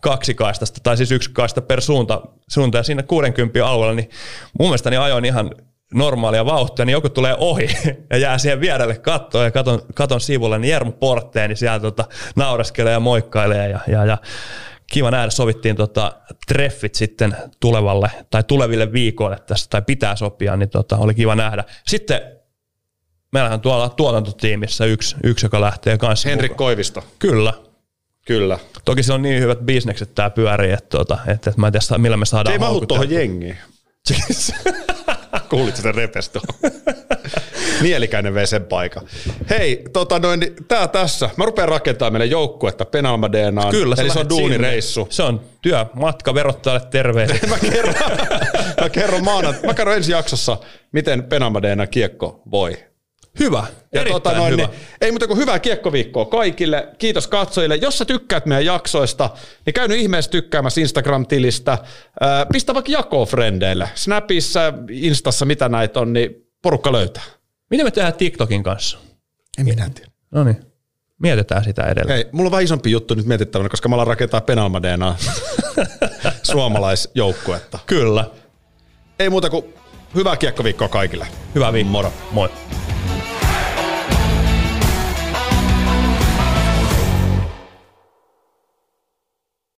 kaksikaistasta, tai siis yksi kaista per suunta, suunta ja siinä 60 alueella, niin mun mielestä niin ajoin ihan normaalia vauhtia, niin joku tulee ohi ja jää siihen vierelle kattoon ja katon, katon sivulle, niin Jermu Portteen, niin siellä tota, naureskelee ja moikkailee ja, ja, ja kiva nähdä, sovittiin tota, treffit sitten tulevalle tai tuleville viikoille tässä, tai pitää sopia, niin tota, oli kiva nähdä. Sitten meillähän tuolla tuotantotiimissä yksi, yksi joka lähtee kanssa. Henrik mukaan. Koivisto. Kyllä. Kyllä. Toki se on niin hyvät bisnekset tää pyörii, että, tota, että, että mä en tiedä millä me Se saadaan ei mahu houkuteltua. tuohon jengiin. Kuulit sitä repestä. Mielikäinen vei sen paikan. Hei, tota noin, niin tää tässä. Mä rupean rakentamaan meille joukkuetta Penalma DNAan. Kyllä, Eli se on duunireissu. sinne. Se on työ, matka verottajalle terveiset. Mä kerron, mä kerron maana, mä kerron ensi jaksossa, miten Penalma DNA kiekko voi. Hyvä, Ja tota noin, hyvä. niin, ei muuta kuin hyvää kiekkoviikkoa kaikille. Kiitos katsojille. Jos sä tykkäät meidän jaksoista, niin käy nyt ihmeessä tykkäämässä Instagram-tilistä. Ää, Pistä vaikka jakoa frendeille. Snapissa, Instassa, mitä näitä on, niin porukka löytää. Miten me tehdään TikTokin kanssa? En minä tiedä. No niin, mietitään sitä edelleen. Hei, mulla on vähän isompi juttu nyt mietittävänä, koska mä alan rakentaa Penalma DNA suomalaisjoukkuetta. Kyllä. Ei muuta kuin hyvää kiekkoviikkoa kaikille. Hyvää viikkoa. Moro. Moi.